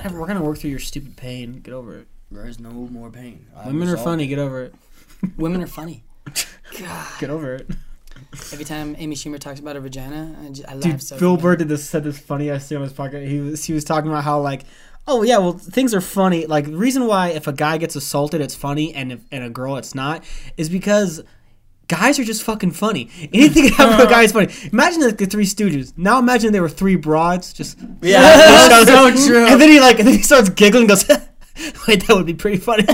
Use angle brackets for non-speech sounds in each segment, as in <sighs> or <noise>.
Whatever, We're gonna work through your stupid pain. Get over it. There is no more pain. I Women are resolved funny. Get over it. <laughs> Women are funny. God. <laughs> Get over it. Every time Amy Schumer talks about her vagina, I, just, I laugh Dude, so. Bill fucking Burr did this said this funny ass thing on his podcast. He was he was talking about how like, oh yeah, well things are funny. Like the reason why if a guy gets assaulted, it's funny, and if and a girl, it's not, is because. Guys are just fucking funny. Anything that happens to a <laughs> guy is funny. Imagine like the Three Stooges. Now imagine they were three broads. Just Yeah, <laughs> that's so <laughs> true. And then he like, and then he starts giggling. Goes, wait, that would be pretty funny.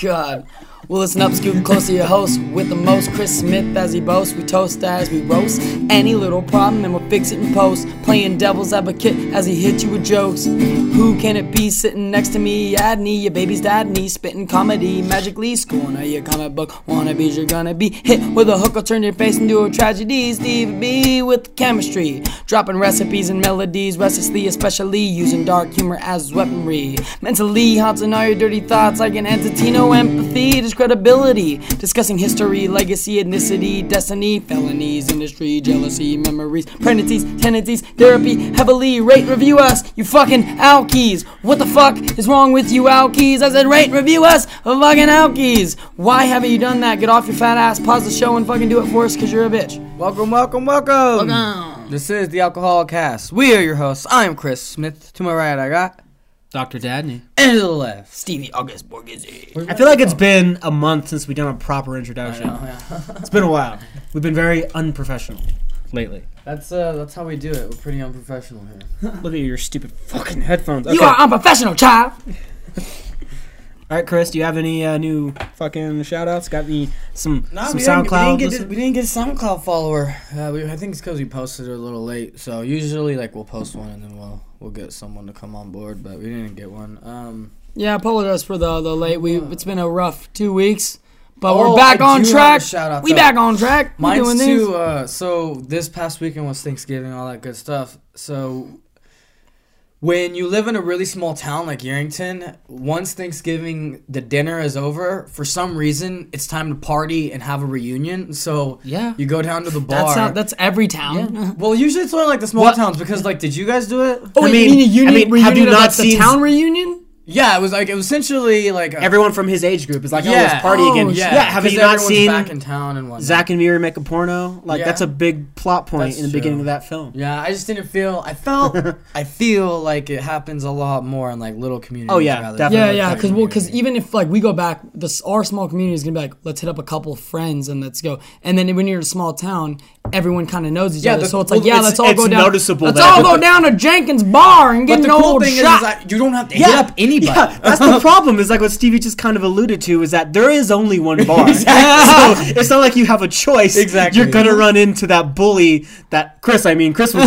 God. Well, listen up, scooting close to your host with the most. Chris Smith as he boasts. We toast as we roast any little problem and we'll fix it in post. Playing devil's advocate as he hits you with jokes. Who can it be sitting next to me? Adney, your baby's dad, knee spitting comedy. Magically schooling all your comic book wannabes. You're gonna be hit with a hook, will turn your face into a tragedy. Steve B with chemistry. Dropping recipes and melodies restlessly, especially using dark humor as weaponry. Mentally haunting all your dirty thoughts like an entity, no empathy, just credibility. Discussing history, legacy, ethnicity, destiny, felonies, industry, jealousy, memories, pregnancies, tendencies, therapy, heavily. Rate, review us, you fucking alkies. What the fuck is wrong with you alkies? I said rate, review us, fucking alkies. Why haven't you done that? Get off your fat ass, pause the show, and fucking do it for us, cause you're a bitch. Welcome, welcome, welcome. This is the Alcohol Cast. We are your hosts. I am Chris Smith. To my right, I got. Dr. Dadney. And to the left. Stevie August Borghese. I feel like it's been a month since we've done a proper introduction. <laughs> It's been a while. We've been very unprofessional lately. That's uh, that's how we do it. We're pretty unprofessional here. <laughs> Look at your stupid fucking headphones. You are unprofessional, child. <laughs> All right, Chris, do you have any uh, new fucking shout outs? Got any some some we SoundCloud? Didn't, we, didn't listen- get, we didn't get a SoundCloud follower. Uh, we, I think it's because we posted it a little late. So usually, like, we'll post one and then we'll we'll get someone to come on board. But we didn't get one. Um, Yeah, apologize for the the late. We it's been a rough two weeks, but Oh, we're back I on track. shout-out, we though. back on track. We Mine's doing too. Uh, so this past weekend was Thanksgiving, all that good stuff. So when you live in a really small town like Yerington, once Thanksgiving the dinner is over, for some reason it's time to party and have a reunion. So Yeah. you go down to the bar. That's not, that's every town. <laughs> well, usually it's only like the small What? towns because like, did you guys do it? Oh, I you mean- mean a union I mean, reunion have you not like, the seen- town reunion? Yeah, it was like it was essentially like a, Everyone from his age group is like, oh, Yeah. let's party Oh, again. yeah. Yeah, have 'cause you not seen back in town and whatnot. Zack and Miri make a porno? Like, Yeah. that's a big plot point That's in the true. beginning of that film. Yeah, I just didn't feel. I felt. <laughs> I feel like it happens a lot more in like little communities. Oh, yeah, rather definitely. Yeah, yeah, because well, because even if like we go back, this our small community is gonna be like, let's hit up a couple of friends and let's go. And then when you're in a small town, everyone kind of knows each Yeah, other, the- so it's well, like, yeah, it's- let's all go down. noticeable let's all go <laughs> down to Jenkins Bar and get an cool old thing is, shot. is that you don't have to hit up anybody. Yeah, that's the <laughs> problem. Is like what Stevie just kind of alluded to is that there is only one bar. <laughs> so it's not like you have a choice. Exactly. You're gonna run into that bully. That Chris, I mean, Chris was a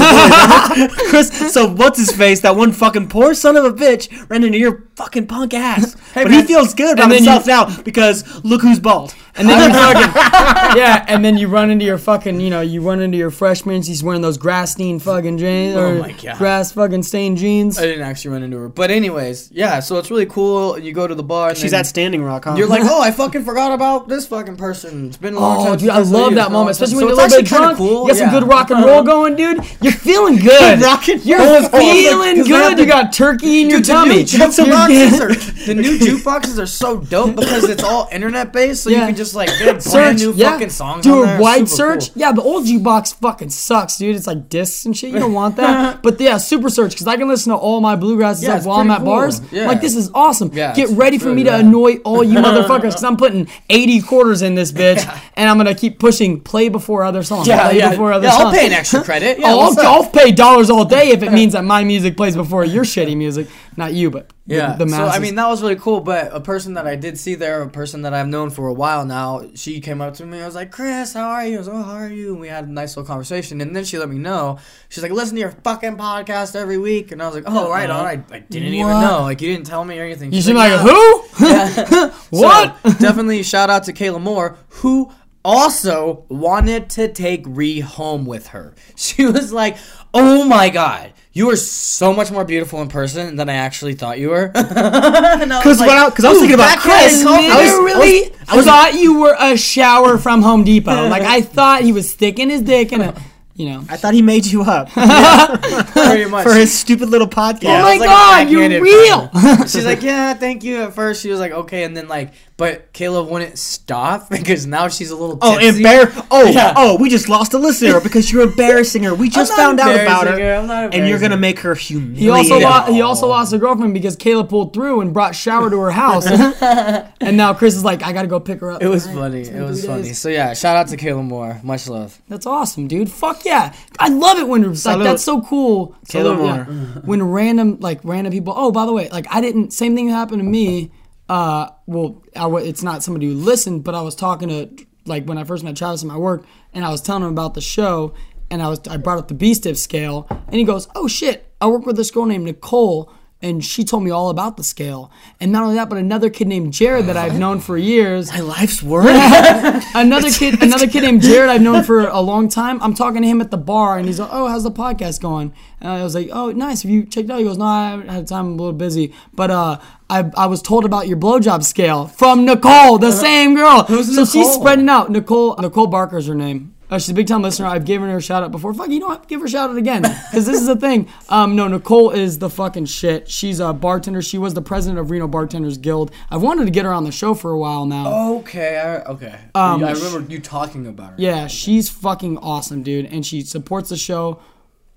bully. Chris. So what's his face? That one fucking poor son of a bitch ran into your fucking punk ass. <laughs> but he feels good about And then you- himself now because look who's bald. And then you <laughs> fucking yeah, and then you run into your fucking you know you run into your freshman. He's wearing those grass stained fucking jeans oh or Oh my God. grass fucking stained jeans. I didn't actually run into her, but anyways, yeah. So it's really cool. You go to the bar. And She's then at Standing Rock. Huh? You're like, <laughs> oh, I fucking forgot about this fucking person. It's been a long Oh, time. dude, I love that moment, it's- especially so when you're a little bit drunk. Cool. You got some yeah. good rock and roll um, going, dude. You're feeling good. rock and You're roll. feeling 'Cause they have good. You got turkey in your Dude, the tummy. new You're jukeboxes are <laughs> the new jukeboxes are so dope because it's all internet based, so Yeah. you can just like get brand search, new yeah. fucking songs. Do a wide search. cool. Yeah, the old jukebox fucking sucks, dude. It's like discs and shit. You don't want that. <laughs> but yeah, super search because I can listen to all my bluegrass Yeah, stuff while I'm at cool. bars. Yeah. Like this is awesome. Yeah, Get ready for me to annoy all you <laughs> motherfuckers because I'm putting 80 quarters in this bitch and I'm gonna keep pushing play before other songs. Yeah, play yeah. before other yeah, songs. I'll pay an extra credit. Yeah, Oh, I'll. I'll pay dollars all day if it means that my music plays before your shitty music. Not you, but Yeah. the, so masses. I mean that was really cool. But a person that I did see there, a person that I've known for a while now, she came up to me. I was like, Chris, how are you? I was like, oh, how are you? And we had a nice little conversation. And then she let me know. She's like, listen to your fucking podcast every week. And I was like, oh, right uh-huh. on. I, I didn't even know. Like you didn't tell me or anything. you She's should be like, "Yeah." who? <laughs> <laughs> What? So, <laughs> definitely shout out to Kayla Moore, who also wanted to take Ree home with her. <laughs> She was like, "Oh my god, you are so much more beautiful in person than I actually thought you were." <laughs> because Because when I, cause I was thinking about Chris, I I was, literally I was- thought <laughs> you were a shower from Home Depot. like I thought he was sticking his dick in a. you know. I thought he made you up Pretty much. for his stupid little podcast. Yeah, oh my like god, you're real. She's like, yeah, thank you. At first, she was like, okay, and then like, but Kayla wouldn't stop <laughs> because now she's a little. Oh, tipsy. embar! Oh, <laughs> Yeah. oh, we just lost a listener because you're embarrassing her. We just found out about her, her. I'm not and you're gonna make her He humiliated. also lost, he also lost a girlfriend because Kayla pulled through and brought shower to her house, <laughs> and now Chris is like, I gotta go pick her up. It was All right, funny. It was funny. days. So yeah, shout out to Kayla Moore. Much love. That's awesome, dude. Fuck yeah, I love it when like that's so cool. Kayla Salute, yeah. Moore. When random like random people. Oh, by the way, like I didn't. Same thing happened to me. Uh, well, it's not somebody who listened, but I was talking to like when I first met Travis at my work, and I was telling him about the show, and I was I brought up the B stiff scale, and he goes, "Oh shit, I work with this girl named Nicole." And she told me all about the scale. And not only that, but another kid named Jared that I've known for years My life's work. <laughs> another kid another kid named Jared I've known for a long time. I'm talking to him at the bar and he's like, Oh, how's the podcast going? And I was like, Oh, nice. Have you checked it out? He goes, No, I haven't had time, I'm a little busy. But uh I, I was told about your blowjob scale from Nicole, the same girl. Who's so she's spreading out. Nicole Nicole Barker's her name. Uh, she's a big time listener. I've given her a shout out before. Fuck, you know what? Give her a shout out again. Because this is the thing. Um, no, Nicole is the fucking shit. She's a bartender. She was the president of Reno Bartenders Guild. I've wanted to get her on the show for a while now. Okay. I, okay. Um, I remember you talking about her. Yeah, she's fucking awesome, dude. And she supports the show,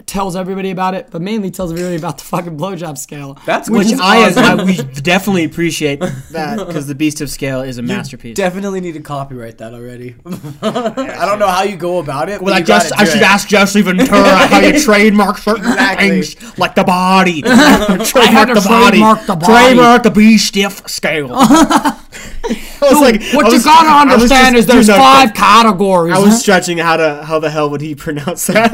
tells everybody about it, but mainly tells everybody about the fucking blowjob scale. That's Which I, awesome. I we definitely appreciate <laughs> that because the Beast of Scale is a masterpiece. Definitely need to copyright that already. <laughs> I don't know how you go about it. but well, I you gotta just I should it. ask Jesse Ventura how you <laughs> trademark certain Exactly. things like the body. trademark to trademark the body. Trademark the B stiff scale. I was like, what I you was- gotta understand just- is there's dude, no, five categories I was stretching how to how the hell would he <laughs> pronounce that?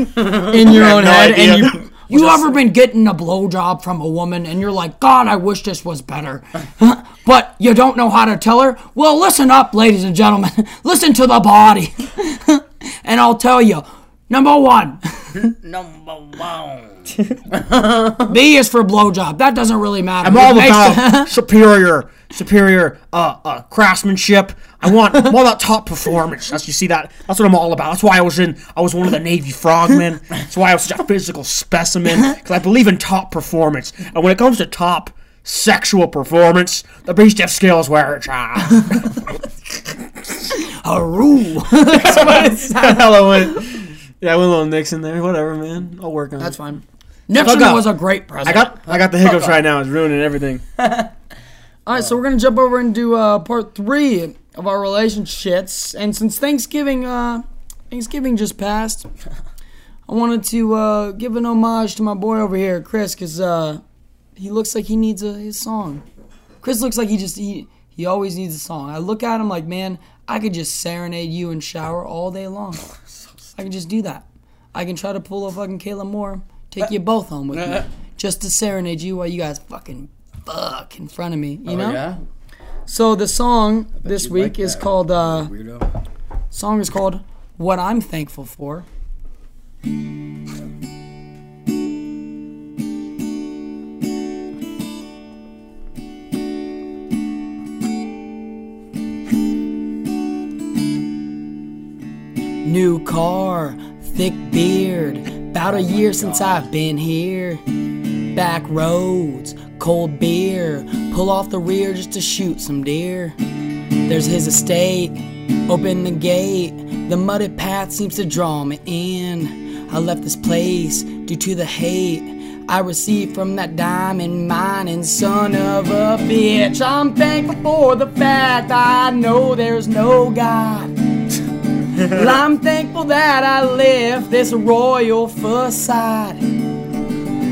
in your own no head, idea. and you. <laughs> You ever been getting a blowjob from a woman and you're like, God, I wish this was better, <laughs> but you don't know how to tell her? Well, listen up, ladies and gentlemen. listen to the body, and I'll tell you. Number one, Number one. B is for blowjob. That doesn't really matter. I'm It all makes about superior, superior uh, uh, craftsmanship. I want <laughs> I'm all about top performance. That's you see that. That's what I'm all about. That's why I was in. I was one of the Navy frogmen. That's why I was such a physical specimen because I believe in top performance. And when it comes to top sexual performance, the beast scale is where it's at. Haru. Hello, yeah, I went a little Nixon there. Whatever, man. I'll work on That's it. fine. Nixon up. was a great president. I got I got the hiccups right now. It's ruining everything. <laughs> All right, so we're gonna jump over into uh, part three of our relationships, and since Thanksgiving, uh, Thanksgiving just passed, <laughs> I wanted to uh, give an homage to my boy over here, Chris, because uh, he looks like he needs a his song. Chris looks like he just he he always needs a song. I look at him like, man, I could just serenade you in shower all day long. <laughs> I can just do that. I can try to pull a fucking Kayla Moore, take you both home with me, just to serenade you while you guys fucking fuck in front of me. You know. Oh, yeah. So the song this week like is that. called uh Weirdo. song is called What I'm Thankful For. New car, thick beard, about a year since I've been here. Back roads, cold beer, pull off the rear just to shoot some deer. There's his estate, open the gate, the muddy path seems to draw me in. I left this place due to the hate I received from that diamond mining son of a bitch. I'm thankful for the fact I know there's no God. <laughs> Well, I'm thankful that I left this royal facade.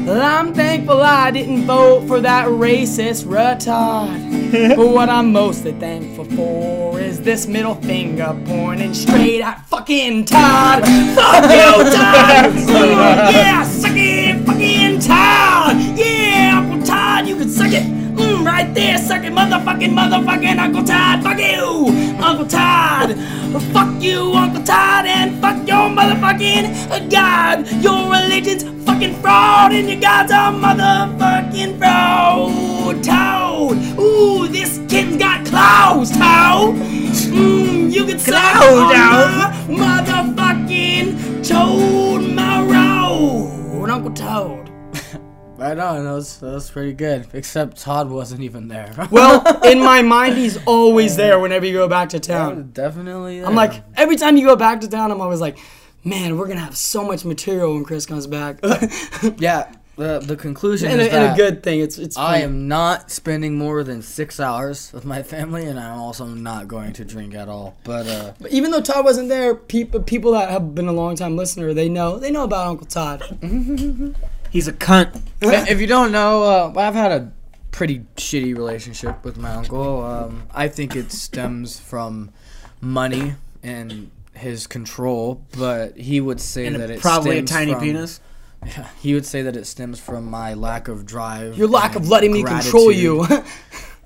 Well, I'm thankful I didn't vote for that racist retard. <laughs> but what I'm mostly thankful for is this middle finger pointing straight at fucking Todd. Fuck you, <laughs> Todd! Mm, yeah, suck it, fucking Todd! Yeah, Uncle Todd, you can suck it! Right there, suck it, motherfucking, motherfucking Uncle Todd! Fuck you, Uncle Todd! Fuck you, Uncle Todd, and fuck your motherfucking God! Your religion's fucking fraud, and your God's a motherfucking fraud! Toad! Ooh, this kid's got claws, Toad! Mmm, you can suck on motherfucking Toad road, Uncle Toad. Right on, that was that was pretty good. Except Todd wasn't even there. <laughs> Well, in my mind, he's always there whenever you go back to town. definitely. I'm like, every time you go back to town, I'm always like, man, we're gonna have so much material when Chris comes back. <laughs> yeah. The the conclusion and, is a, and a good thing. It's it's. I am not spending more than six hours with my family, and I'm also not going to drink at all. But uh, But even though Todd wasn't there, people people that have been a long time listener, they know they know about Uncle Todd. <laughs> He's a cunt. if you don't know, uh, I've had a pretty shitty relationship with my uncle. Um, I think it stems from money and his control, but he would say And that it probably a tiny from- penis. He would say that it stems from my lack of drive. Your lack of letting me control you. <laughs> <laughs>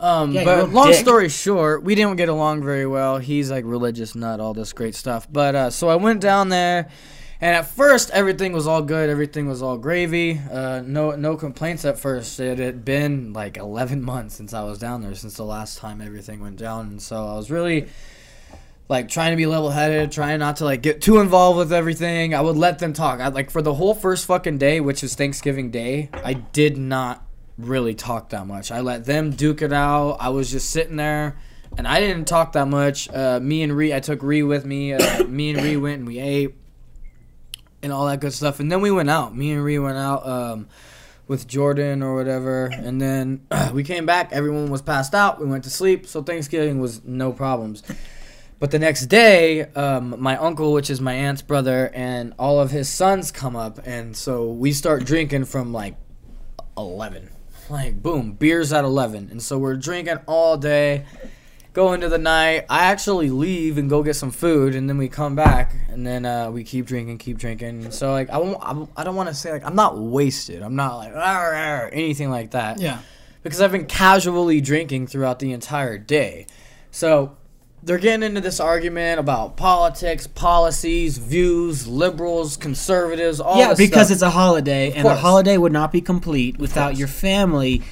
Um, Yeah, but long dick. story short, we didn't get along very well. He's like religious nut, all this great stuff. But uh, so I went down there, and at first everything was all good. Everything was all gravy. Uh, no no complaints at first. It had been like 11 <laughs> months since I was down there, since the last time everything went down, and so I was really like trying to be level headed, trying not to like get too involved with everything. I would let them talk. I like for the whole first fucking day, which is Thanksgiving Day, I did not really talk that much. I let them duke it out. I was just sitting there and I didn't talk that much. Uh, me and Ree, I took Ree with me. Uh, <coughs> me and Ree went and we ate and all that good stuff. And then we went out. Me and Ree went out um, with Jordan or whatever. And then <clears throat> we came back. Everyone was passed out. We went to sleep. So Thanksgiving was no problems. But the next day, um, my uncle, which is my aunt's brother, and all of his sons come up, and so we start drinking from like eleven, like boom, beers at eleven, and so we're drinking all day, go into the night. I actually leave and go get some food, and then we come back, and then uh, we keep drinking, keep drinking. So like I won't, I, I don't want to say like I'm not wasted. I'm not like anything like that yeah. because I've been casually drinking throughout the entire day. So they're getting into this argument about politics, policies, views, liberals, conservatives, all Yeah, because stuff. it's a holiday, and the course. holiday would not be complete without your family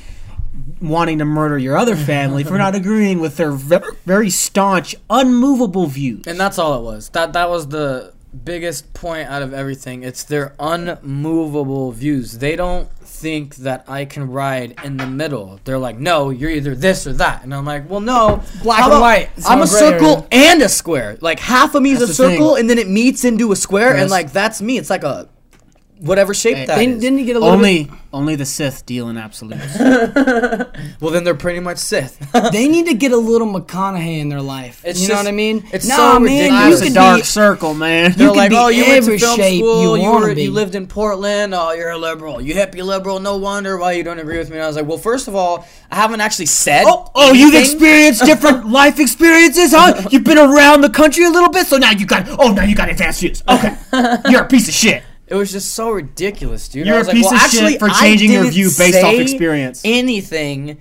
wanting to murder your other family for not agreeing with their ve- very staunch, unmovable views. and that's all it was. That that was the biggest point out of everything. It's their unmovable views. They don't think that I can ride in the middle. They're like, no, you're either this or that, and I'm like, well, no, Black and white. I'm a gray circle and a square. Like half of me is a That's thing. circle, and then it meets into a square, and like that's me. It's like a whatever shape Hey, that Didn't, is. didn't he get a little Only, only the Sith deal in absolutes. <laughs> Well, then they're pretty much Sith. <laughs> They need to get a little McConaughey in their life. It's you know what I mean? it's nah, so man, ridiculous. you That's a dark be circle, man. They're like, be oh, you went to film school, you you, were, be." you lived in Portland, oh, you're a liberal, you hippie liberal, no wonder why you don't agree with me. And I was like, well, first of all, I haven't actually said. Oh, oh, you've experienced different <laughs> life experiences, huh? You've been around the country a little bit, so now you got. Oh, now you got advanced views. Okay, you're a piece of shit. It was just so ridiculous, dude. You're I was a like, piece well, of actually, shit for changing your view based off experience. Anything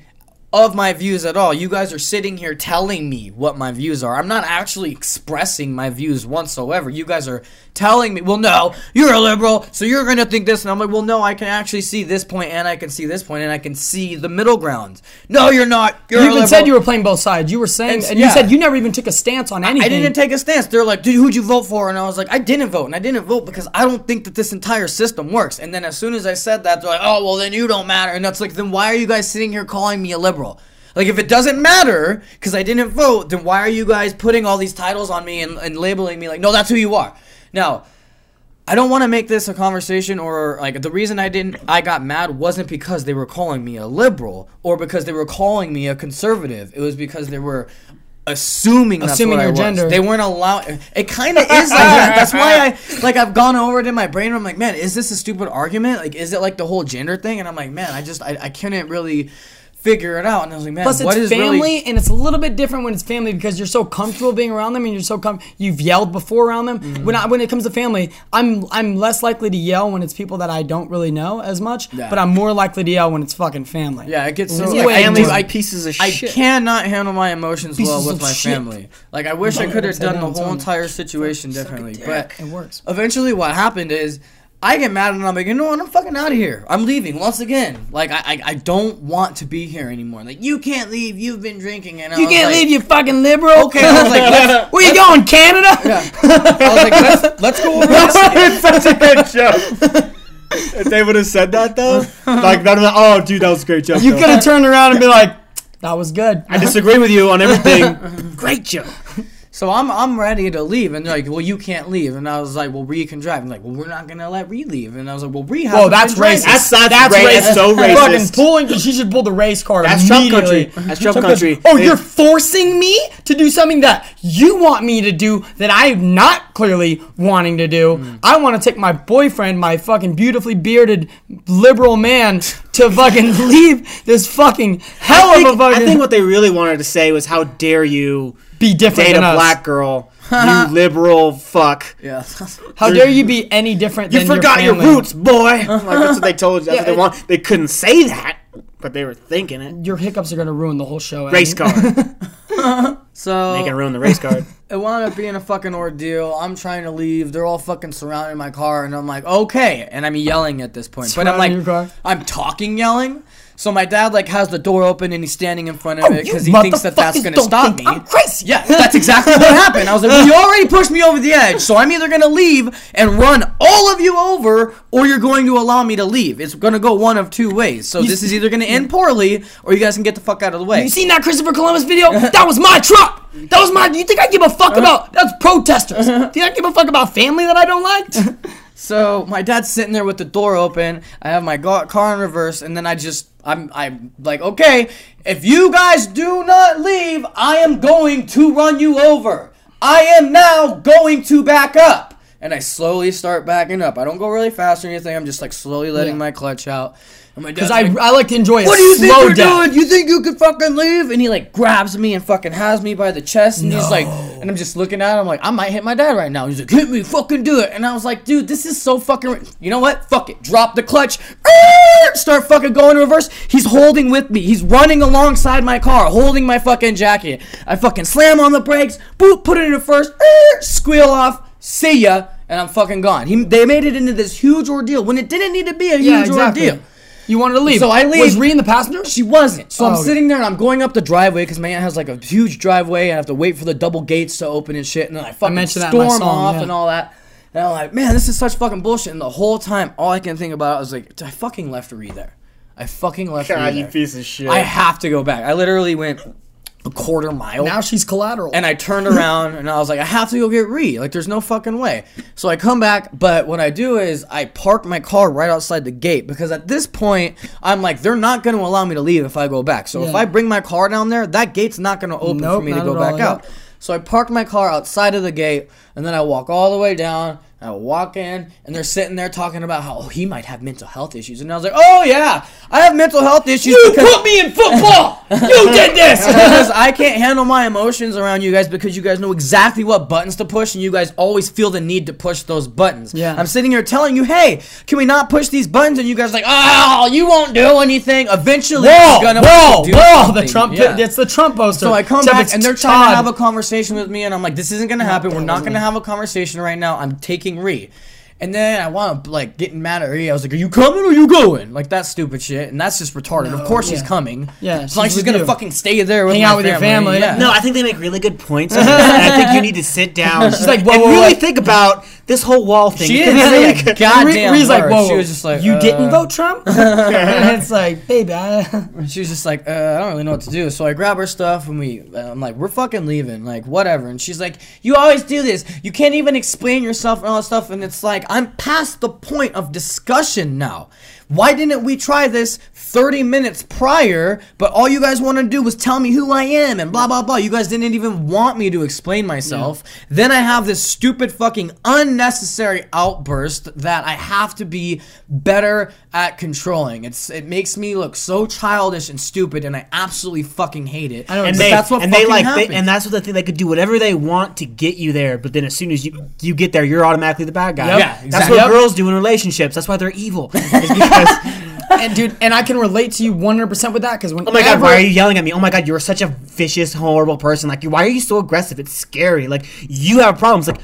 of my views at all. You guys are sitting here telling me what my views are. I'm not actually expressing my views whatsoever. You guys are telling me, well, no, you're a liberal, so you're going to think this. And I'm like, well, no, I can actually see this point and I can see this point and I can see the middle ground. No, you're not. You're You even said you were playing both sides. You were saying, And- and, you yeah. said you never even took a stance on anything. I didn't take a stance. They're like, dude, who'd you vote for? And I was like, I didn't vote. And I didn't vote because I don't think that this entire system works. And then as soon as I said that, they're like, oh, well, then you don't matter. And that's like, then why are you guys sitting here calling me a liberal? Like, if it doesn't matter because I didn't vote, then why are you guys putting all these titles on me and, and labeling me like, no, that's who you are? Now, I don't want to make this a conversation or like the reason I didn't I got mad wasn't because they were calling me a liberal or because they were calling me a conservative. It was because they were assuming that's Assuming what I your was. gender. They weren't allowing. It kind of is like that. <laughs> That's why I like I've gone over it in my brain. And I'm like, man, is this a stupid argument? Like, is it like the whole gender thing? And I'm like, man, I just I, I couldn't really figure it out. And I was like, man, Plus, what it's is family, really? and it's a little bit different when it's family because you're so comfortable being around them, and you're so com- you've yelled before around them. Mm-hmm. When I, when it comes to family, I'm I'm less likely to yell when it's people that I don't really know as much, Yeah. but I'm more likely to yell when it's fucking family. Yeah, it gets so like, way Families more- pieces of I shit. cannot handle my emotions well with my shit. family. Like I wish I could have done the whole entire situation differently. But It works. eventually, what happened is I get mad and I'm like, you know what? I'm fucking out of here. I'm leaving once again. Like I, I, I don't want to be here anymore. Like you can't leave. You've been drinking, and I You was can't like, leave, you fucking liberal. Okay, I was like, <laughs> let's, Where you going, Canada? I was like, let's, let's go over <laughs> it's such a good joke. if they would have said that though, like that, oh, dude, that was a great joke. You could have turned around and be like, "That was good." I disagree with you on everything. <laughs> great joke. So I'm I'm ready to leave, and they're like, well, you can't leave, and I was like, well, Ree can drive. And like, well, we're not gonna let Ree leave, and I was like, well, Ree. Whoa, hasn't that's racist. That's- that's that's so Fucking racist. pulling. She should pull the race card. That's Trump country. That's Trump country. Oh, you're forcing me to do something that you want me to do that I'm not clearly wanting to do. Mm. I want to take my boyfriend, my fucking beautifully bearded liberal man, to fucking <laughs> leave this fucking hell I of a think, fucking I think what they really wanted to say was, "How dare you be different date a us. black girl, <laughs> you liberal fuck." Yeah. How dare you be any different You than forgot your, your, family. roots, boy. <laughs> like that's what they told you. That's Yeah, what they it- want. They couldn't say that, but they were thinking it. Your hiccups are gonna ruin the whole show. Race Evan. car. <laughs> so They can ruin the race card. it wound up being a fucking ordeal. I'm trying to leave. They're all fucking surrounding my car, and I'm like, okay. And I'm yelling at this point, but I'm Surrounding like, your car? I'm talking yelling. So my dad like has the door open and he's standing in front of oh, it Oh, you because he thinks that that's gonna don't stop think me. I'm crazy. Yeah, that's exactly what <laughs> happened. I was like, well, you already pushed me over the edge, so I'm either gonna leave and run all of you over, or you're going to allow me to leave. It's gonna go one of two ways. So this is either gonna end poorly, or you guys can get the fuck out of the way. You seen that Christopher Columbus video? That was my truck. That was my. Do you think I give a fuck uh-huh. about? That's protesters. Uh-huh. Do you think I give a fuck about family that I don't like? <laughs> So my dad's sitting there with the door open. I have my car in reverse, and then I just I'm I'm like, okay, if you guys do not leave, I am going to run you over. I am now going to back up. And I slowly start backing up. I don't go really fast or anything. I'm just like slowly letting Yeah. my clutch out. My Because I, like, I like to enjoy a what do you think slow you're death. doing? You think you could fucking leave? And he like grabs me and fucking has me by the chest, and he's like, and I'm just looking at him like, I might hit my dad right now. He's like, hit me, fucking do it. And I was like, dude, this is so fucking. You know what? Fuck it. Drop the clutch. Start fucking going in reverse. He's holding with me. He's running alongside my car, holding my fucking jacket. I fucking slam on the brakes. Boop, put it in. Er, Squeal off. See ya. And I'm fucking gone. He, they made it into this huge ordeal when it didn't need to be a Yeah, huge exactly. ordeal. You wanted to leave. So I leave. Was Ree in the passenger? She wasn't. So Oh, I'm okay. sitting there and I'm going up the driveway because my aunt has like a huge driveway. And I have to wait for the double gates to open and shit. And then I fucking mentioned that in storm my song, off yeah. and all that. And I'm like, man, this is such fucking bullshit. And the whole time, all I can think about is like, I fucking left Ree there. I fucking left God, Ree you there. piece of shit. I have to go back. I literally went a quarter mile. now she's collateral. And I turned <laughs> around and I was like, I have to go get Ree. Like, there's no fucking way. So I come back, but what I do is I park my car right outside the gate because at this point, I'm like, they're not going to allow me to leave if I go back. So if I bring my car down there, that gate's not going to open Nope, for me to go back all, out. yep. So I park my car outside of the gate and then I walk all the way down. I walk in and they're sitting there talking about how oh, he might have mental health issues. And I was like, oh, yeah, I have mental health issues. you because- put me in football. you <laughs> did this. <laughs> because I can't handle my emotions around you guys because you guys know exactly what buttons to push and you guys always feel the need to push those buttons. Yeah. I'm sitting here telling you, hey, can we not push these buttons? And you guys are like, oh, you won't do anything. Eventually, Whoa, you're gonna whoa, do whoa! something. The Trump. Yeah. It's the Trump poster. So I come Except back and they're trying to have a conversation with me, and I'm like, "This isn't gonna happen. We're not gonna have a conversation right now. I'm taking Ree." And then I want to like getting mad at her. I was like, "Are you coming or you going?" Like that stupid shit, and that's just retarded. of course she's yeah. coming. Yeah, it's not like she's she's gonna you. fucking stay there with Hang out with your family. Yeah. No, I think they make really good points. on <laughs> this, and I think you need to sit down. She's like, whoa, and whoa, really whoa. think about this whole wall thing. She because didn't it's say really a good. <laughs> goddamn Ree's like, word. whoa, She was just like, you uh, didn't vote Trump? <laughs> and it's like, baby, I, She was just like, uh, I don't really know what to do. So I grab her stuff and we, uh, I'm like, we're fucking leaving, like whatever. And she's like, you always do this. You can't even explain yourself and all that stuff. And it's like, I'm past the point of discussion now. Why didn't we try this 30 minutes prior? But all you guys want to do was tell me who I am and blah blah blah. You guys didn't even want me to explain myself. Then I have this stupid fucking unnecessary outburst that I have to be better at controlling. It's it makes me look so childish and stupid, and I absolutely fucking hate it. I know and they that's what and they like they, and that's what they think they could do whatever they want to get you there but then as soon as you you get there you're automatically the bad guy Yep. Yeah, that's what Yep. girls do in relationships that's why they're evil <laughs> and dude, and I can relate to you 100% with that because when oh my god why are you yelling at me oh my god you're such a vicious horrible person like why are you so aggressive it's scary like you have problems like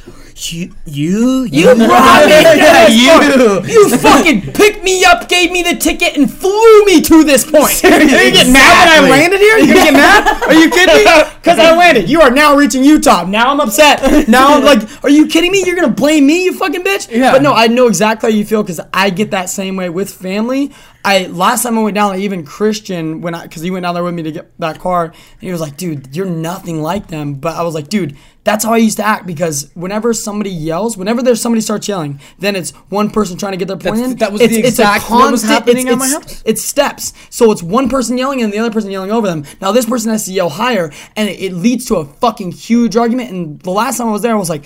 You, you, You brought <laughs> me Yeah, to this point. you. You fucking picked me up, gave me the ticket, and flew me to this point. Are you getting mad that I landed here? You gonna get mad? Are you kidding me? <laughs> Because I landed. You are now reaching Utah. Now I'm upset. Now I'm like, are you kidding me? You're gonna blame me, you fucking bitch? Yeah. But no, I know exactly how you feel because I get that same way with family. I last time I went down, like even Christian, when I because he went down there with me to get that car, and he was like, dude, you're nothing like them. But I was like, dude, that's how I used to act because whenever somebody yells, whenever there's somebody starts yelling, then it's one person trying to get their point That's- in. that was it's, the it's exact- what was happening it's, at my house. it's steps. So it's one person yelling and the other person yelling over them. Now this person has to yell higher, and it, it leads to a fucking huge argument. And the last time I was there, I was like,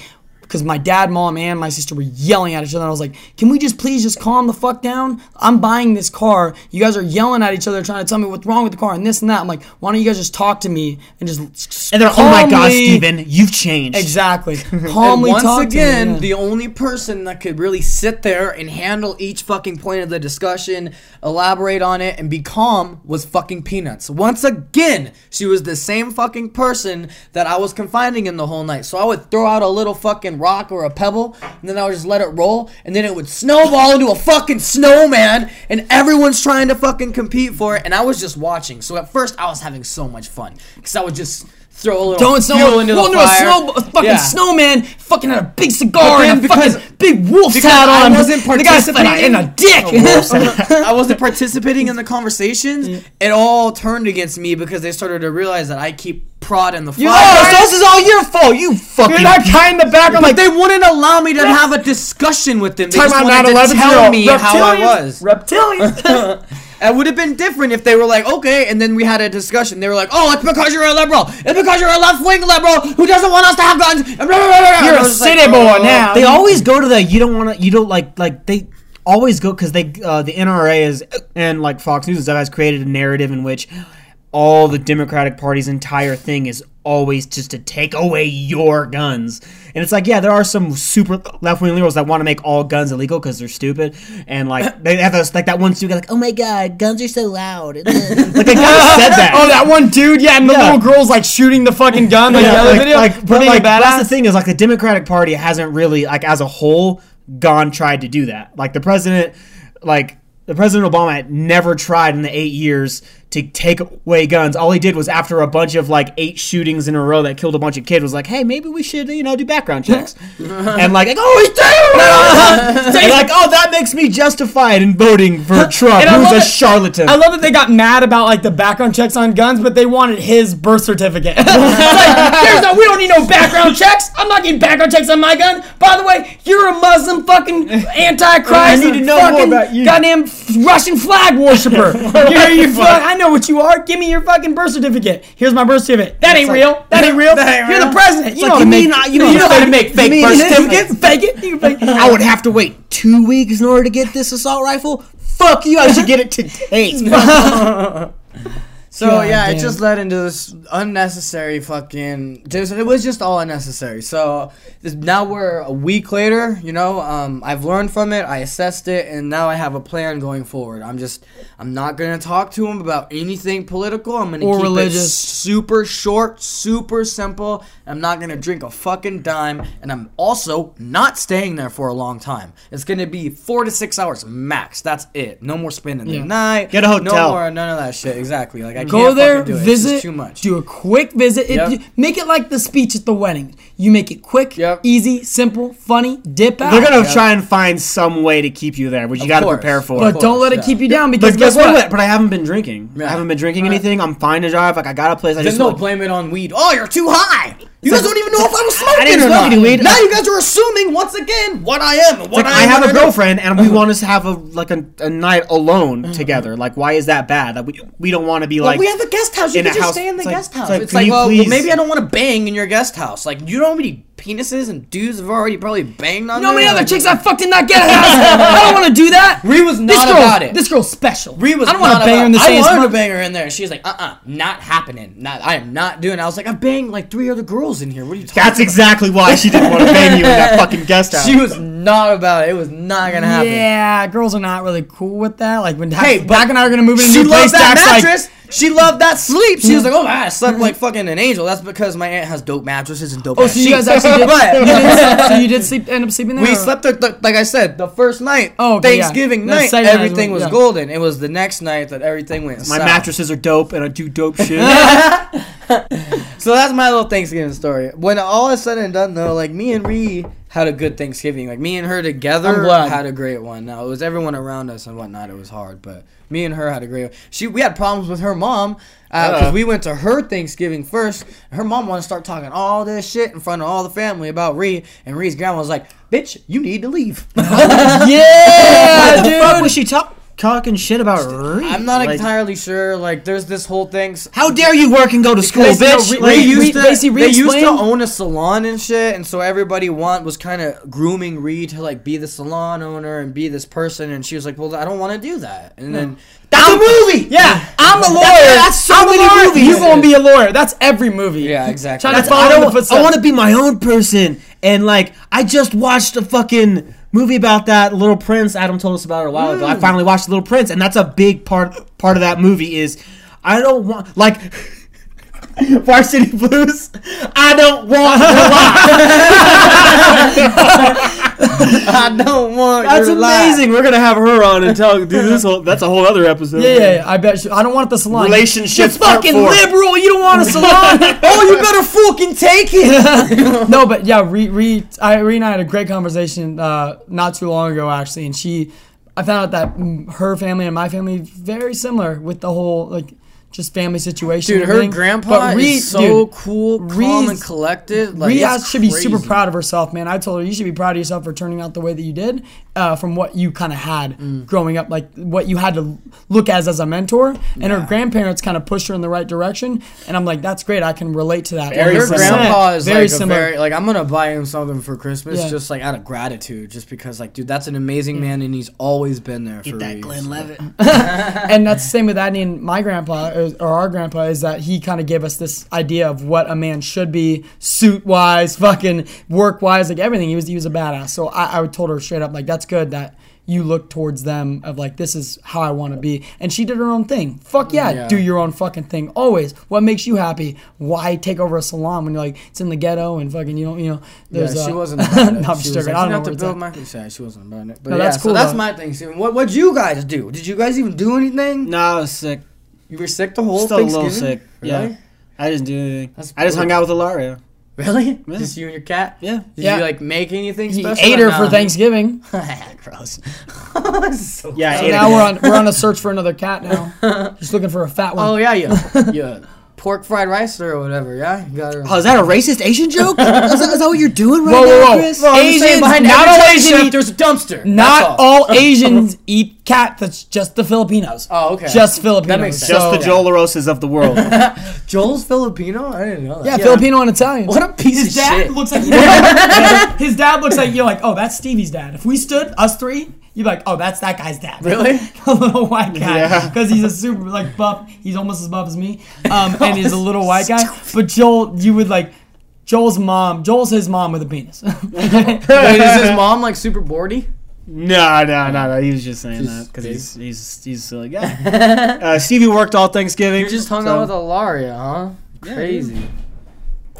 because my dad, mom, and my sister were yelling at each other. I was like, can we just please just calm the fuck down? I'm buying this car. You guys are yelling at each other, trying to tell me what's wrong with the car and this and that. I'm like, why don't you guys just talk to me and just And they're, oh my god, calmly- Steven, you've changed. Exactly. <laughs> And Calmly once talk again, to me. the only person that could really sit there and handle each fucking point of the discussion, elaborate on it, and be calm was fucking Peanuts. Once again, she was the same fucking person that I was confining in the whole night. So I would throw out a little fucking rock or a pebble, and then I would just let it roll, and then it would snowball into a fucking snowman, and everyone's trying to fucking compete for it, and I was just watching. So at first, I was having so much fun because I would just throw a little Don't fuel snow into into the a fire. snow, a fucking Yeah. snowman, fucking had a big cigar and a fucking big wolf's hat I on. wasn't the guy's participating- in a dick. <laughs> I wasn't participating in the conversations. Mm. It all turned against me because they started to realize that I keep prodding the fire. Oh, so this is all your fault. You fucking. You're not in the back. I'm but like, they wouldn't allow me to have a discussion with them. They just wanted to tell me reptilians, how I was. reptilians. <laughs> It would have been different if they were like, okay, and then we had a discussion. They were like, oh, it's because you're a liberal. It's because you're a left wing liberal who doesn't want us to have guns. And blah, blah, blah, blah. You're I a was like, city boy oh. now. They always go to the you don't want to you don't like like they always go because they uh, the NRA is and like Fox News and stuff has created a narrative in which all the Democratic Party's entire thing is always just to take away your guns. And it's like, yeah, there are some super left wing liberals that want to make all guns illegal because they're stupid. And like, <coughs> they have those, like that one dude like, oh my god, guns are so loud. <laughs> like, they kind of said that. Oh, that one dude, yeah, and the Yeah. little girl's like shooting the fucking gun, like Yeah, the other like, video. like, but like a that's the thing is like the Democratic Party hasn't really like as a whole gone tried to do that. Like the president, like the President Obama had never tried in the eight years to take away guns. All he did was after a bunch of like eight shootings in a row that killed a bunch of kids was like, hey, maybe we should you know do background checks <laughs> and like, like oh he's terrorist, <laughs> and like oh that makes me justified in voting for <laughs> Trump, And who's a that- charlatan. I love that they got mad about like the background checks on guns, but they wanted his birth certificate. Like, there's no, we don't need no background checks. I'm not getting background checks on my gun. By the way, you're a Muslim fucking antichrist. I need to know more fucking about you. Goddamn Russian flag worshiper. you're, you fuck, I know what you are. Give me your fucking birth certificate. Here's my birth certificate. That ain't like- real. That ain't real. That ain't you're the president. You like, know you make, you know know how to make fake mean- birth certificates. Fake it. You fake it. I would have to wait two weeks in order to get this assault rifle. Fuck you! I should get it today. <laughs> <laughs> So God yeah, it just led into this unnecessary fucking. Just, it was just all unnecessary. So this, now we're a week later. You know, um, I've learned from it. I assessed it, and now I have a plan going forward. I'm just, I'm not gonna talk to him about anything political. I'm gonna Or keep religious. it super short, super simple. I'm not gonna drink a fucking dime, and I'm also not staying there for a long time. It's gonna be four to six hours max. That's it. No more spending the night. Get a hotel. No more none of that shit. Exactly. Like I Go can't there, fucking do it. It's visit, too much. do a quick visit. It, Yep. you- make it like the speech at the wedding. You make it quick, Yep. easy, simple, funny. Dip out. They're gonna Yeah. try and find some way to keep you there, which you got to prepare for. but don't let it yeah. keep you down because But guess guess what? what? But I haven't been drinking. I haven't been drinking anything. I'm fine to drive. Like I got a place. I Then just no, want- blame it on weed. Oh, you're too high. You guys like- don't even know if I'm smoking didn't or not. weed. Now you guys are assuming once again what I am what Like, I I am have a I girlfriend and we uh-huh. want us to have a like a, a night alone uh-huh. together. Like why is that bad? Like we, we don't want to be Well, like we have a guest house. You can just house- stay in the it's like- guest house. it's like, It's like, well, well, maybe I don't want to bang in your guest house. Like, you how many penises and dudes have already probably banged on You know how many other chicks I fucked in that guest house? <laughs> I don't want to do that. Ree was this not girl's, about it. This girl's special. Ree was I don't not want to bang her in the about- same I wanted to spot. <laughs> bang her in there. She was like, uh, uh not happening. Not, I am not doing. it. I was like, I banged like three other girls in here. What are you talking? That's exactly why she didn't want to bang you in that <laughs> fucking guest house. She was not about it. It was not gonna happen. Yeah, girls are not really cool with that. Like when Hey, Dak but and I are gonna move in a she new place, loves that Dak's mattress. like, She loved that sleep. She was mm-hmm. like, "Oh, man, I slept mm-hmm. like fucking an angel." That's because my aunt has dope mattresses and dope. Oh, ass so you guys actually did, <laughs> But- you did, so you did sleep, end up sleeping there? We or- slept there, th- like I said, the first night. Oh, okay. Thanksgiving The night, second night everything was- was yeah. golden. It was the next night that everything went. My south. mattresses are dope, and I do dope shit. <laughs> <laughs> <laughs> So that's my little Thanksgiving story. When all is said and done, though, like me and Ree had a good Thanksgiving. Like me and her together had a great one. Now it was everyone around us and whatnot. It was hard, but me and her had a great. She we had problems with her mom because Uh. we went to her Thanksgiving first. Her mom wanted to start talking all this shit in front of all the family about Ree, and Ree's grandma was like, "Bitch, you need to leave." <laughs> <laughs> yeah, What the fuck was she talk, talking shit about? Reed? I'm not Like, entirely sure. Like, there's this whole thing. How dare you work and go to school, Because, you know, bitch? Like, they used to, they used to own a salon and shit, and so everybody want was kind of grooming Reed to like be the salon owner and be this person, and she was like, "Well, I don't want to do that." And then hmm. that's a movie. Yeah, I'm a lawyer. that's so I'm many lawyer. movies. You gonna be a lawyer? That's every movie. yeah, exactly. Trying to That's, follow I, in the don't, footsteps. I want to be my own person. And like, I just watched a fucking movie about that Little Prince. Adam told us about it a while ago. I Mm. finally watched Little Prince, and that's a big part part of that movie. Is I don't want like. <laughs> Varsity Blues. I don't want. <laughs> <laughs> I don't want. That's your life. That's amazing. We're gonna have her on and tell. Dude, this whole that's a whole other episode. Yeah, yeah, yeah, I bet. You, I don't want the salon. Relationships part fucking liberal. You don't want a salon. Oh, you better fucking take it. no, but yeah, Ree, Ree, I, Ree and I had a great conversation uh, not too long ago, actually, and she, I found out that mm, her family and my family very similar with the whole like just family situation. Dude, her grandpa But Ree- is so dude, cool, calm, and collected. Like, Rhea should be super proud of herself, man. I told her you should be proud of yourself for turning out the way that you did, uh, from what you kind of had Mm. growing up, like what you had to look as as a mentor. And her grandparents kind of pushed her in the right direction, and I'm like, that's great. I can relate to that. Her 100%. grandpa is very like similar. a very like I'm gonna buy him something for Christmas Yeah. just like out of gratitude, just because like dude, that's an amazing man and he's always been there for that Reed. Glenn Levitt. <laughs> and that's the same with Adney and my grandpa or, or our grandpa is that he kind of gave us this idea of what a man should be suit wise, fucking work wise, like everything. He was he was a badass. So I, I told her straight up like that's good that you look towards them of like this is how I want to be. And she did her own thing. Fuck yeah, Yeah. do your own fucking thing always. What makes you happy? Why take over a salon when you're like it's in the ghetto and fucking you don't you know Yeah, there's she uh, wasn't <laughs> about it. no, I'm she just was joking. like, I don't "You know have to build my yeah, she wasn't about it. But No, yeah, that's so cool, that's though. my Thanksgiving. What what'd you guys do? Did you guys even do anything? No, I was sick. You were sick the whole Still a little sick. Really? Yeah. I didn't do anything. That's I just hung out with Ilaria. Really? Yeah. Just you and your cat? Yeah. Did Yeah. you like make anything He special? ate or her for? Thanksgiving. <laughs> Gross. <laughs> so Yeah, I So now we're on we're on a search for another cat now. <laughs> Just looking for a fat one. Oh yeah, yeah, yeah. Pork fried rice or whatever. Yeah, you got her. Oh, is that a racist Asian <laughs> joke? is, that, is that what you're doing right Whoa, now, whoa, whoa. Chris? Well, I'm just saying Asians, behind not all taco Asian chef, eat- There's a dumpster. Not That's all <laughs> Asians eat cat. That's just the Filipinos. Oh, okay. Just Filipinos. That makes sense. Just So- the Joel LaRosas of the world. <laughs> Joel's Filipino. I didn't know that. Yeah, Filipino and Italian. What a piece His of dad shit. looks like his dad looks like you're like, oh, that's Stevie's dad. If we stood us three, you'd be like, oh, that's that guy's dad. Really? <laughs> a little white guy Yeah. because he's a super like buff. He's almost as buff as me, um, <laughs> and he's a little white guy. But Joel, you would like. Joel's mom. Joel's his mom with a penis. <laughs> Wait, is his mom like super boardy? no, no, no, no. He was just saying Just that because big. he's he's he's a silly guy. uh, Stevie worked all Thanksgiving. You just hung so out with Alaria, huh? Crazy.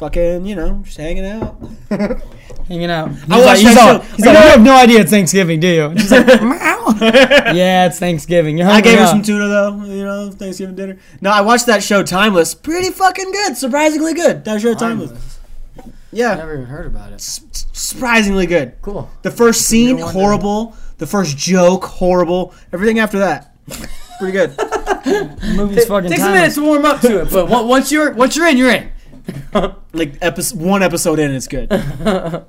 Fucking, you know, just hanging out. <laughs> Hanging out. He's I like, watched he's all, show. he's like, you have no idea it's Thanksgiving, do you? She's like, <laughs> <laughs> yeah, it's Thanksgiving. You're I hungry, gave her some tuna though, you know, Thanksgiving dinner. No, I watched that show Timeless. Pretty fucking good. Surprisingly good. That show Timeless. I Yeah. never even heard about it. s- surprisingly good. Cool. The first scene No horrible. The first joke horrible. Everything after that. Pretty good. The movie's fucking Takes a minute to warm up to it, but once you're once you're in, you're in. <laughs> like episode one episode in, it's good. <laughs>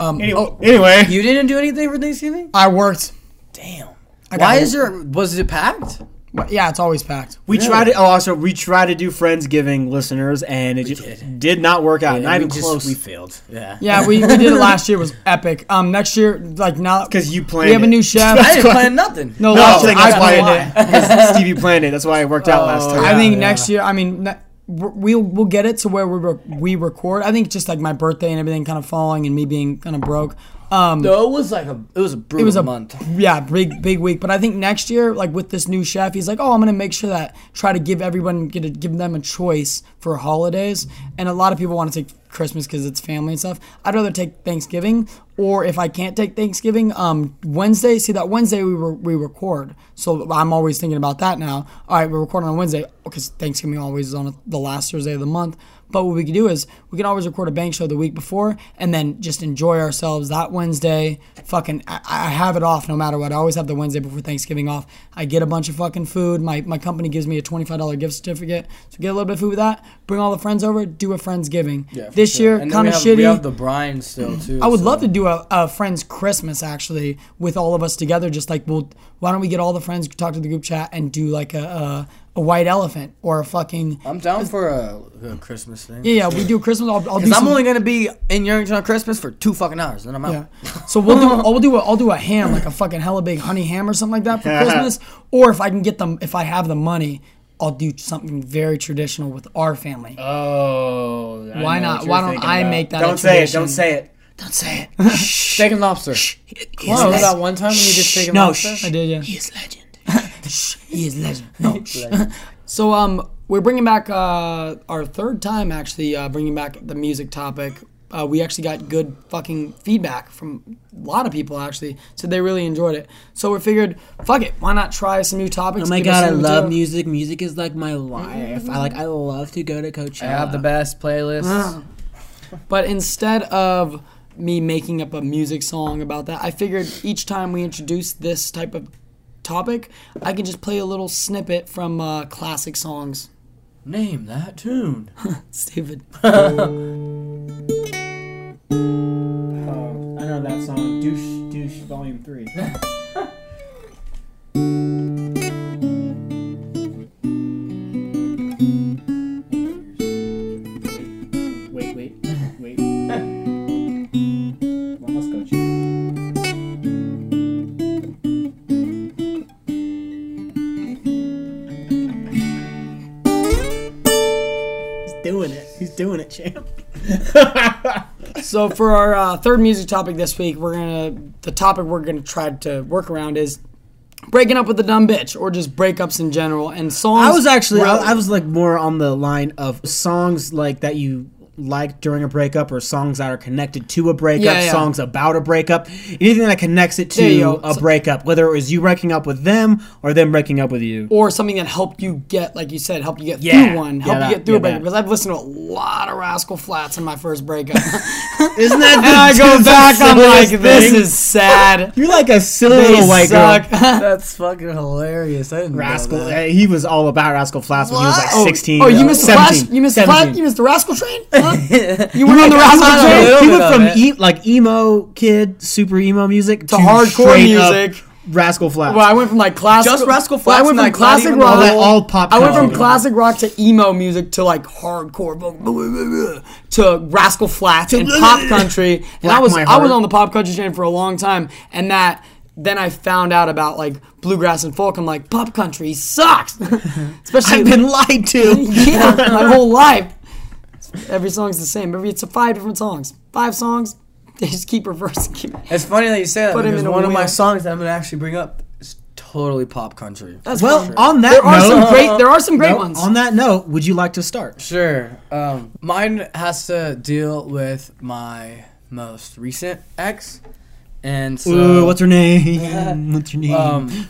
Um, Anyway, oh, anyway. You didn't do anything for Thanksgiving? I worked. Damn. I got Why it. is your was it packed? But yeah, it's always packed. We try to. Oh, also we try to do friendsgiving listeners, and it just did. did. not work out. Yeah, not we even just- close. We failed. Yeah. Yeah, we, we did it <laughs> last year. It was epic. Um, next year, like now, Because you planned. we have a it. new chef. I didn't plan nothing. No, No, last I year think that's I why planned it. Stevie planned it. That's why it worked out last Oh, time. I think yeah. next year. I mean, ne- we'll we'll get it to where we re- we record. I think just like my birthday and everything kind of falling and me being kind of broke. Um, No, it was like a it was a brutal it was a month. Yeah, big big week. But I think next year, like with this new chef, he's like, oh, I'm gonna make sure that try to give everyone get a, give them a choice for holidays. And a lot of people want to take Christmas because it's family and stuff. I'd rather take Thanksgiving, or if I can't take Thanksgiving, um, Wednesday. See that Wednesday we re- we record, so I'm always thinking about that now. All right, we're recording on Wednesday because Thanksgiving always is on the last Thursday of the month. But what we can do is we can always record a bank show the week before and then just enjoy ourselves that Wednesday. Fucking, I, I have it off no matter what. I always have the Wednesday before Thanksgiving off. I get a bunch of fucking food. My, my company gives me a $25 gift certificate. So get a little bit of food with that. Bring all the friends over. Do a Friendsgiving. Yeah, this sure. year, kind of shitty. We have the brine still too. I would so- love to do a, a friends Christmas actually with all of us together. Just like, well, why don't we get all the friends talk to the group chat and do like a a, a white elephant or a fucking I'm down for a, a Christmas thing. yeah yeah. We do Christmas. I'll, I'll do Because I'm some- only gonna be in Yerington on Christmas for two fucking hours, then I'm out. Yeah. So we'll do. <laughs> I'll do. A, I'll do a ham, like a fucking hella big honey ham or something like that for Christmas. Or if I can get them, if I have the money, I'll do something very traditional with our family. Oh, I Why know not? you're Why don't thinking I about. make that? Don't a say it. Don't say it. Don't say it. Steak and lobster. He's Remember legend. that one time when you did steak and No, lobster? shh. I did. Yeah. He is legend. He is legend. No. <laughs> so um, we're bringing back uh our third time actually uh, bringing back the music topic. Uh, we actually got good fucking feedback from a lot of people actually said they really enjoyed it. So we figured, fuck it, why not try some new topics? Oh my god, I love do? music. Music is like my life. I like. I love to go to Coachella. I have the best playlist. But instead of me making up a music song about that, I figured each time we introduce this type of topic, I can just play a little snippet from uh, classic songs. Name that tune. <laughs> Stupid. <laughs> Oh, I know that song. Douche, douche, volume three. <laughs> doing it, champ. <laughs> So for our uh, third music topic this week, we're gonna the topic we're gonna try to work around is breaking up with a dumb bitch or just breakups in general and songs. I was actually I, I was like more on the line of songs like that you like during a breakup or songs that are connected to a breakup, Yeah, yeah. songs about a breakup, anything that connects it There you to a So- breakup, whether it was you breaking up with them or them breaking up with you. or something that helped you get, like you said, help you get Yeah. through one, Yeah, help that- you get through yeah, a breakup. Because I've listened to a lot of Rascal Flatts in my first breakup, <laughs> <laughs> Isn't that and I go back, I'm like, this is sad. <laughs> You're like a silly They little white suck. girl. That's fucking hilarious. I didn't Rascal, know that. uh, he was all about Rascal Flatts when he was like Oh, 16. Oh, you missed the flash. 17, You missed the flash. You missed the Rascal train. Huh? <laughs> you went on the I Rascal got a train. little He went from e- like emo kid, super emo music to, hardcore straight up music. Rascal Flatts. Well, I went from like classic. Just Rascal well, I Flatts went from like, classic rock. all that all pop. I went from culture. classic rock to emo music to like hardcore to Rascal Flatts and pop <laughs> country. And Black I was I was on the pop country train for a long time, and that then I found out about like bluegrass and folk. I'm like pop country sucks, <laughs> especially I've been lied to. yeah my whole life. Every song's the same. Every it's five different songs, five songs. <laughs> They just keep reversing. Keep, It's funny that you say that Put him because in a one of my wheel. songs that I'm gonna actually bring up is totally pop country. that's Well, fine. on that there are note, some great. There are some great no, ones. on that note, would you like to start? Sure. Um, mine has to deal with my most recent ex, and so Ooh, what's her name? <laughs> What's her name? um,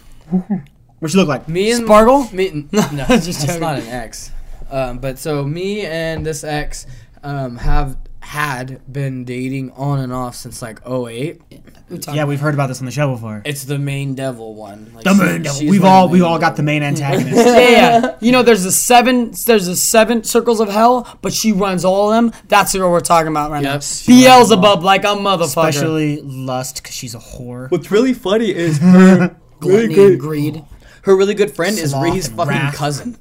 What's she look like? me and Sparkle? Me, <laughs> no, Just that's joking. not an ex. Um, but so me and this ex um, have had been dating on and off since like 08. We Yeah, we've heard about this on the show before. It's the main devil one. Like, The main devil. We've all we've all got the main antagonist. <laughs> yeah, yeah. You know, there's the seven. There's the seven circles of hell, but she runs all of them. That's what we're talking about right Yep. now. She Beelzebub, like a motherfucker. Especially lust because she's a whore. What's really funny is <laughs> her really Gluttony and good greed. her really good friend is Sloth Ree's fucking wrath. cousin.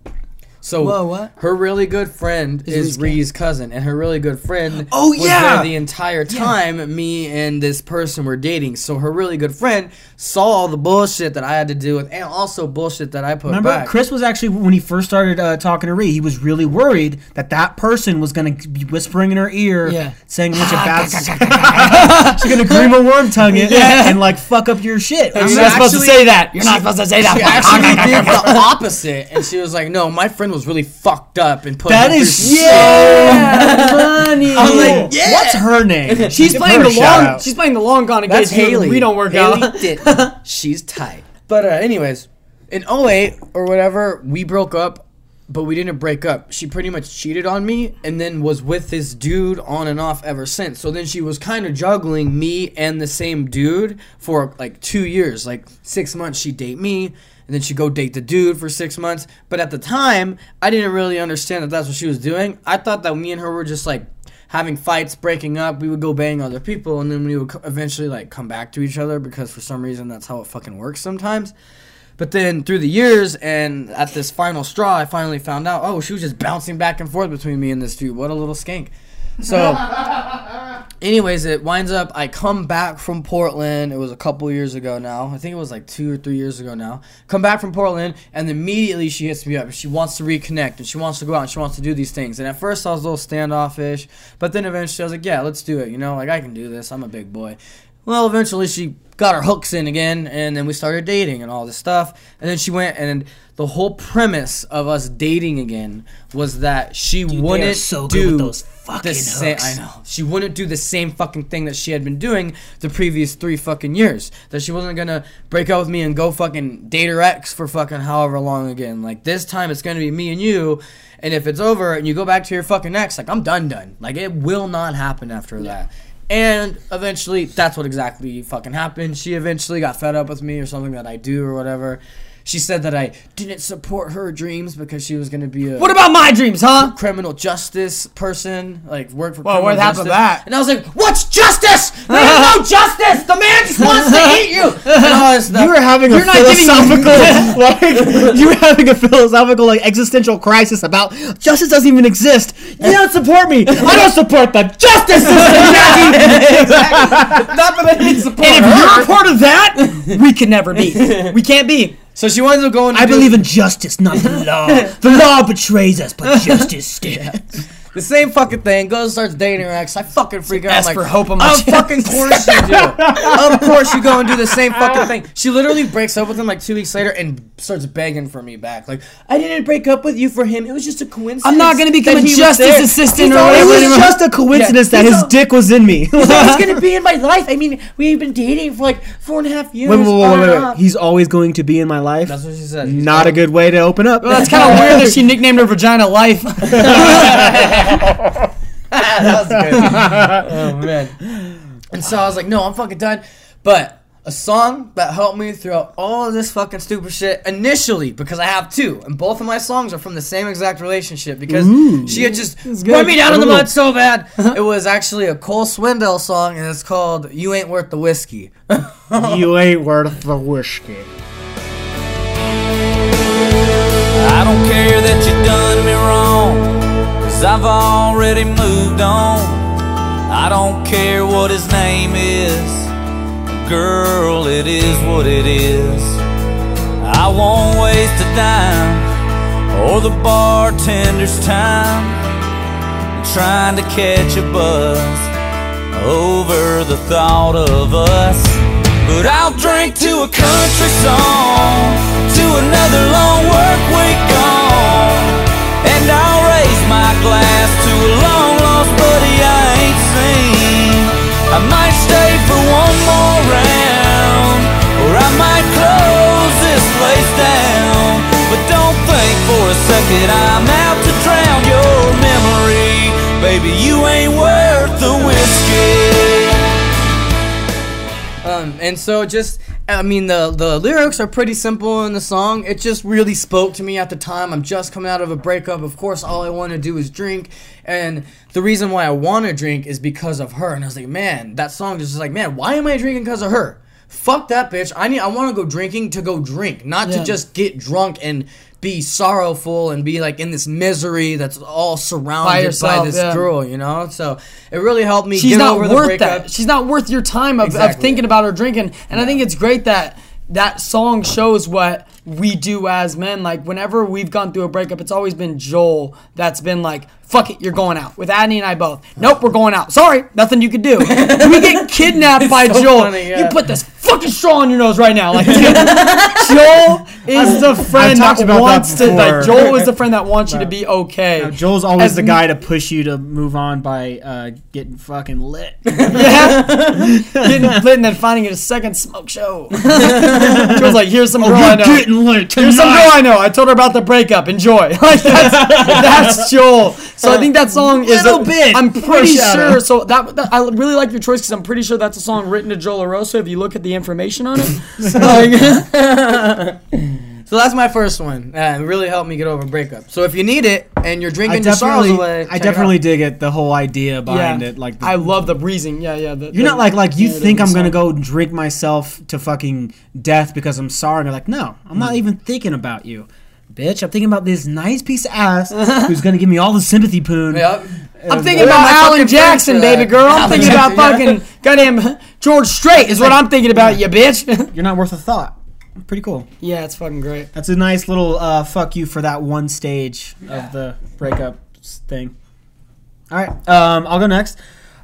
So Whoa, what? her really good friend Is is, Ree's cousin, and her really good friend <gasps> Oh, was yeah! there the entire time me and this person were dating. So her really good friend saw all the bullshit that I had to deal with, and also bullshit that I put Remember, back. Chris was actually when he first started uh, talking to Ree, he was really worried that that person was going to be whispering in her ear, Yeah. saying a bunch of <laughs> bad. <laughs> She's going to Grima Wormtongue it and like fuck up your shit. You're not supposed to say that. You're not supposed to say that. <laughs> she actually did the opposite, and she was like, "No, my friend was really fucked up and put That is me through is yeah, funny. I'm like, yeah. What's her name? She's Give playing the long. out. She's playing the long gone in That's Haley. We don't work Haley out. Ditton. She's tight. But uh, anyways, in 08 or whatever, we broke up, but we didn't break up. She pretty much cheated on me and then was with this dude on and off ever since. So then she was kind of juggling me and the same dude for like two years. Like six months she'd date me. And then she'd go date the dude for six months. But at the time, I didn't really understand that that's what she was doing. I thought that me and her were just like having fights, breaking up. We would go bang other people, and then we would eventually like come back to each other because for some reason that's how it fucking works sometimes. But then through the years and at this final straw, I finally found out. Oh, she was just bouncing back and forth between me and this dude. What a little skank. So, <laughs> anyways, it winds up. I come back from Portland. It was a couple years ago now. I think it was like two or three years ago now. Come back from Portland, and immediately she hits me up. She wants to reconnect and she wants to go out and she wants to do these things. And at first, I was a little standoffish, but then eventually, I was like, "Yeah, let's do it." You know, like I can do this. I'm a big boy. Well, eventually she got her hooks in again, and then we started dating and all this stuff. And then she went, and the whole premise of us dating again was that she wouldn't so good do with those fucking the same. I know she wouldn't do the same fucking thing that she had been doing the previous three fucking years. That she wasn't gonna break up with me and go fucking date her ex for fucking however long again. Like this time, it's gonna be me and you. And if it's over and you go back to your fucking ex, like I'm done, done. Like it will not happen after that. And eventually, that's what exactly fucking happened. She eventually got fed up with me or something that I do or whatever. She said that I didn't support her dreams because she was gonna be a What about my dreams, huh? criminal justice person, like work for. Well, criminal what happened to justice. that? And I was like, "What's justice? There's no <laughs> justice. The man just wants to eat you." And all this stuff. You were having a You're not giving- philosophical, <laughs> like you were having a philosophical, like existential crisis about justice doesn't even exist. You don't support me. I don't support the justice system. <laughs> Not that I didn't support And if her. you're a part of that, we can never be. We can't be. So she winds up going. To I believe in justice, not the law. <laughs> The law betrays us, but justice stands. <laughs> the same fucking thing. Goes starts dating her ex. I fucking freak out. I'm like, for hope on my Of fucking course you do. <laughs> of course you go and do the same fucking thing. She literally breaks up with him like two weeks later and starts begging for me back. Like I didn't break up with you for him. It was just a coincidence. I'm not gonna become that a he was justice there. assistant or It whatever. was just a coincidence that he's his all- dick was in me. He's always <laughs> gonna be in my life. I mean, we've been dating for like four and a half years. Wait, wait, wait, on wait, and wait. off. He's always going to be in my life. That's what she said. He's Not a good way to open up. Well, that's <laughs> kind of weird that she nicknamed her vagina Life. <laughs> that was good. <laughs> oh man. And so I was like, no, I'm fucking done. But a song that helped me throughout all of this fucking stupid shit initially, because I have two, and both of my songs are from the same exact relationship because she had just run me down in the mud so bad. Uh-huh. it was actually a Cole Swindell song, and it's called "You Ain't Worth the Whiskey." <laughs> you ain't worth the whiskey. I don't care that you done me wrong, cause I've already moved on. I don't care what his name is, girl, it is what it is. I won't waste a dime or the bartender's time trying to catch a buzz over the thought of us. But I'll drink to a country song, to another long work week gone. And I'll raise my glass to a long lost buddy I ain't seen. I might stay for one more round, or I might close this place down. But don't think for a second I'm out to drown your memory. Baby, you ain't worth the whiskey. Um, and so just, I mean, the the lyrics are pretty simple in the song. It just really spoke to me at the time. I'm just coming out of a breakup. Of course, all I want to do is drink, and the reason why I want to drink is because of her. And I was like, man, that song is just like, man, why am I drinking because of her? fuck that bitch. I need I want to go drinking to go drink, not Yeah. to just get drunk and be sorrowful and be like in this misery that's all surrounded by, yourself, this yeah. girl, you know? So it really helped me she's get not over the worth that. She's not worth your time of, of thinking about her drinking. And I think it's great that that song shows what we do as men. Like whenever we've gone through a breakup, it's always been Joel that's been like, "Fuck it, you're going out." With Adney and I both. Nope, we're going out. Sorry, nothing you could do. <laughs> we get kidnapped by so Joel. funny, yeah. You put this fucking straw on your nose right now. Like <laughs> Joel is the friend that about that wants to. Like. Joel is the friend that wants you to be okay. Now, Joel's always As the m- guy to push you to move on by uh, getting fucking lit. <laughs> Yeah. Getting lit and then finding it a second smoke show. Joel's like, here's some girl I know. Here's some girl I know. I told her about the breakup. Enjoy. <laughs> Like that's, that's Joel. So I think that song is A Little bit. I'm pretty sure. So that, that- I really like your choice because I'm pretty sure that's a song written to Joel Arosa. If you look at the information on it, <laughs> Like, <laughs> So that's my first one. Uh, it really helped me get over a breakup. So if you need it and you're I drinking your sorrows definitely, away, I check it definitely out. dig it. The whole idea behind yeah, it, like the, I love the breezing. Yeah, yeah. the- You're the not like like you think I'm gonna go drink myself to fucking death because I'm sorry. And you're like, no, I'm Mm. not even thinking about you, bitch. I'm thinking about this nice piece of ass <laughs> who's gonna give me all the sympathy poon. Yep. I'm thinking Where about my Alan fucking friends Jackson, for baby that? girl. I'm Alan thinking about Jackson, fucking goddamn George Strait is what I'm thinking about, you bitch. You're not worth a thought. Pretty cool. yeah, it's fucking great. That's a nice little uh, fuck you for that one stage of the breakup thing. All right, um, I'll go next.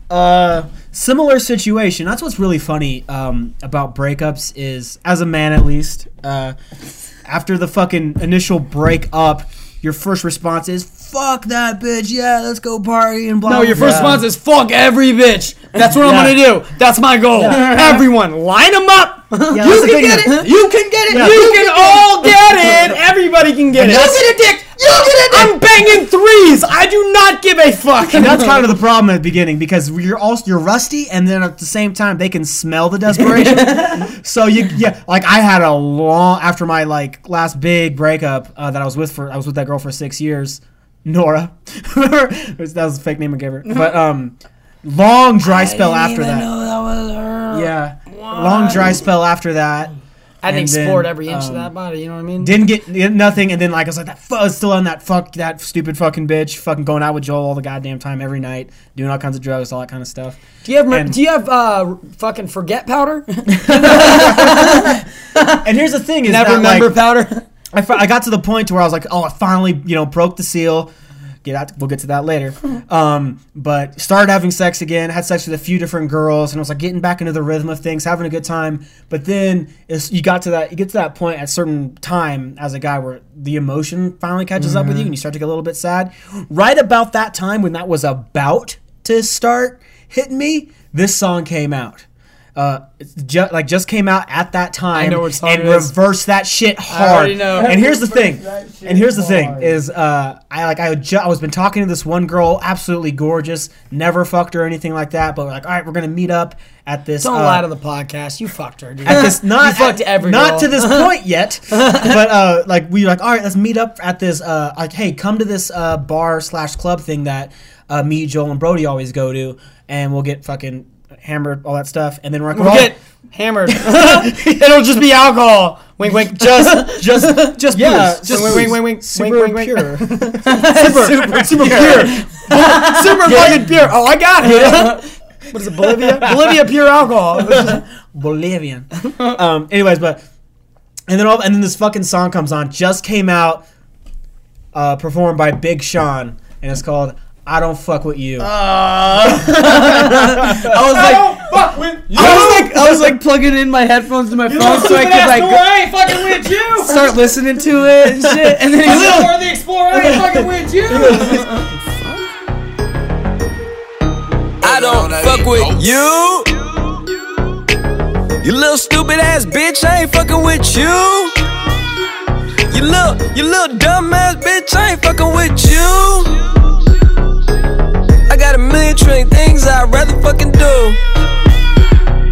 Uh, similar situation. That's what's really funny um, about breakups is, as a man at least, uh, after the fucking initial breakup, your first response is "fuck that bitch." Yeah, let's go party and blah. No, your first blah. response is "fuck every bitch." That's what Yeah. I'm gonna do. That's my goal. <laughs> Everyone, line them up. <laughs> Yeah, you can get it. You can get it. Yeah. You can all get <laughs> it. Everybody can get it. You that's- get a dick. You get a dick. I'm banging threes. I do not give a fuck. And that's kind of the problem at the beginning because you're also you're rusty, and then at the same time they can smell the desperation. so you yeah, like I had a long after my like last big breakup uh, that I was with for I was with that girl for six years, Nora. <laughs> that was a fake name I gave her, but <laughs> um, long dry spell after that. that was her. Yeah, long dry spell after that. I hadn't And then, explored every inch of um, that body. You know what I mean? Didn't get get nothing, and then like I was like that. Fu- I was still on that fuck that stupid fucking bitch, fucking going out with Joel all the goddamn time every night, doing all kinds of drugs, all that kind of stuff. do you have and- do you have uh fucking forget powder? <laughs> And here's the thing: is Never that, like, remember powder. I, fi- I got to the point where I was like, oh, I finally, you know, broke the seal. Get out. We'll get to that later. <laughs> Um, but started having sex again. Had sex with a few different girls, and I was like getting back into the rhythm of things, having a good time. But then it's, you got to that, you get to that point at a certain time as a guy where the emotion finally catches up with you, and you start to get a little bit sad. Right about that time when that was about to start hitting me, this song came out. Uh, it's ju- like just came out at that time know and reverse that shit hard. already know. And here's the thing. And here's the thing is uh I like I, ju- I was been talking to this one girl, absolutely gorgeous, never fucked her or anything like that, but we're like, all right, we're gonna meet up at this. Don't uh, lie to the podcast. You fucked her, dude. at this <laughs> not you fucked every not girl. to this <laughs> point yet, but uh, like we like all right, let's meet up at this. Uh, like hey, come to this uh, bar slash club thing that uh, me, Joel, and Brody always go to, and we'll get fucking hammered, all that stuff, and then we're like, We'll get hammered. <laughs> It'll just be alcohol. Wink, wink. Just, just, <laughs> just Yeah, booze. Just wink, wink, wink, wink, super wink, wink, pure. <laughs> super, super pure, super fucking pure. Oh, I got it. What is it, Bolivia? Bolivia pure alcohol. Bolivian. um, anyways, but and then all and then this fucking song comes on. Just came out, uh, performed by Big Sean, and it's called "I Don't Fuck with You." Uh. <laughs> I was like, fuck with you. I was like, I was like plugging in my headphones to my phone so I could like I ain't fucking with you. start listening to it and shit. And then he's like, Explorer the Explorer, I ain't fucking with you. I don't fuck with you. You little stupid ass bitch, I ain't fucking with you. You little, you little dumb ass bitch, I ain't fucking with you. A million trillion things I'd rather fucking do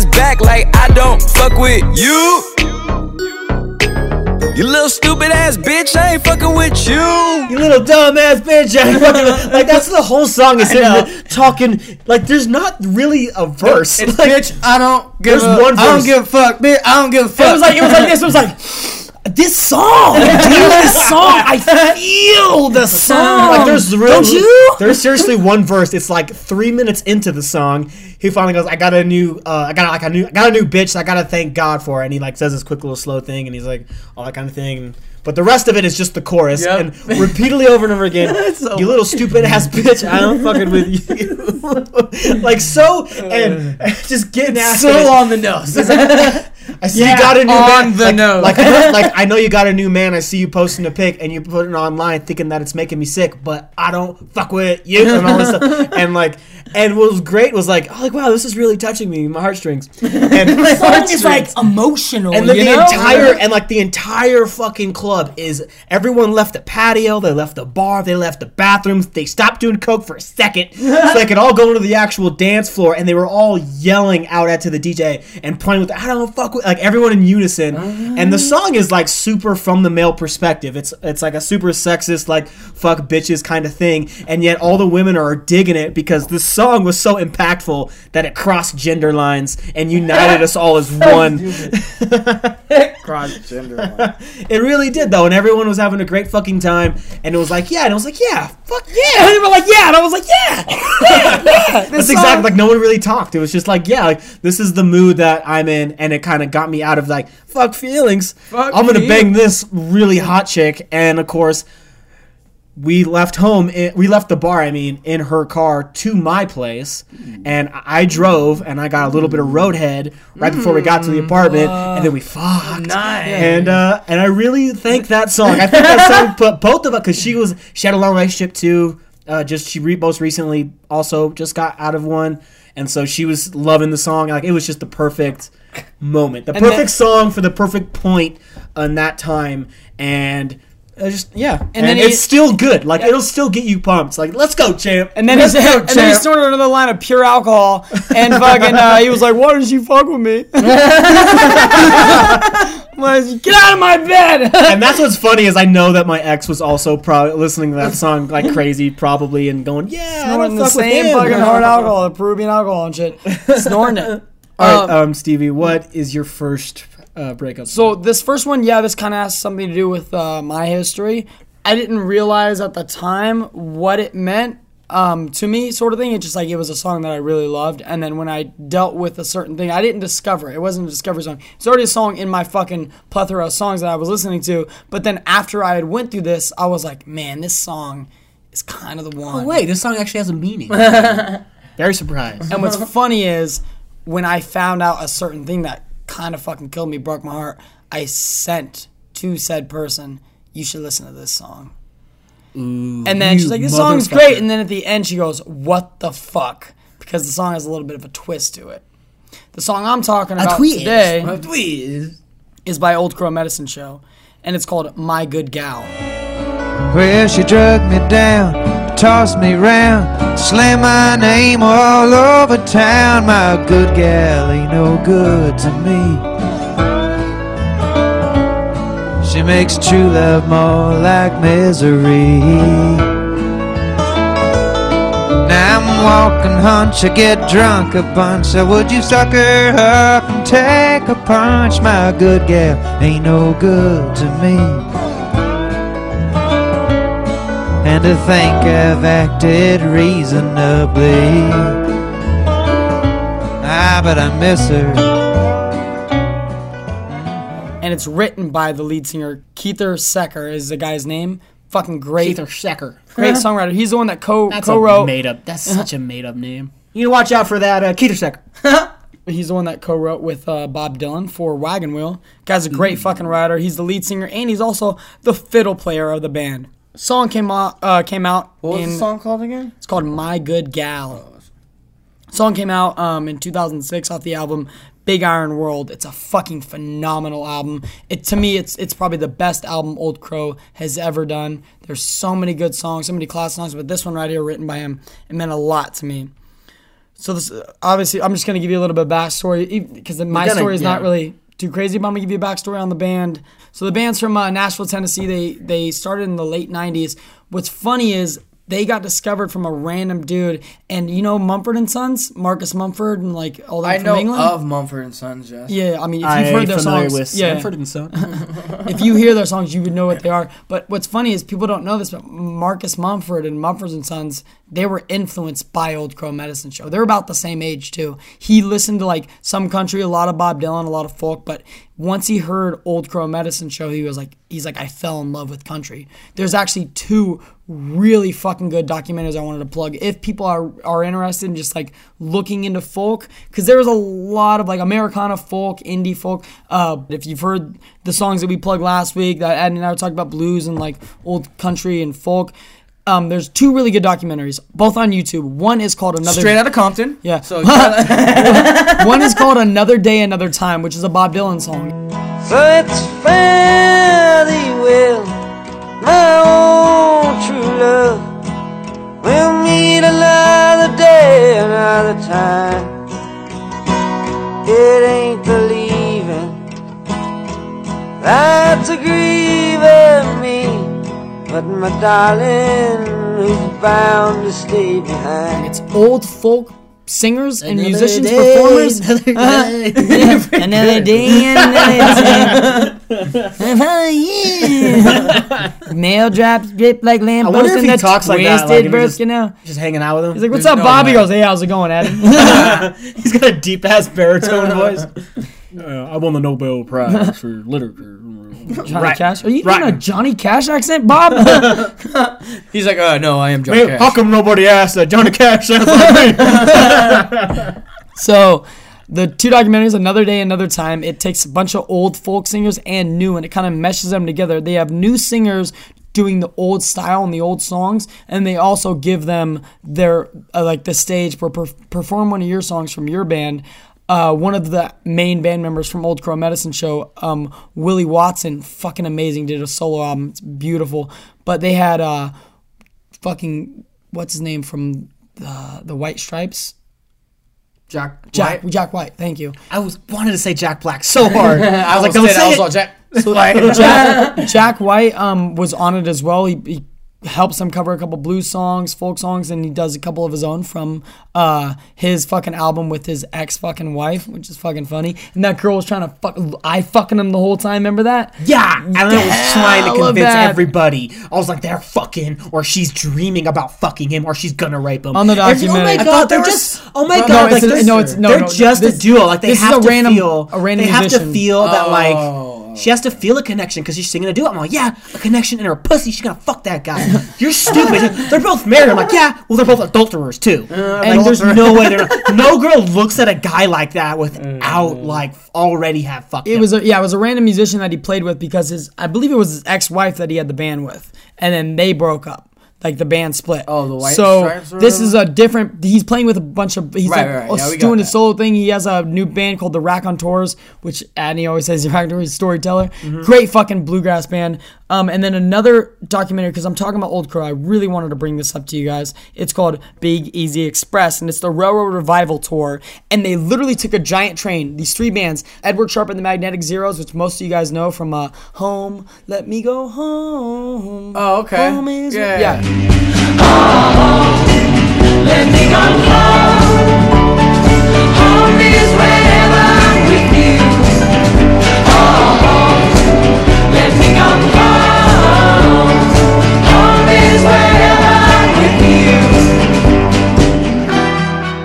back like I don't fuck with you. You little stupid ass bitch, I ain't fucking with you. You little dumbass bitch! I fucking- like that's the whole song is <laughs> him talking. Like there's not really a verse. It's like, bitch. I don't give There's a. one I don't give a fuck, bitch. I don't give a fuck. It was like it was like this. It was like this song, dude. This <laughs> song. I feel the song. Like there's really, Don't you? There's seriously one verse. It's like three minutes into the song. He finally goes, "I got a new, uh, I got like a new, I got a new bitch. I gotta thank God for." it. And he like says this quick little slow thing, and he's like all that kind of thing. But the rest of it is just the chorus, Yep. and repeatedly over and over again. <laughs> you little stupid ass bitch! I don't fucking with you. <laughs> <laughs> like so, and just getting after it. so on the nose. I see Yeah, you got a new on man. the like, nose. Like, I know- like I know you got a new man. I see you posting a pic and you put it online thinking that it's making me sick, but I don't fuck with you and all this stuff. And like, and what was great was like, oh, like wow, this is really touching me, my heartstrings. <laughs> And The song is like emotional. and then the know? entire and like the entire fucking club is everyone left the patio, they left the bar, they left the bathrooms, they stopped doing coke for a second so they could all go into the actual dance floor and they were all yelling out at to the DJ and playing with the, I don't fuck with like everyone in unison. Uh-huh. And the song is like super from the male perspective. It's it's like a super sexist like fuck bitches kind of thing and yet all the women are digging it because the song was so impactful that it crossed gender lines and united us all as <laughs> one. <laughs> Cross gender. lines. It really did though, and everyone was having a great fucking time. And it was like, yeah, and I was like, yeah, fuck yeah. <laughs> And they were like, yeah, and I was like, yeah, yeah, yeah. That's exactly like no one really talked. It was just like, yeah, like this is the mood that I'm in, and it kind of got me out of like fuck feelings. Fuck I'm gonna you. bang this really hot chick, and of course. We left home. i- We left the bar. I mean, in her car to my place, and I drove, and I got a little bit of roadhead right before we got to the apartment, and then we fucked. Nice. And uh, and I really thank that song. I think that song <laughs> put both of us because she was she had a long relationship too. Uh, just she re- most recently also just got out of one, and so she was loving the song. Like it was just the perfect moment, the perfect then- song for the perfect point in that time, and. Just yeah, and, then it's he- still good. Like it'll still get you pumped. Like let's go, champ. And then, he, let's go, and then he champ. another line of pure alcohol, and <laughs> fucking, uh, he was like, "Why didn't you fuck with me?" <laughs> <laughs> Was, Get out of my bed! and that's what's funny is I know that my ex was also probably listening to that song like crazy, probably, and going, "Yeah, Snorting the same him." fucking hard alcohol, the Peruvian alcohol and shit. Snorting it. All right, Um, um, Stevie, what is your first uh, breakup? So this first one, yeah, this kind of has something to do with uh, my history. I didn't realize at the time what it meant um, to me, sort of thing. It's just like it was a song that I really loved, and then when I dealt with a certain thing, I didn't discover it. It wasn't a discovery song. It's already a song in my fucking plethora of songs that I was listening to. But then after I had went through this, I was like, man, this song is kind of the one. oh wait, this song actually has a meaning. <laughs> Very surprised. And what's funny is when I found out a certain thing that kind of fucking killed me, broke my heart, I sent to said person, you should listen to this song. and then she's like, this song's motherfucker. great. And then at the end, she goes, what the fuck? Because the song has a little bit of a twist to it. The song I'm talking about twist. today Please. is by Old Crow Medicine Show, and it's called My Good Gal. Well, she drug me down, tossed me round, slammed my name all over town. My good gal ain't no good to me. She makes true love more like misery. Now I'm walk and hunch or get drunk a bunch. So would you sucker up and take a punch? My good gal ain't no good to me. And to think I've acted reasonably. Ah, but I miss her. and it's written by the lead singer Ketch Secor is the guy's name. Fucking great, Ethan Secker. great songwriter. He's the one that co That's co-wrote. a made up. That's such a made up name. You need to watch out for that uh, Keith Shecker. <laughs> He's the one that co-wrote with uh, Bob Dylan for Wagon Wheel. Guy's a great Mm. fucking writer. He's the lead singer and he's also the fiddle player of the band. Song came out uh, came out What was in the song called again? It's called My Good Gal. Song came out um, in 2006 off the album Big Iron World. It's a fucking phenomenal album. It to me, it's it's probably the best album Old Crow has ever done. There's so many good songs, so many class songs, but this one right here, written by him, it meant a lot to me. So this obviously, I'm just gonna give you a little bit of backstory because my gonna- story is not really too crazy, but I'm gonna give you a backstory on the band. So the band's from uh, Nashville, Tennessee. They they started in the late '90s. What's funny is they got discovered from a random dude, and you know Mumford and Sons, Marcus Mumford, and like all that from England? I from know England. of Mumford and Sons, yes. yeah, I mean, if you've heard their songs, with yeah, Sanford and Son. <laughs> if you hear their songs, you would know what they are. But what's funny is people don't know this, but Marcus Mumford and Mumford and Sons, they were influenced by Old Crow Medicine Show. They're about the same age too. He listened to like some country, a lot of Bob Dylan, a lot of folk, but once he heard Old Crow Medicine Show, he was like, he's like, I fell in love with country. There's actually two really fucking good documentaries I wanted to plug. If people are are interested in just like looking into folk, because there was a lot of like Americana folk, indie folk. Uh, if you've heard the songs that we plugged last week, that Ed and I were talking about blues and like old country and folk. Um, there's two really good documentaries, both on YouTube. One is called Another Straight out of Compton. Yeah. So <laughs> One is called Another Day, Another Time, which is a Bob Dylan song. So well, meet another day, another time. It ain't the leaving that's a grieving me, but my darling, who's bound to stay behind. It's old folk singers and Another musicians, day, performers. <laughs> <laughs> another day. <laughs> another day, another time. Male drops drip like lamp I wonder if in he the talks like that, like, twisted just- birth canal. Just hanging out with him. He's like, "What's There's up, no Bob?" He way. goes, "Hey, how's it going, Adam?" He's got a deep ass baritone voice. Uh, I won the Nobel Prize for literature. Johnny Right. Cash. Are you Right. doing a Johnny Cash accent, Bob? <laughs> he's like, uh, no, I am John Hey, Cash. how come nobody asked that Johnny Cash sounds like me? <laughs> So the two documentaries, Another Day, Another Time, it takes a bunch of old folk singers and new, and it kind of meshes them together. They have new singers doing the old style and the old songs, and they also give them their uh, like the stage for per- perform one of your songs from your band. Uh, one of the main band members from Old Crow Medicine Show, um, Willie Watson, fucking amazing, did a solo album. It's beautiful. But they had uh, fucking what's his name from the the White Stripes. Jack. Jack White. Jack White, thank you. I was wanted to say Jack Black so hard. <laughs> I was like, don't did. I was all Jack. <laughs> Jack, Jack White um, was on it as well. He, he helps him cover a couple blues songs, folk songs, and he does a couple of his own from uh, his fucking album with his ex fucking wife, which is fucking funny. And that girl was trying to fuck, I fucking him the whole time. Remember that? Yeah, and I was trying to convince that. everybody. I was like, they're fucking, or she's dreaming about fucking him, or she's gonna rape him. On the And- Oh my documentary. I god, thought they're there just. Oh my No, god, it's like a- they're, no, it's- no, they're no, just this- a duo. Like they this is have a to random- feel. a random they have to feel that Oh. like. She has to feel a connection because she's singing a duet. I'm like, yeah, a connection in her pussy. She's gonna fuck that guy. <laughs> You're stupid. they're both married. I'm like, yeah, well, they're both adulterers too. Uh, and there's no way <laughs> they're. Not, no girl looks at a guy like that without mm. like already have fucked. It him. was a, yeah, it was a random musician that he played with because his I believe it was his ex-wife that he had the band with, and then they broke up. Like the band split. Oh, the White So Stripes or this is a different. He's playing with a bunch of. He's Right, like right, right. oh, Yeah, doing his that. solo thing. He has a new band called the Rack on Tours, which Adney always says <laughs> the Raconteurs storyteller. Mm-hmm. Great fucking bluegrass band. Um, and then another documentary because I'm talking about Old Crow. I really wanted to bring this up to you guys. It's called Big Easy Express, and it's the Railroad Revival Tour. And they literally took a giant train. These three bands: Edward Sharpe and the Magnetic Zeros, which most of you guys know from uh, Home. Let me go home. Oh, okay. Home is Yeah. yeah. Let me come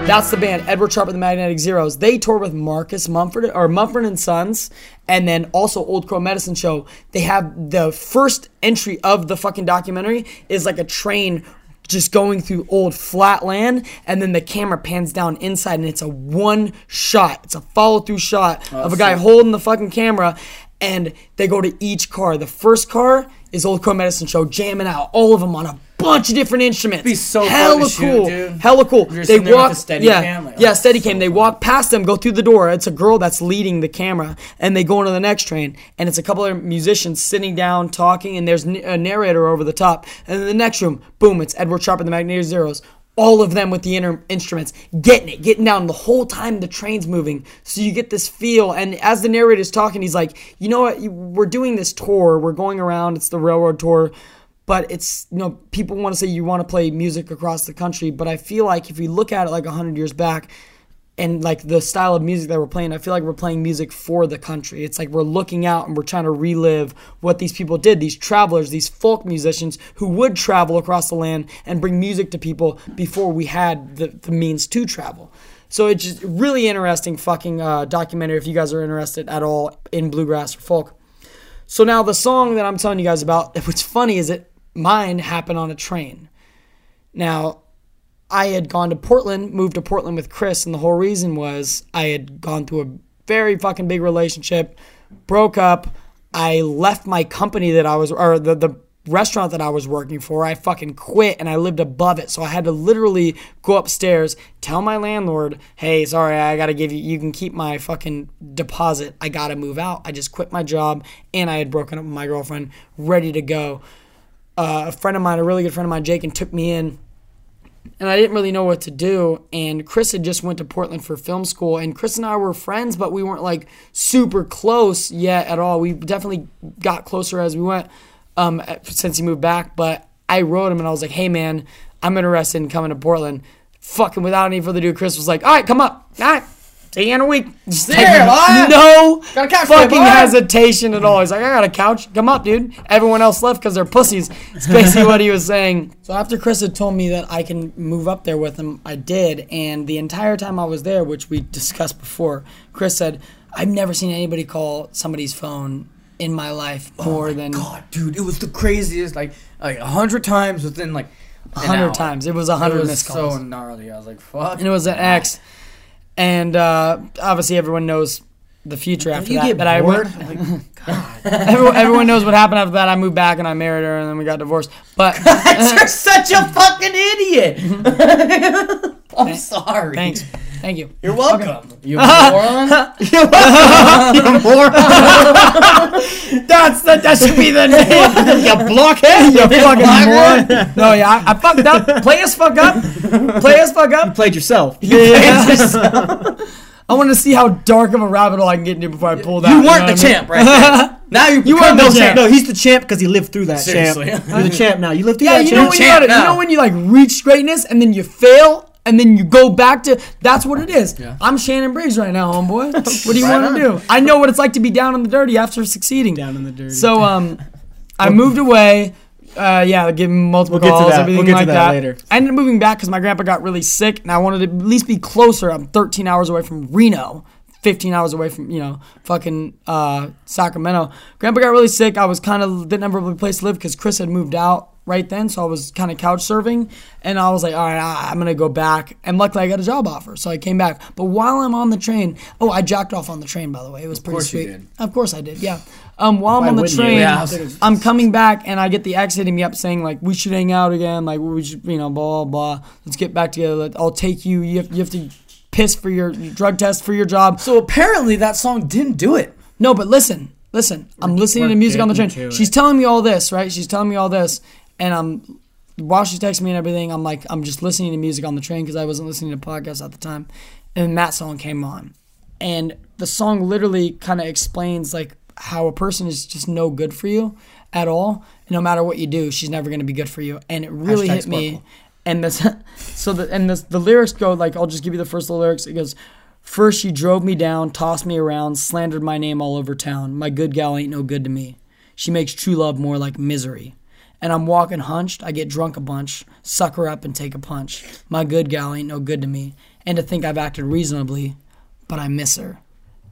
That's the band, Edward Sharpe and the Magnetic Zeros. They toured with Marcus Mumford or Mumford and Sons, and then also Old Crow Medicine Show. They have the first entry of the fucking documentary is like a train just going through old flat land, and then the camera pans down inside, and it's a one shot. It's a follow through shot oh, of a guy holding the fucking camera, and they go to each car. The first car is Old Crow Medicine Show jamming out, all of them on a bunch of different instruments. Be so hella to shoot, cool, dude. hella cool. You're They sitting there with walk, steady yeah, cam, like, yeah, steady so cam. They walk past them, go through the door. It's a girl that's leading the camera, and they go into the next train, and it's a couple of musicians sitting down talking, and there's a narrator over the top, and then the next room, boom, it's Edward Sharpe and the Magnetic Zeros. All of them with the inner instruments, getting it, getting down the whole time the train's moving. So you get this feel. And as the narrator's talking, he's like, you know what? We're doing this tour. We're going around. It's the railroad tour but it's you know people want to say you want to play music across the country but i feel like if we look at it like 100 years back and like the style of music that we're playing i feel like we're playing music for the country. It's like we're looking out and we're trying to relive what these people did these travelers these folk musicians who would travel across the land and bring music to people before we had the, the means to travel. So it's just really interesting fucking uh, documentary if you guys are interested at all in bluegrass or folk. So now the song that I'm telling you guys about, <laughs> what's funny is that mine happened on a train. Now, I had gone to Portland, moved to Portland with Chris, and the whole reason was I had gone through a very fucking big relationship, broke up. I left my company that I was, or the, the restaurant that I was working for. I fucking quit and I lived above it. So I had to literally go upstairs, tell my landlord, hey, sorry, I gotta give you, you can keep my fucking deposit. I gotta move out. I just quit my job and I had broken up with my girlfriend, ready to go. Uh, a friend of mine, a really good friend of mine, Jake, and took me in and I didn't really know what to do. And Chris had just went to Portland for film school, and Chris and I were friends, but we weren't like super close yet at all. We definitely got closer as we went um, since he moved back. But I wrote him, and I was like, "Hey, man, I'm interested in coming to Portland." Fucking without any further ado, Chris was like, "All right, come up. All right." See you in a week. There, no Got a couch for you, fucking hesitation at all. He's like, I got a couch. Come up, dude. Everyone else left because they're pussies. It's basically what he was saying. <laughs> So after Chris had told me that I can move up there with him, I did. And the entire time I was there, which we discussed before, Chris said, I've never seen anybody call somebody's phone in my life oh more than God, dude, it was the craziest. Like, like a hundred times within like a hundred times. It was a hundred was missed so gnarly. I was like, fuck. and it was an ex. And uh, obviously, everyone knows the future after you that. get but I bored? went, <laughs> everyone, everyone knows what happened after that. I moved back and I married her, and then we got divorced. But <laughs> You're such a fucking idiot. <laughs> I'm sorry. thanks, thank you. You're welcome. <laughs> You moron. You moron. <laughs> That's that. That should be the <laughs> name. you blockhead. You fucking moron. No, yeah, I, I fucked up. Play us fuck up. Play us fuck up. You played yourself. Yeah. I want to see how dark of a rabbit hole I can get into before I pull that. You weren't what the I mean? champ right there. Now you, You become weren't the the champ. No, he's the champ because he lived through that. Seriously. Champ. You're the champ now. You lived through Yeah, that. you know champ. when you, gotta, you know when you like reach greatness and then you fail and then you go back to that's what it is. I'm Shannon Briggs right now, homeboy. <laughs> What do you Right want to do? I know what it's like to be down in the dirty after succeeding. Down in the dirty. So um, <laughs> I moved away. Uh, yeah, him multiple We'll calls, that. everything We'll get to like that that. later. I ended up moving back because my grandpa got really sick, and I wanted to at least be closer. I'm 13 hours away from Reno, 15 hours away from you know fucking uh, Sacramento. Grandpa got really sick. I was kind of didn't have a really place to live because Chris had moved out right then, so I was kind of couch surfing, and I was like, all right, I- I'm gonna go back. And luckily, I got a job offer, so I came back. But while I'm on the train, oh, I jacked off on the train by the way. It was pretty course you sweet. did. Of course I did. Yeah. Um, while I'm on the train, Yeah. I'm coming back and I get the ex hitting me up saying like we should hang out again, like we should, you know, blah blah. blah. Let's get back together. I'll take you. You have, you have to piss for your drug test for your job. So apparently that song didn't do it. No, but listen, listen. I'm listening to music on the train. She's telling me all this, right? She's telling me all this, and I'm while she's texting me and everything. I'm like, I'm just listening to music on the train because I wasn't listening to podcasts at the time, and that song came on, and the song literally kind of explains like how a person is just no good for you at all. No matter what you do, she's never going to be good for you. And it really Hashtag hit me. And this <laughs> so the and this the lyrics go like I'll just give you the first little lyrics. It goes. First, she drove me down, tossed me around, slandered my name all over town. My good gal ain't no good to me. She makes true love more like misery. And I'm walking hunched, I get drunk a bunch, suck her up and take a punch. My good gal ain't no good to me. And to think I've acted reasonably, but I miss her.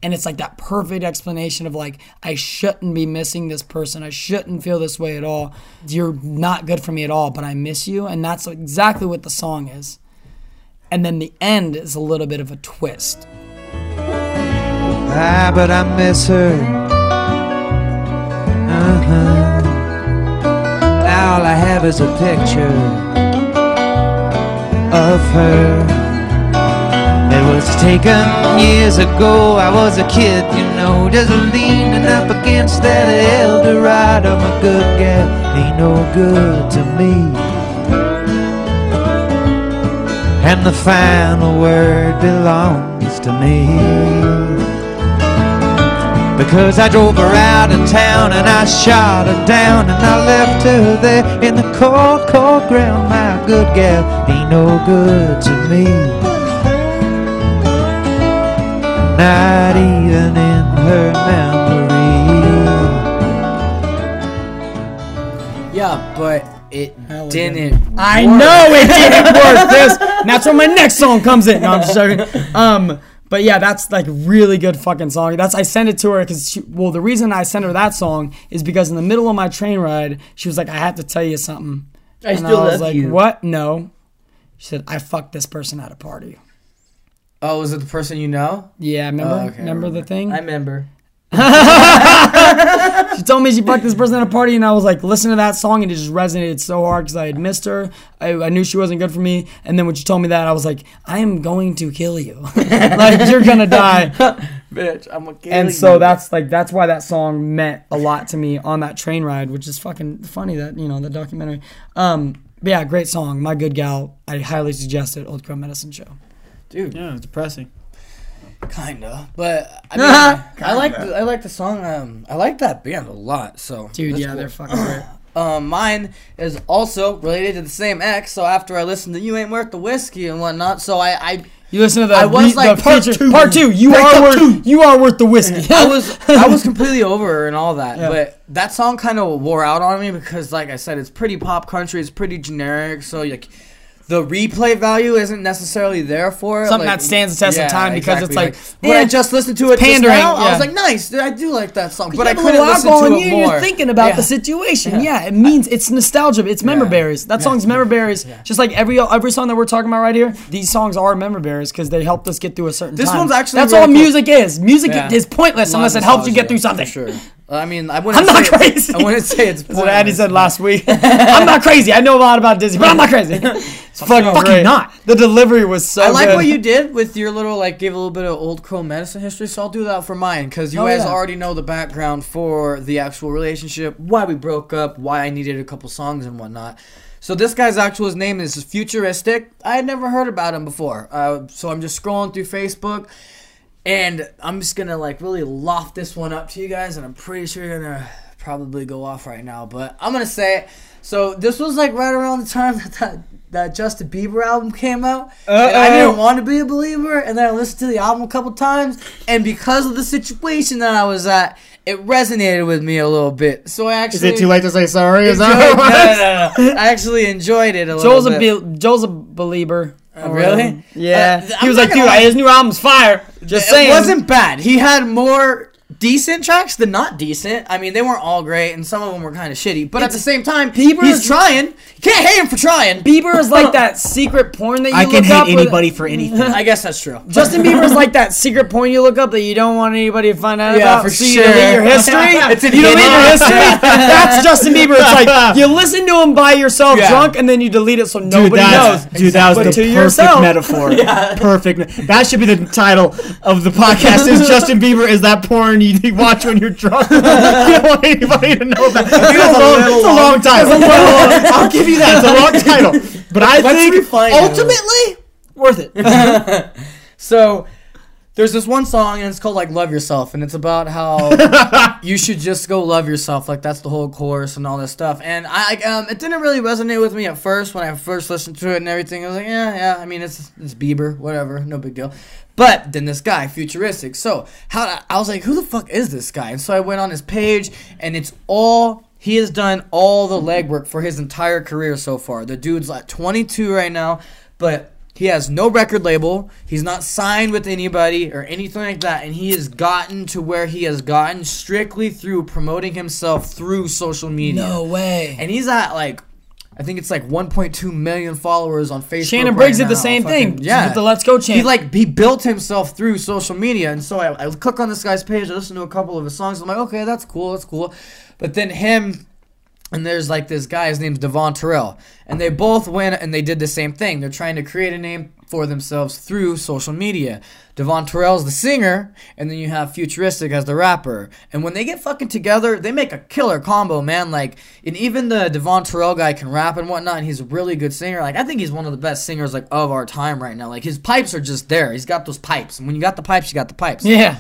And it's like that perfect explanation of like, I shouldn't be missing this person. I shouldn't feel this way at all. You're not good for me at all, but I miss you. And that's exactly what the song is. And then the end is a little bit of a twist. Ah, but I miss her. All I have is a picture of her. It was taken years ago. I was a kid, you know, just leaning up against that Eldorado. My good gal ain't no good to me. And the final word belongs to me. Because I drove her out of town and I shot her down and I left her there in the cold, cold ground. My good gal ain't no good to me. Not even in her memory. Yeah, but it Hell didn't. I know it didn't work. This, and <laughs> that's where my next song comes in. No, I'm just joking. Um, but yeah, that's like really good fucking song. That's I sent it to her because well, the reason I sent her that song is because in the middle of my train ride, she was like, "I have to tell you something." I and still I was love like, you. "What? No." She said, "I fucked this person at a party." Oh, was it the person you know? Yeah, remember? Oh, okay, I remember the thing? I remember. She told me she fucked this person at a party, and I was like, listen to that song, and it just resonated so hard because I had missed her. I, I knew she wasn't good for me, and then when she told me that, I was like, I am going to kill you. <laughs> like you're gonna die. Bitch, I'm a and so that's like that's why that song meant a lot to me on that train ride, which is fucking funny that you know the documentary. Um, but yeah, great song. My good gal. I highly suggest it. Old Crow Medicine Show. dude. Yeah, it's depressing. Kinda, but I mean, <laughs> I like the, I like the song. Um, I like that band a lot. So Dude, yeah, cool. they're fucking great. <clears throat> Um, mine is also related to the same ex. So after I listened to "You Ain't Worth the Whiskey" and whatnot, so I I, You listen to the, I was re- like, part feature- two. Part two. You Break are worth. two. You are worth the whiskey. <laughs> I was I was <laughs> completely over her and all that. Yeah. But that song kind of wore out on me because, like I said, it's pretty pop country. It's pretty generic. So like. The replay value isn't necessarily there for it. Something like- that stands the test of time because it's like, when eh, I just listened to it pandering, now, I was like, nice, I do like that song, but I couldn't listen to it you, more. You're thinking about Yeah. the situation. Yeah. it means it's nostalgia. It's member berries. That song's member berries. Just like every every song that we're talking about right here, these songs are member berries because they helped us get through a certain This time. one's actually that's really all cool. music is. Music Yeah. is pointless unless it helps you get through something. Sure. I mean, I <laughs> wouldn't. I'm not say crazy. I wouldn't say it's. <laughs> That's what Andy said last week. <laughs> I'm not crazy. I know a lot about Disney, but I'm not crazy. Fucking, fucking great. not. The delivery was so I like good. what you did with your little like give a little bit of old crow medicine history, so I'll do that for mine because you Oh, guys yeah. already know the background for the actual relationship, why we broke up, why I needed a couple songs and whatnot. So this guy's actual his name is Futuristic. I had never heard about him before, uh, so I'm just scrolling through Facebook, and I'm just gonna like really loft this one up to you guys, and I'm pretty sure you're gonna probably go off right now, but I'm gonna say it. So this was like right around the time <laughs> that that, that Justin Bieber album came out, and I didn't want to be a believer, and then I listened to the album a couple times, and because of the situation that I was at, it resonated with me a little bit. So I actually Is it too late to say sorry? Is that no, what it was? no, no, no. I actually enjoyed it a Joel's little a bit. be- Joel's a believer. Uh, really? Yeah. Uh, he I'm was like, dude, lie. his new album's fire. Just it saying. It wasn't bad. He had more decent tracks than not decent. I mean, they weren't all great, and some of them were kind of shitty. But at the same time, Bieber he's is- trying. You can't hate him for trying. Bieber is like <laughs> that secret porn that you I look can hate up with- anybody for <laughs> anything. I guess that's true. Justin <laughs> Bieber is like that secret porn you look up that you don't want anybody to find out Yeah, about. for so you delete your history. It's an you delete your history. That's Justin Bieber. It's like you listen to him by yourself Yeah. drunk and then you delete it so Dude, nobody that's, knows. dude, that was But the to perfect yourself. metaphor. Perfect. That should be the title of the podcast. Is Justin Bieber is that porn you <laughs> watch when you're drunk? <laughs> you don't want anybody to know that. It's a long, it's a long title. <laughs> I'll give you that. It's a long title. But I Let's think refine it a ultimately worth it. So There's this one song and it's called like "Love Yourself" and it's about how <laughs> you should just go love yourself. Like that's the whole chorus and all this stuff. And I um, it didn't really resonate with me at first when I first listened to it and everything. I was like, yeah, yeah. I mean, it's it's Bieber, whatever, no big deal. But then this guy, futuristic. So how I was like, who the fuck is this guy? And so I went on his page and it's all he has done all the legwork for his entire career so far. The dude's like 22 right now, but he has no record label. He's not signed with anybody or anything like that. And he has gotten to where he has gotten strictly through promoting himself through social media. No way. And he's at like, I think it's like 1.2 million followers on Facebook. Shannon right Briggs did the same Fucking- thing. Yeah. With the Let's Go chant. He like he built himself through social media, and so I, I click on this guy's page. I listen to a couple of his songs. I'm like, okay, that's cool, that's cool. But then him and there's like this guy. His name's Devvon Terrell, and they both went and they did the same thing. They're trying to create a name for themselves through social media. Devvon Terrell's the singer, and then you have Futuristic as the rapper. And when they get fucking together, they make a killer combo, man. Like, and even the Devvon Terrell guy can rap and whatnot, and he's a really good singer. Like, I think he's one of the best singers like of our time right now. Like, his pipes are just there. He's got those pipes, and when you got the pipes, you got the pipes. yeah.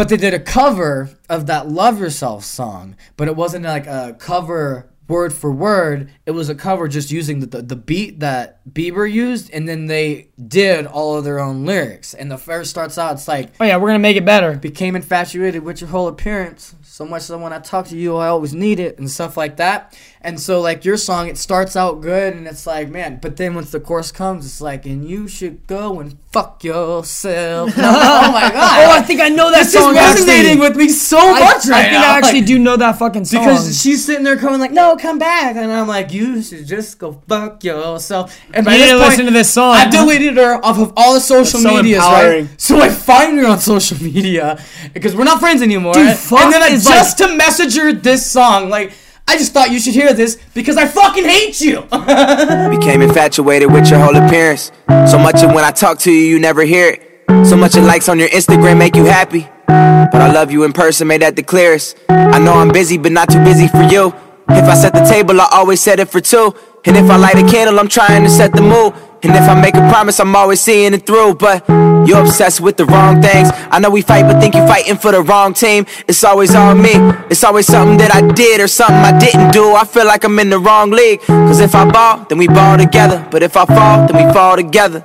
But they did a cover of that Love Yourself song, but it wasn't like a cover word for word. It was a cover just using the, the, the beat that Bieber used, and then they did all of their own lyrics. And the first starts out, it's like, Oh yeah, we're gonna make it better. became infatuated with your whole appearance. So much that when I talk to you, I always need it, and stuff like that. And so, like, your song, it starts out good, and it's like, man, but then once the chorus comes, it's like, and you should go and fuck yourself. <laughs> And oh my God. Oh, I think I know that This is song. resonating actually. with me so much I right think now. I actually Like, do know that fucking song. because she's sitting there coming like, no, come back, and I'm like, you should just go fuck yourself. And by You this point, listen to this song. I deleted her off of all the social so medias, empowering. right? So I find her on social media because we're not friends anymore. Dude, fuck and then I is just to message her this song, like. I just thought you should hear this because I fucking hate you. <laughs> Became infatuated with your whole appearance. So much that when I talk to you, you never hear it. So much of likes on your Instagram make you happy. But I love you in person, made that the clearest. I know I'm busy, but not too busy for you. If I set the table, I always set it for two. And if I light a candle, I'm trying to set the mood. And if I make a promise, I'm always seeing it through. But you're obsessed with the wrong things. I know we fight, but think you're fighting for the wrong team. It's always on me. It's always something that I did or something I didn't do. I feel like I'm in the wrong league. Cause if I ball, then we ball together. But if I fall, then we fall together.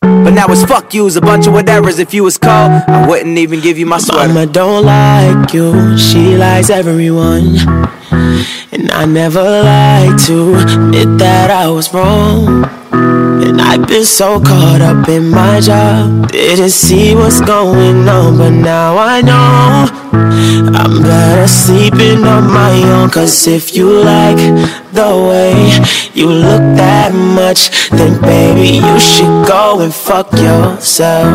But now it's fuck yous, a bunch of whatevers. If you was cold, I wouldn't even give you my sweater. Mama don't like you, she likes everyone. And I never like to admit that I was wrong. And I've been so caught up in my job, didn't see what's going on, but now I know I'm better sleeping on my own. Cause if you like the way you look that much, then baby, you should go and fuck yourself.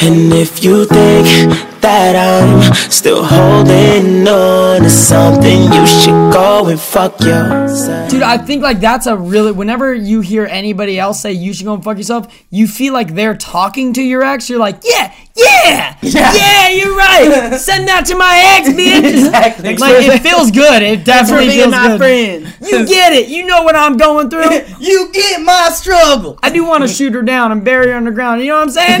And if you think that I'm still holding on to something, you should go and fuck yourself. Dude, I think like that's a really. Whenever you hear anybody else say you should go and fuck yourself, you feel like they're talking to your ex. You're like, yeah, yeah, <laughs> yeah, you're right. <laughs> Send that to my ex, bitch. <laughs> Exactly. Like it feels good. It definitely being feels my good. friend. You get it. You know what I'm going through. you get my struggle. I do want to shoot her down and bury her underground. You know what I'm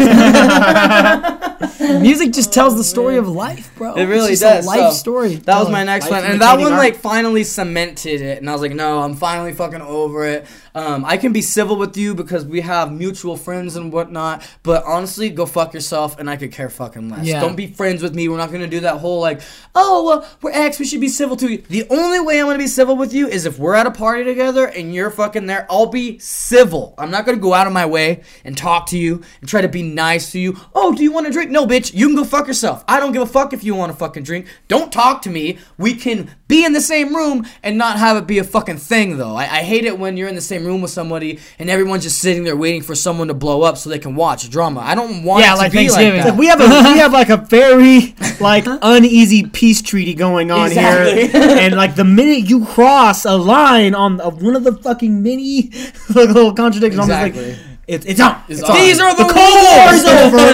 saying? Music just tells the story of life, bro. It really it's just does. A life So, story. That was my next one, and that one art. like finally cemented it. And I was like, no, I'm finally fucking over it. Um, I can be civil with you because we have mutual friends and whatnot. But honestly, go fuck yourself, and I could care fucking less. Yeah. Don't be friends with me. We're not gonna do that whole like, oh, well, we're ex. We should be civil to you. The only way I'm gonna be civil with you is if we're at a party together and you're fucking there. I'll be civil. I'm not gonna go out of my way and talk to you and try to be nice to you. Oh, do you want to drink? No, bitch. You can go fuck yourself. I don't give a fuck if you want to fucking drink. Don't talk to me. We can be in the same room and not have it be a fucking thing, though. I, I hate it when you're in the same room with somebody and everyone's just sitting there waiting for someone to blow up so they can watch drama. I don't want Yeah, it to like be Thanksgiving. like that. We have a <laughs> we have like a very like uneasy peace treaty going on Exactly. here, <laughs> and like the minute you cross a line on of one of the fucking many <laughs> little contradictions, I'm just Exactly. like, it's it's on. It's It's on. on. These are the Cold War rules. is over.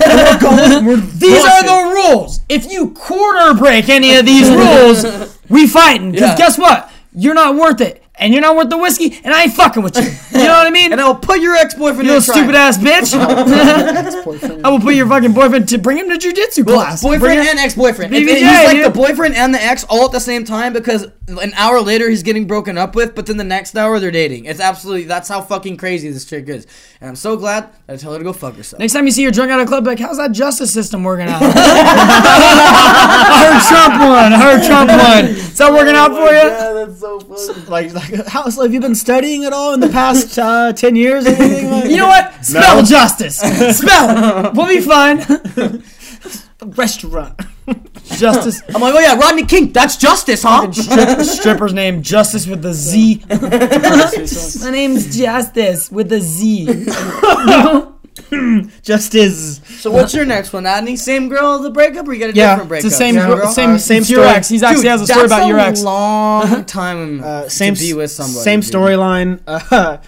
<laughs> we're going. We're <laughs> These are the rules. If you quarter break any of these rules, we fighting. Because Yeah. guess what? You're not worth it. And you're not worth the whiskey, and I ain't fucking with you. You know what I mean? <laughs> And I will put your ex-boyfriend you in little trial. stupid ass bitch. <laughs> <laughs> I will put your fucking boyfriend to bring him to jujitsu Well, class. Boyfriend him- and ex-boyfriend. And- BBJ, and he's like dude. the boyfriend and the ex all at the same time because an hour later he's getting broken up with, but then the next hour they're dating. It's absolutely that's how fucking crazy this chick is. And I'm so glad that I tell her to go fuck herself. Next time you see her drunk at a club, like, how's that justice system working out? I heard Trump won. I heard Trump won. Is that working out for you? Yeah, that's so funny. Like, like <laughs> how so have you been studying at all in the past uh, ten years? Or anything like <laughs> You know what? Spell justice. <laughs> Spell. We'll be fine. Restaurant. Justice. I'm like, oh yeah, Rodney King. That's justice, huh? Strip, stripper's name Justice with the Z. My name's Justice with the Z. <clears throat> Just is. so what's your next one, Adney? Same girl, the breakup, or you got a Yeah, different breakup? It's the same, Yeah, girl. same, Uh, same it's your story. ex. He's actually Dude, has a story that's about your a ex. long <laughs> time Uh, same to be with somebody. Same storyline. Uh,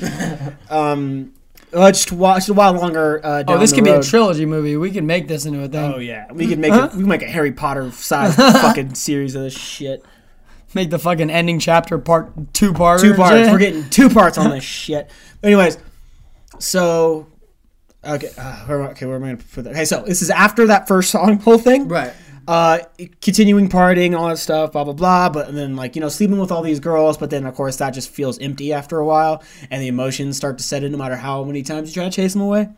<laughs> <laughs> um, uh, just, wa- just a while longer. Uh, down Oh, this the could be a trilogy movie. We can make this into a thing. Oh yeah, we could make a, we could make a Harry Potter size fucking series of this shit. Make the fucking ending chapter part two parts. Two parts. We're getting two parts on this shit. Anyways, so okay, uh, where, am I- okay, where am I gonna put that? Okay, so this is after that first song <laughs> whole thing, Right. uh, continuing partying, all that stuff, blah blah blah. But then like you know sleeping with all these girls, but then of course that just feels empty after a while, and the emotions start to set in no matter how many times you try to chase them away.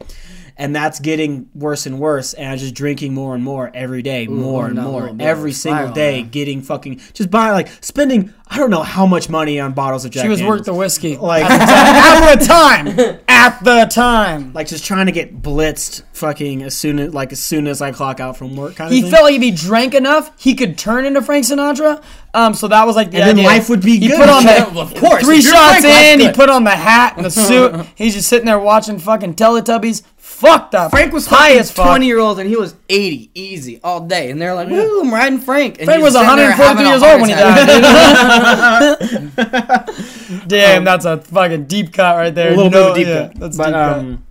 And that's getting worse and worse, and I'm just drinking more and more every day, more and more, every single day, getting fucking just buying like spending I don't know how much money on bottles of Jack. She was Daniels. worth the whiskey. like <laughs> at the time. At the time. like just trying to get blitzed fucking as soon as like as soon as I clock out from work kind of He thing. felt like if he drank enough, he could turn into Frank Sinatra. Um, so that was like the And then life would be he good. Put on Yeah, the <laughs> of course. three shots Frank, in. He put on the hat and the suit. <laughs> He's just sitting there watching fucking Teletubbies. Fucked up. Frank was high as fuck. 20 year old and he was 80 easy all day. And they're like, woo, I'm riding Frank. And Frank was sitting there 143 years old when he died. <laughs> <laughs> Damn, that's a fucking deep cut right there. a little No- bit deep yeah, cut. That's but deep cut. um,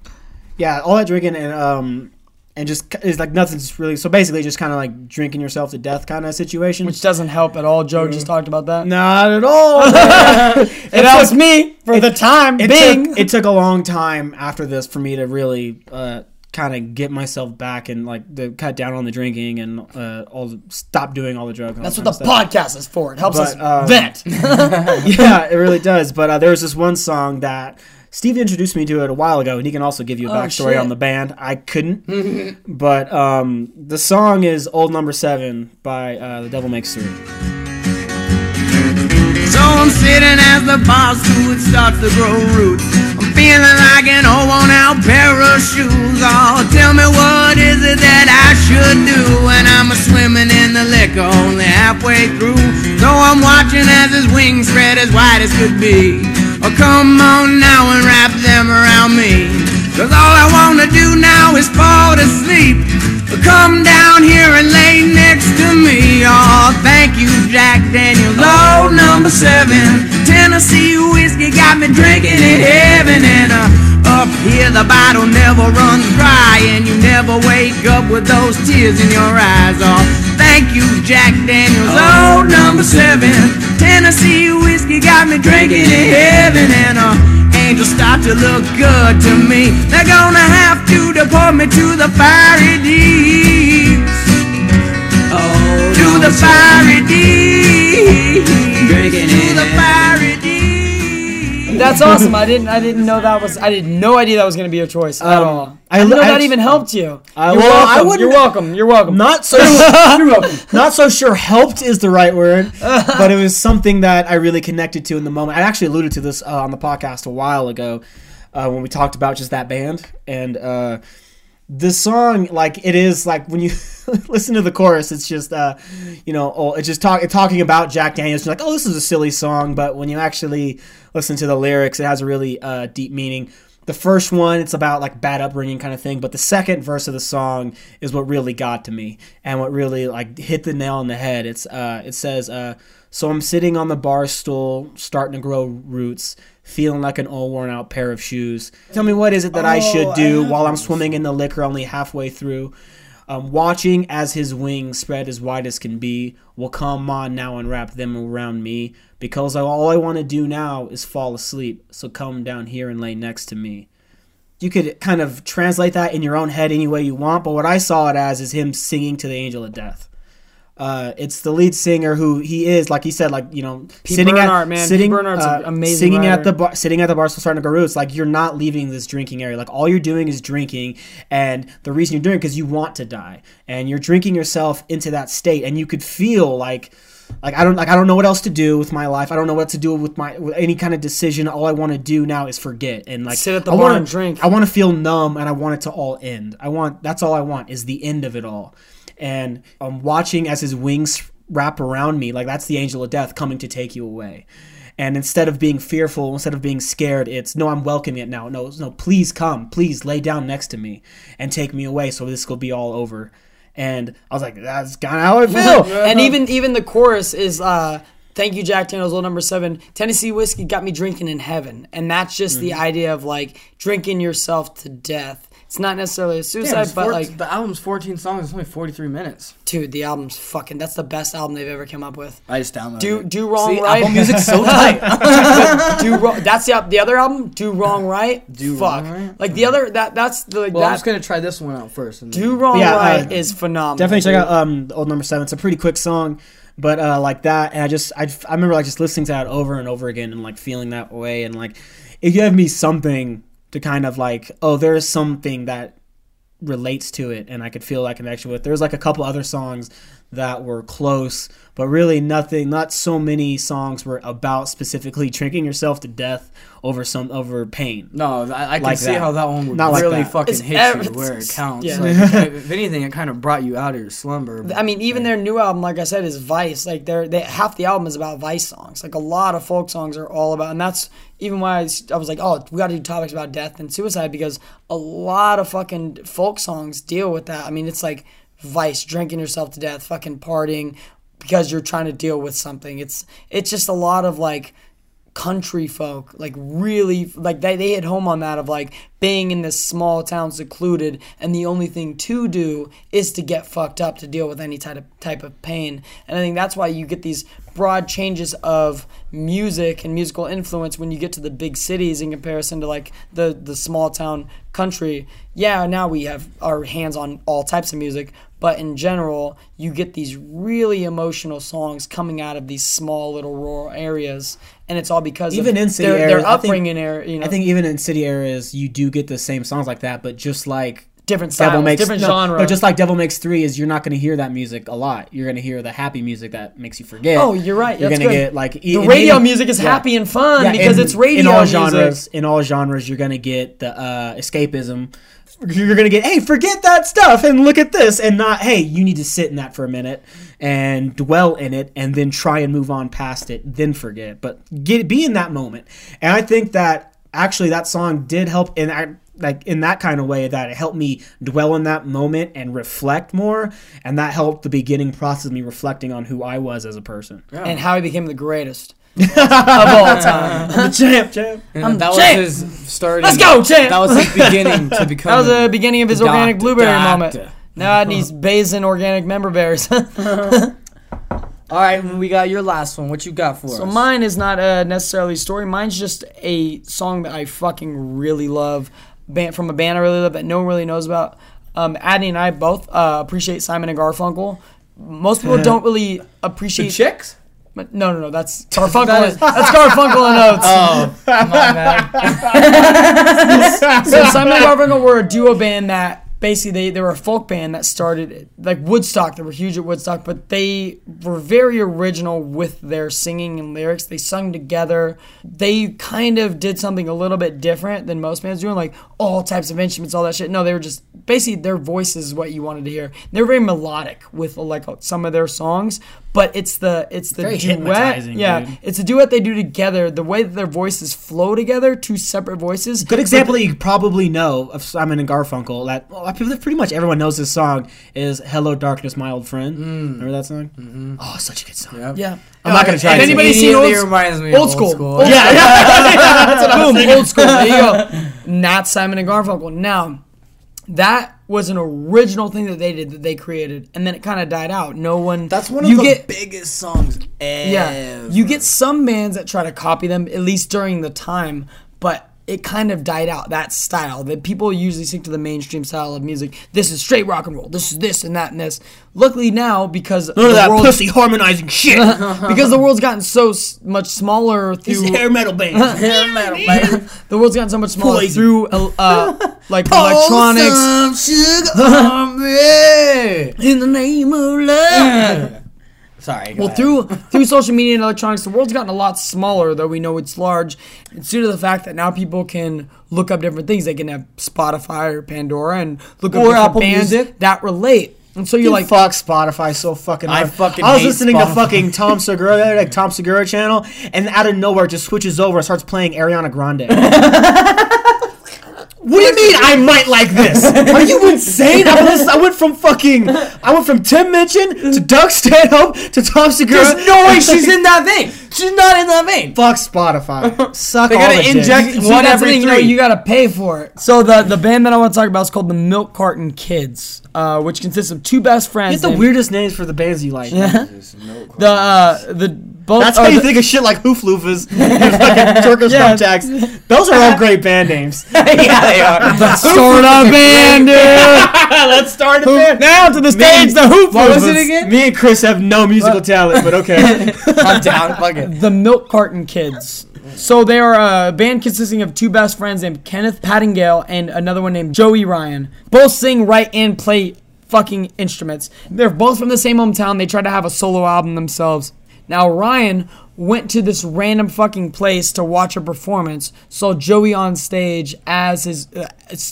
yeah, all that drinking and um, and just it's like nothing's really. So basically, just kind of like drinking yourself to death kind of situation. Which doesn't help at all. Joe just talked about that. not at all. <laughs> it helps me for the time it being. took, it took a long time after this for me to really uh, kind of get myself back and like to cut down on the drinking and uh, all the, stop doing all the drugs. That's what the podcast is for. It helps But, us um, vent. <laughs> yeah, it really does. But uh, there was this one song that Steve introduced me to it a while ago, and he can also give you a Oh, backstory shit. on the band. I couldn't, <laughs> but um, the song is "Old Number Seven by uh, The Devil Makes Three. So I'm sitting as the who starts to grow roots. I'm feeling like an old worn out pair of shoes. Oh, tell me what is it that I should do when I'm a swimming in the liquor only halfway through. So I'm watching as his wings spread as wide as could be. Oh, come on now and wrap them around me. Cause all I wanna do now is fall to sleep. Come down here and lay next to me. Oh, thank you, Jack Daniels. Oh, number seven. Tennessee whiskey got me drinking in heaven. And uh, up here, the bottle never runs dry. And you never wake up with those tears in your eyes. Oh, thank you, Jack Daniels. old number seven. Tennessee whiskey got me drinking in heaven. And uh, angels start to look good to me. They're gonna have to deport me to the fiery deeps. Oh, to the fiery deeps. Drinking to the fiery. That's awesome. I didn't. I didn't know that was. I had no idea that was going to be your choice at Um, all. I I, know that I- even helped you. Uh, you're well, I welcome. wouldn't- You're welcome. You're welcome. Not so <laughs> not so sure helped is the right word, but it was something that I really connected to in the moment. I actually alluded to this uh, on the podcast a while ago uh, when we talked about just that band and uh, this song. Like it is like when you <laughs> listen to the chorus, it's just uh, you know oh, it's just talk, talking about Jack Daniels. You're like, oh, this is a silly song, but when you actually listen to the lyrics, it has a really uh, deep meaning. The first one, it's about like bad upbringing kind of thing, but the second verse of the song is what really got to me and what really like hit the nail on the head. It's uh, it says, uh, "So I'm sitting on the bar stool, starting to grow roots, feeling like an old worn out pair of shoes. Tell me what is it that I should do while I'm swimming in the liquor only halfway through." Um, watching as his wings spread as wide as can be, will come on now and wrap them around me. Because all I want to do now is fall asleep. So come down here and lay next to me. You could kind of translate that in your own head any way you want, but what I saw it as is him singing to the angel of death. Uh, it's the lead singer who he is, like he said, like you know, Pete sitting Bernhard, at sitting, uh, amazing singing at the bar, sitting at the bar, so starting to go roots. Like you're not leaving this drinking area. Like all you're doing is drinking, and the reason you're doing it because you want to die, and you're drinking yourself into that state, and you could feel like. Like I don't like I don't know what else to do with my life. I don't know what to do with my with any kind of decision. All I want to do now is forget and like Sit at the I bar wanna, and drink. I want to feel numb and I want it to all end. I want that's all I want is the end of it all. And I'm watching as his wings wrap around me, like that's the angel of death coming to take you away. And instead of being fearful, instead of being scared, it's no, I'm welcoming it now. No, no, please come, please lay down next to me and take me away, so this will be all over. And I was like, that's kind of how I <laughs> feel. and even even the chorus is uh thank you jack daniels old number seven tennessee whiskey got me drinking in heaven and that's just the Mm-hmm. idea of like drinking yourself to death it's not necessarily a suicide it's but four- like the album's 14 songs. It's only 43 minutes. dude the album's fucking that's the best album they've ever come up with I just downloaded do it. do wrong See, right Apple Music's so <laughs> tight. do wrong that's the the other album do wrong right Do fuck Wrong Right? like the other that that's the like Well, I'm just gonna try this one out first. And do wrong Yeah, uh, right is phenomenal Definitely check out um the old number seven. It's a pretty quick song, but uh like that, and I just I, I remember like just listening to that over and over again and like feeling that way, and like it gave me something to kind of like oh there's something that relates to it, and I could feel that connection with. There's like a couple other songs that were close, but really nothing. Not so many songs were about specifically drinking yourself to death over some over pain. No, I, I can Like see that. how that one would Not really that. fucking It's hit ev- you where it counts. yeah. Like, if <laughs> anything, it kind of brought you out of your slumber. I mean, even their new album, like I said, is Vice. Like they're they half the album is about Vice songs. Like a lot of folk songs are all about, and that's even why I was like, oh, we got to do topics about death and suicide because a lot of fucking folk songs deal with that. I mean, it's like Vice, drinking yourself to death, fucking partying because you're trying to deal with something. It's it's just a lot of like country folk like really like they, they hit home on that of like being in this small town secluded and the only thing to do is to get fucked up to deal with any type of type of pain. And i think that's why you get these broad changes of music and musical influence when you get to the big cities in comparison to like the the small town country. Yeah now we have our hands on all types of music but in general you get these really emotional songs coming out of these small little rural areas and it's all because even of in city their, areas, their I think- upbringing area you know I think even in city areas, you do get the same songs like that, but just like different Devil styles makes different no, genre No, just like Devil Makes Three is you're not going to hear that music a lot. You're going to hear the happy music that makes you forget. Oh, you're right. You're going to get like The radio music is happy and fun because it's radio In all music. genres, in all genres, you're going to get the uh, escapism. You're going to get hey, forget that stuff and look at this, and not hey, you need to sit in that for a minute and dwell in it, and then try and move on past it, then forget. But get be in that moment, and I think that actually that song did help in that like in that kind of way that it helped me dwell in that moment and reflect more and that helped the beginning process of me reflecting on who I was as a person. and how i became the greatest of all <laughs> time. I'm the champ, champ. And I'm that champ. was his starting. Let's go, champ. That was his <laughs> beginning to become. That was the beginning of his organic blueberry doctor. moment. <laughs> Now and he's basing organic member berries. All right, we got your last one. What you got for So us? So mine is not uh, necessarily a story. Mine's just a song that I fucking really love, band, from a band I really love that no one really knows about. Um, Adney and I both uh, appreciate Simon and Garfunkel. Most people don't really appreciate the chicks. But no, no, no. That's <laughs> Garfunkel. and, that's Garfunkel and Oates. Oh, my <laughs> bad. so Simon and Garfunkel were a duo band that basically they, they were a folk band that started like Woodstock. They were huge at Woodstock, but they were very original with their singing and lyrics. They sung together. They kind of did something a little bit different than most bands doing, like all types of instruments, all that shit. No, they were just basically their voices is what you wanted to hear. They were very melodic with like some of their songs, but it's the it's the Very duet. Yeah, dude. it's a duet they do together. The way that their voices flow together, two separate voices. Good example that you probably know of Simon and Garfunkel. That well, I feel that pretty much everyone knows this song is "Hello Darkness, My Old Friend." Remember that song? Mm-hmm. Oh, such a good song. Yep. Yeah. I'm not gonna try. Has anybody sing seen old, reminds me old, old school? school. Old Yeah, <laughs> That's what Boom, old school. There you go. Not Simon and Garfunkel. Now, That was an original thing that they did that they created, and then it kind of died out. No one. That's one of you the get, biggest songs ever. Yeah, you get some bands that try to copy them at least during the time, but it kind of died out. That style that people usually stick to the mainstream style of music. This is straight rock and roll. This is this and that and this. Luckily now because None of that world- pussy harmonizing shit. <laughs> because the world's gotten so s- much smaller These through hair metal bands. <laughs> <laughs> the world's gotten so much smaller Poison. through uh, uh, like electronics in the name of love. Sorry. Well, ahead. through <laughs> through social media and electronics, the world's gotten a lot smaller. Though we know it's large, it's due to the fact that now people can look up different things. They can have Spotify or Pandora and look up Or different Apple bands Music. that relate. And so you're You like, fuck Spotify so fucking I hard. fucking I was listening to fucking Tom <laughs> Segura, like Tom Segura channel, and out of nowhere it just switches over and starts playing Ariana Grande. <laughs> what do you mean I might like this? <laughs> Are you insane? I, was, I went from fucking I went from Tim Minchin to Doug Stanhope to Tom Segura. There's no way <laughs> she's in that vein. She's not in that vein. Fuck Spotify. Suck They all gotta the inject See, one every thing, you know, three. you gotta pay for it. So the the band that I want to talk about is called the Milk Carton Kids, uh, which consists of two best You friends. have the named- weirdest names for the bands you like. Yeah. <laughs> the uh, the both. That's are how you the- think of shit like Hoofloofers <laughs> and fucking Turkish Yeah. Thumbtacks. Those are all great band names. <laughs> yeah, they are. <laughs> Start of a band, dude. Let's start a band. now to the stage, the hoop. What was it again? Me and Chris have no musical uh, talent, but okay. I'm down. Fuck it. The Milk Carton Kids. So they are a band consisting of two best friends named Kenneth Pattengale and another one named Joey Ryan. Both sing, write, and play fucking instruments. They're both from the same hometown. They tried to have a solo album themselves. Now Ryan went to this random fucking place to watch a performance. Saw Joey on stage as his uh,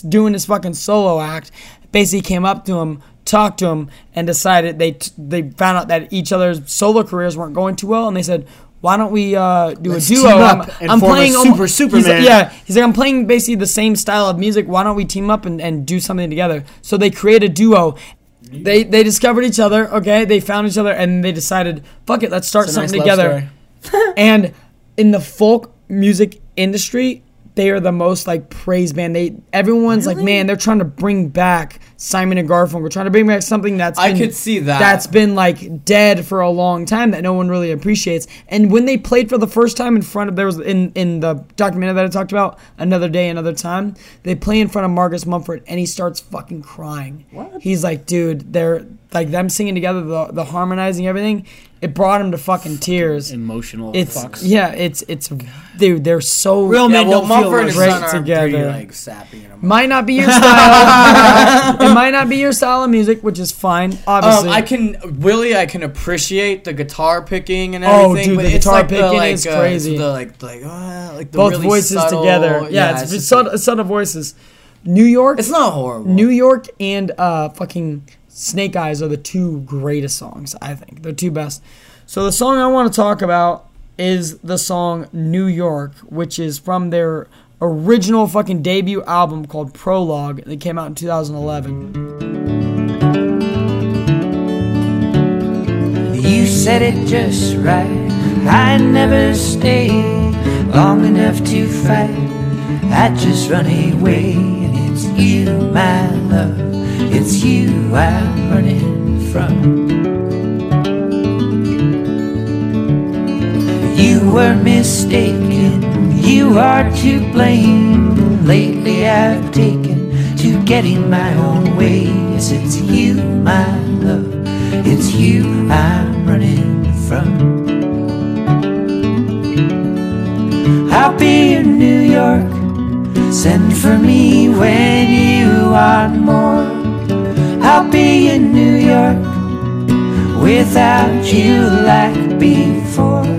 doing his fucking solo act. Basically came up to him, talked to him, and decided they t- they found out that each other's solo careers weren't going too well, and they said. Why don't we uh, do Let's a duo? I'm, and I'm playing super almo- he's like- yeah, he's like, I'm playing basically the same style of music. Why don't we team up and, and do something together? So they create a duo. They they discovered each other. Okay, they found each other and they decided, fuck it, let's start It's a nice something love together. <laughs> and in the folk music industry, they are the most like praised band. They everyone's like, man, they're trying to bring back Simon and Garfunkel. Trying to bring back something that's I been- could see that. that's been like dead for a long time that no one really appreciates. And when they played for the first time in front of there was in in the documentary that I talked about, another day, another time, they play in front of Marcus Mumford and he starts fucking crying. What? He's like, dude, they're like them singing together, the the harmonizing everything. It brought him to fucking tears. Emotional It's fucks. yeah, it's it's dude, they're so Real men well, don't feel Mumford emotions. Together. pretty like sappy. Might not be your style. <laughs> <laughs> it might not be your style of music, which is fine. Obviously, Um, I can Willie. I can appreciate the guitar picking and everything. Oh, dude, but the it's guitar like the, picking like, is uh, crazy. The like, like, uh, like the both really voices subtle- together. Yeah, it's, just- it's subtle, subtle voices. New York, It's not horrible. New York and uh, fucking Snake Eyes are the two greatest songs. I think they're two best. So the song I want to talk about is the song New York, which is from their original fucking debut album called Prologue. That came out in 2011. You said it just right. I never stayed long enough to fight. I just run away, and it's you, my love. It's you I'm running from. You were mistaken. You are to blame. Lately I've taken to getting my own way. Yes, it's you, my love. It's you I'm running from. I'll be in New York. Send for me when you want more. I'll be in New York without you like before.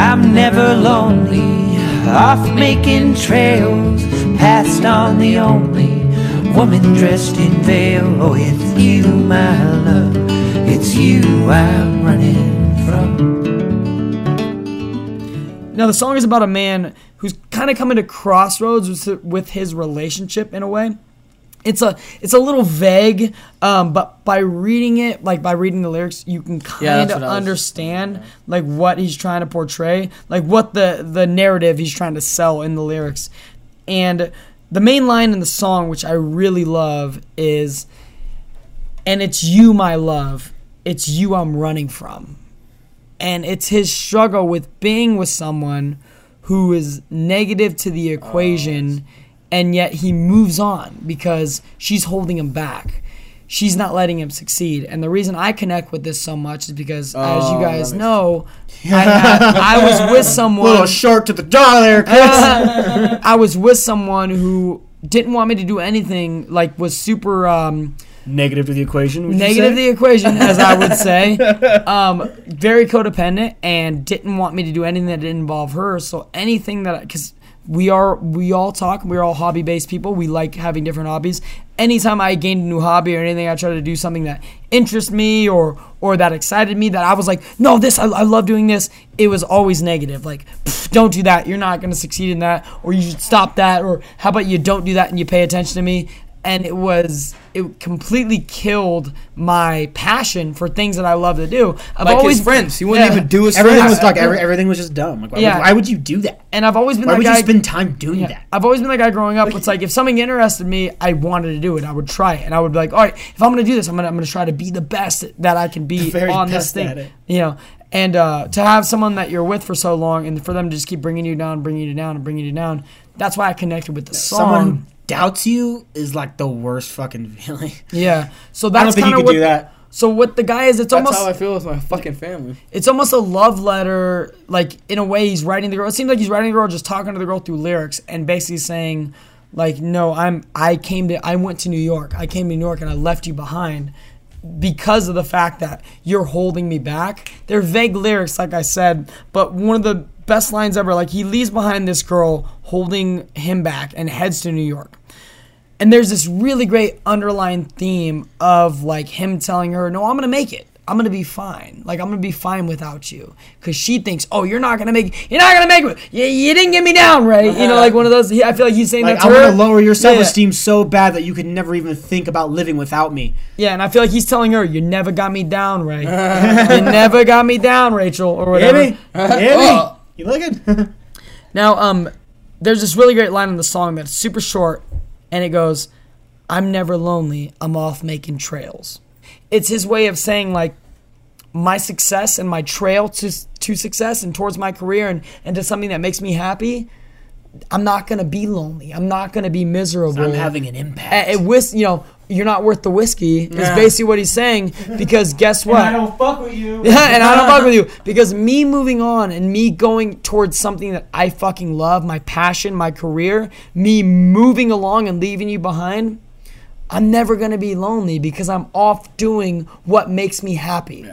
I'm never lonely, off making trails, past on the only woman dressed in veil. Oh, it's you, my love, it's you I'm running from. Now the song is about a man who's kind of coming to crossroads with his relationship in a way. It's a it's a little vague, um, but by reading it, like by reading the lyrics, you can kind of what I was- understand like what he's trying to portray, like what the the narrative he's trying to sell in the lyrics. And the main line in the song, which I really love, is, "And it's you, my love. It's you I'm running from." And it's his struggle with being with someone who is negative to the equation, and yet he moves on because she's holding him back. She's not letting him succeed. And the reason I connect with this so much is because, as you Oh, guys know, I, I was with <laughs> someone. A Little short to the jaw there, Chris. <laughs> I was with someone who didn't want me to do anything, like was super um, Negative to the equation. negative the equation, as I would say. <laughs> Um, very codependent and didn't want me to do anything that didn't involve her. So anything that because we are we all talk, we're all hobby based people. We like having different hobbies. Anytime I gained a new hobby or anything, I try to do something that interests me or or that excited me. That I was like, no, this I, I love doing this. It was always negative. Like, don't do that. You're not going to succeed in that. Or you should stop that. Or how about you don't do that and you pay attention to me and it was it completely killed my passion for things that I love to do. I've Like his always friends. He wouldn't even do his Everything friends. was like every, everything was just dumb. Like, why, Yeah. would, why would you do that? and I've always been Why that would guy. you spend time doing yeah, that? I've always been that guy growing up. It's like if something interested me, I wanted to do it. I would try it, and I would be like, all right, if I'm gonna do this, I'm gonna I'm gonna try to be the best that I can be on this best thing. at it. You know, and uh, to have someone that you're with for so long, and for them to just keep bringing you down, bringing you down, and bringing you down. That's why I connected with the song. Someone who doubts you is like the worst fucking feeling. yeah. So I that's don't think you kind of could what. do that. So what the guy is, it's That's almost how I feel with my fucking family. it's almost a love letter. Like in a way, he's writing the girl. It seems like he's writing the girl, just talking to the girl through lyrics, and basically saying, like, no, I'm. I came to. I went to New York. I came to New York, and I left you behind because of the fact that you're holding me back. They're vague lyrics, like I said, but one of the best lines ever. Like he leaves behind this girl holding him back and heads to New York. And there's this really great underlying theme of like him telling her, "No, I'm gonna make it. I'm gonna be fine. Like I'm gonna be fine without you." Because she thinks, "Oh, you're not gonna make. It. You're not gonna make it. You, you didn't get me down, right? You know, like one of those. he- I feel like he's saying Like that I to her. want to lower your self-esteem so bad that you could never even think about living without me. Yeah, and I feel like he's telling her, "You never got me down, Ray. you never got me down, Rachel, or Hear whatever." me? Hear me? You looking? <laughs> Now, um, there's this really great line in the song that's super short, and it goes, "I'm never lonely. I'm off making trails." It's his way of saying like my success and my trail to to success and towards my career and, and to something that makes me happy. I'm not gonna be lonely. I'm not gonna be miserable. I'm having an impact. And whis- you know, you're not worth the whiskey. Is basically what he's saying. <laughs> Because guess what? <laughs> And I don't fuck with you. Yeah, and I don't fuck with you because me moving on and me going towards something that I fucking love, my passion, my career, me moving along and leaving you behind, I'm never gonna be lonely because I'm off doing what makes me happy.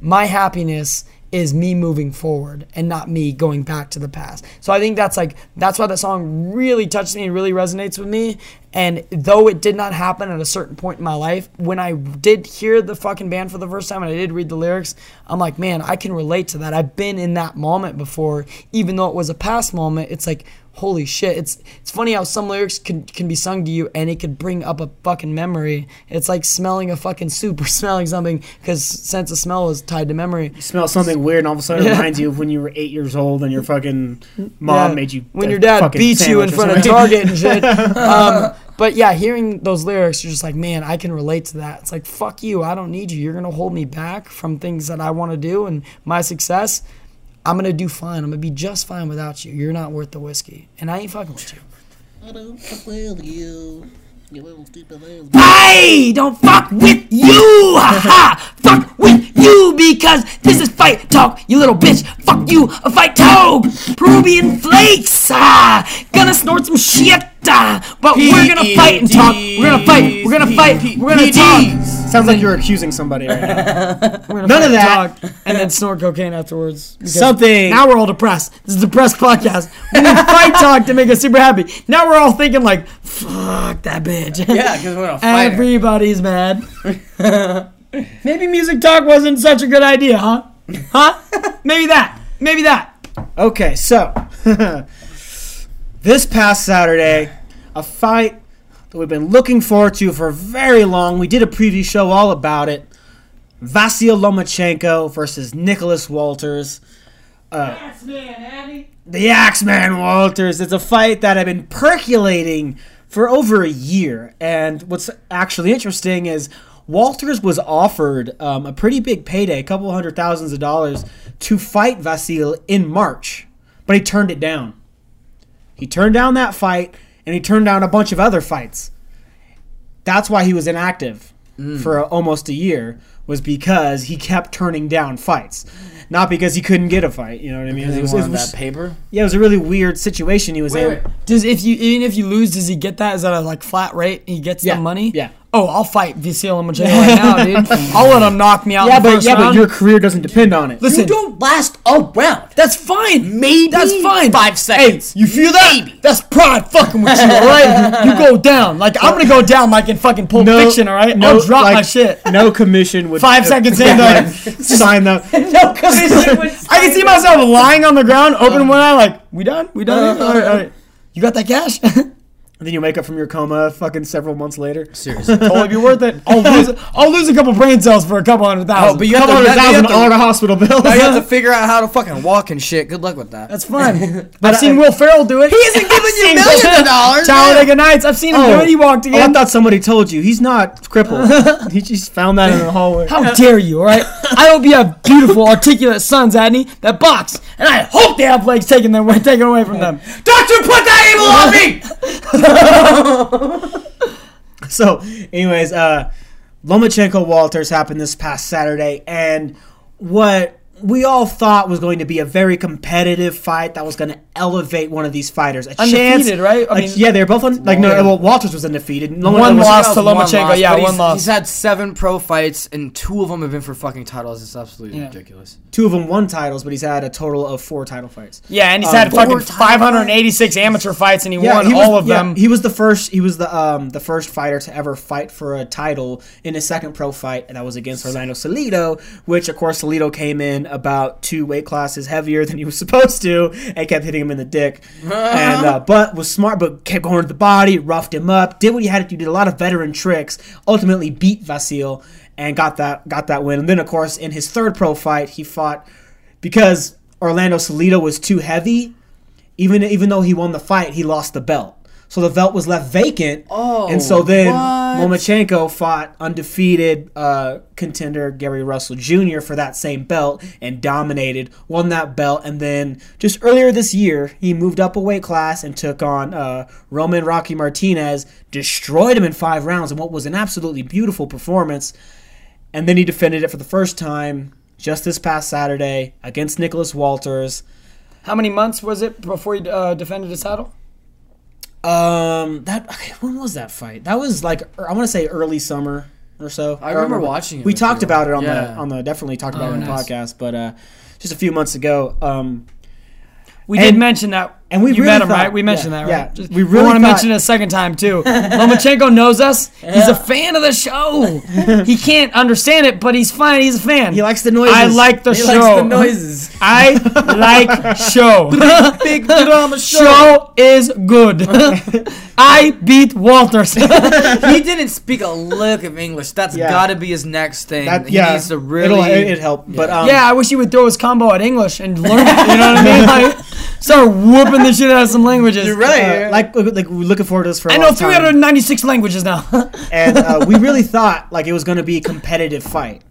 My happiness is me moving forward and not me going back to the past. So I think that's like that's why that song really touched me and really resonates with me. And though it did not happen at a certain point in my life, when I did hear the fucking band for the first time and I did read the lyrics, I'm like, man, I can relate to that. I've been in that moment before, even though it was a past moment. It's like, holy shit. It's it's funny how some lyrics can can be sung to you and it could bring up a fucking memory. It's like smelling a fucking soup or <laughs> smelling something because sense of smell is tied to memory. You smell something weird, and all of a sudden it Yeah. reminds you of when you were eight years old and your fucking mom Yeah, made you when your dad beats you in front of. Target and shit. <laughs> Um, but yeah, hearing those lyrics, you're just like, man, I can relate to that. It's like, fuck you, I don't need you. You're gonna hold me back from things that I want to do and my success. I'm gonna do fine. I'm gonna be just fine without you. You're not worth the whiskey, and I ain't fucking with you. I don't fuck with you. You little stupid ass. Hey, don't fuck with you! Ha ha! Fuck with you because this is fight talk, you little bitch. Fuck you, a fight talk. Peruvian flakes. Ah, gonna snort some shit. Ah, but we're gonna fight and talk. We're gonna fight. We're gonna fight. We're gonna talk. Sounds like you're accusing somebody right now. <laughs> None of that. and talk, and then snort cocaine afterwards. because Something. Now we're all depressed. This is a depressed podcast. We need fight talk to make us super happy. Now we're all thinking like, fuck that bitch. Yeah, because we're gonna fight her. Everybody's mad. <laughs> Maybe music talk wasn't such a good idea, huh? Huh? Maybe that. Maybe that. Okay, so <laughs> this past Saturday, a fight that we've been looking forward to for very long. We did a preview show all about it. Vasil Lomachenko versus Nicholas Walters. Uh, the Axeman Walters. It's a fight that I've been percolating for over a year. And what's actually interesting is Walters was offered um, a pretty big payday, a couple hundred thousands of dollars, to fight Vasil in March, but he turned it down. He turned down that fight, and he turned down a bunch of other fights. That's why he was inactive Mm. for almost a year. Was because he kept turning down fights, not because he couldn't get a fight. You know what I mean? Because he It was- it wanted was- that paper? Yeah, it was a really weird situation he was in. Does if you even if you lose, does he get that? Is that a like flat rate? He gets Yeah, the money. yeah. Oh, I'll fight Vasil Lomachenko right now, dude. <laughs> I'll let him knock me out. Yeah, in the but first yeah, but your career doesn't depend on it. Listen, you don't last a round. That's fine. Maybe That's fine. five seconds. Hey, you feel that? That's pride fucking with you, all right? You go down. Like I'm gonna go down like in fucking Pulp Fiction, all right? I'll drop like, my shit. No commission would <laughs> Five seconds in, <laughs> like, sign up. no commission. I can see myself lying on the ground, open one eye, like, we done? We done? Uh, all right, all right. You got that cash? And then you wake up from your coma fucking several months later. Seriously. <laughs> totally be worth it. Oh, I'll lose, I'll lose a couple brain cells for a couple hundred thousand. Oh, but you have Couple have to- a hospital bill. now you have to <laughs> figure out how to fucking walk and shit. Good luck with that. That's fine. <laughs> I've seen Will Ferrell do it. He isn't giving you millions of dollars. Talladega Nights. I've seen him do it. He walked Oh, I thought somebody told you. He's not crippled. he just found that in the hallway. How dare you, all right? I hope you have beautiful, articulate sons, Adney, that box, and I hope they have legs taken, them, taken away from them. Don't put that evil on me! <laughs> So, anyways, uh, Lomachenko Walters happened this past Saturday, and what we all thought was going to be a very competitive fight that was going to elevate one of these fighters. A Undefeated, chance, right? I a- mean- yeah, they're both un, like no. Well, Walters was undefeated. Lomachenko One was- loss to One Lomachenko, loss, yeah, one he's, loss. He's had seven pro fights, and two of them have been for fucking titles. It's absolutely Yeah. ridiculous. Two of them won titles, but he's had a total of four title fights. Yeah, and he's Um, had fucking four 586 amateur fights, and he won he was- all of yeah, them. He was the first. He was the um the first fighter to ever fight for a title in his second pro fight, and that was against Orlando Salido. Which, of course, Salido came in about two weight classes heavier than he was <laughs> supposed to, and kept hitting him in the dick. and uh, <laughs> but was smart, but kept going to the body, roughed him up, did what he had to do, did a lot of veteran tricks. Ultimately, beat Vasil and got that got that win. And then, of course, in his third pro fight, he fought because Orlando Salido was too heavy even even though he won the fight, he lost the belt. So the belt was left vacant. Oh, and so then what? Lomachenko fought undefeated uh, contender Gary Russell Jr. for that same belt and dominated, won that belt, and then just earlier this year he moved up a weight class and took on uh, Roman Rocky Martinez, destroyed him in five rounds in what was an absolutely beautiful performance, and then he defended it for the first time just this past Saturday against Nicholas Walters. How many months was it before he uh, defended his title? Um, that okay, when was that fight? That was like er, I want to say early summer or so. I remember watching it We talked about it on the on the definitely talked about Oh, it on the podcast, but uh, just a few months ago. Um, We did mention that. And we you really met him, thought- right? We mentioned yeah, that, right? yeah. Just, We we really want to mention it a second time too. <laughs> Lomachenko knows us. He's a fan of the show. <laughs> he can't understand it, but he's fine. He's a fan. he likes the noises. I like the He show. likes the noises. I like show. <laughs> Big drama show Show is good. I beat Walters. he didn't speak a lick of English. That's Yeah. got to be his next thing. That, he yeah, needs to really. it'll, it, it help. But um, yeah, I wish he would throw his combo at English and learn. You know what I mean? Like, start whooping the shit out of some languages. You're right. uh, like like we're looking forward to this for. a I know long time. 396 languages now. <laughs> and uh, we really thought like it was going to be a competitive fight.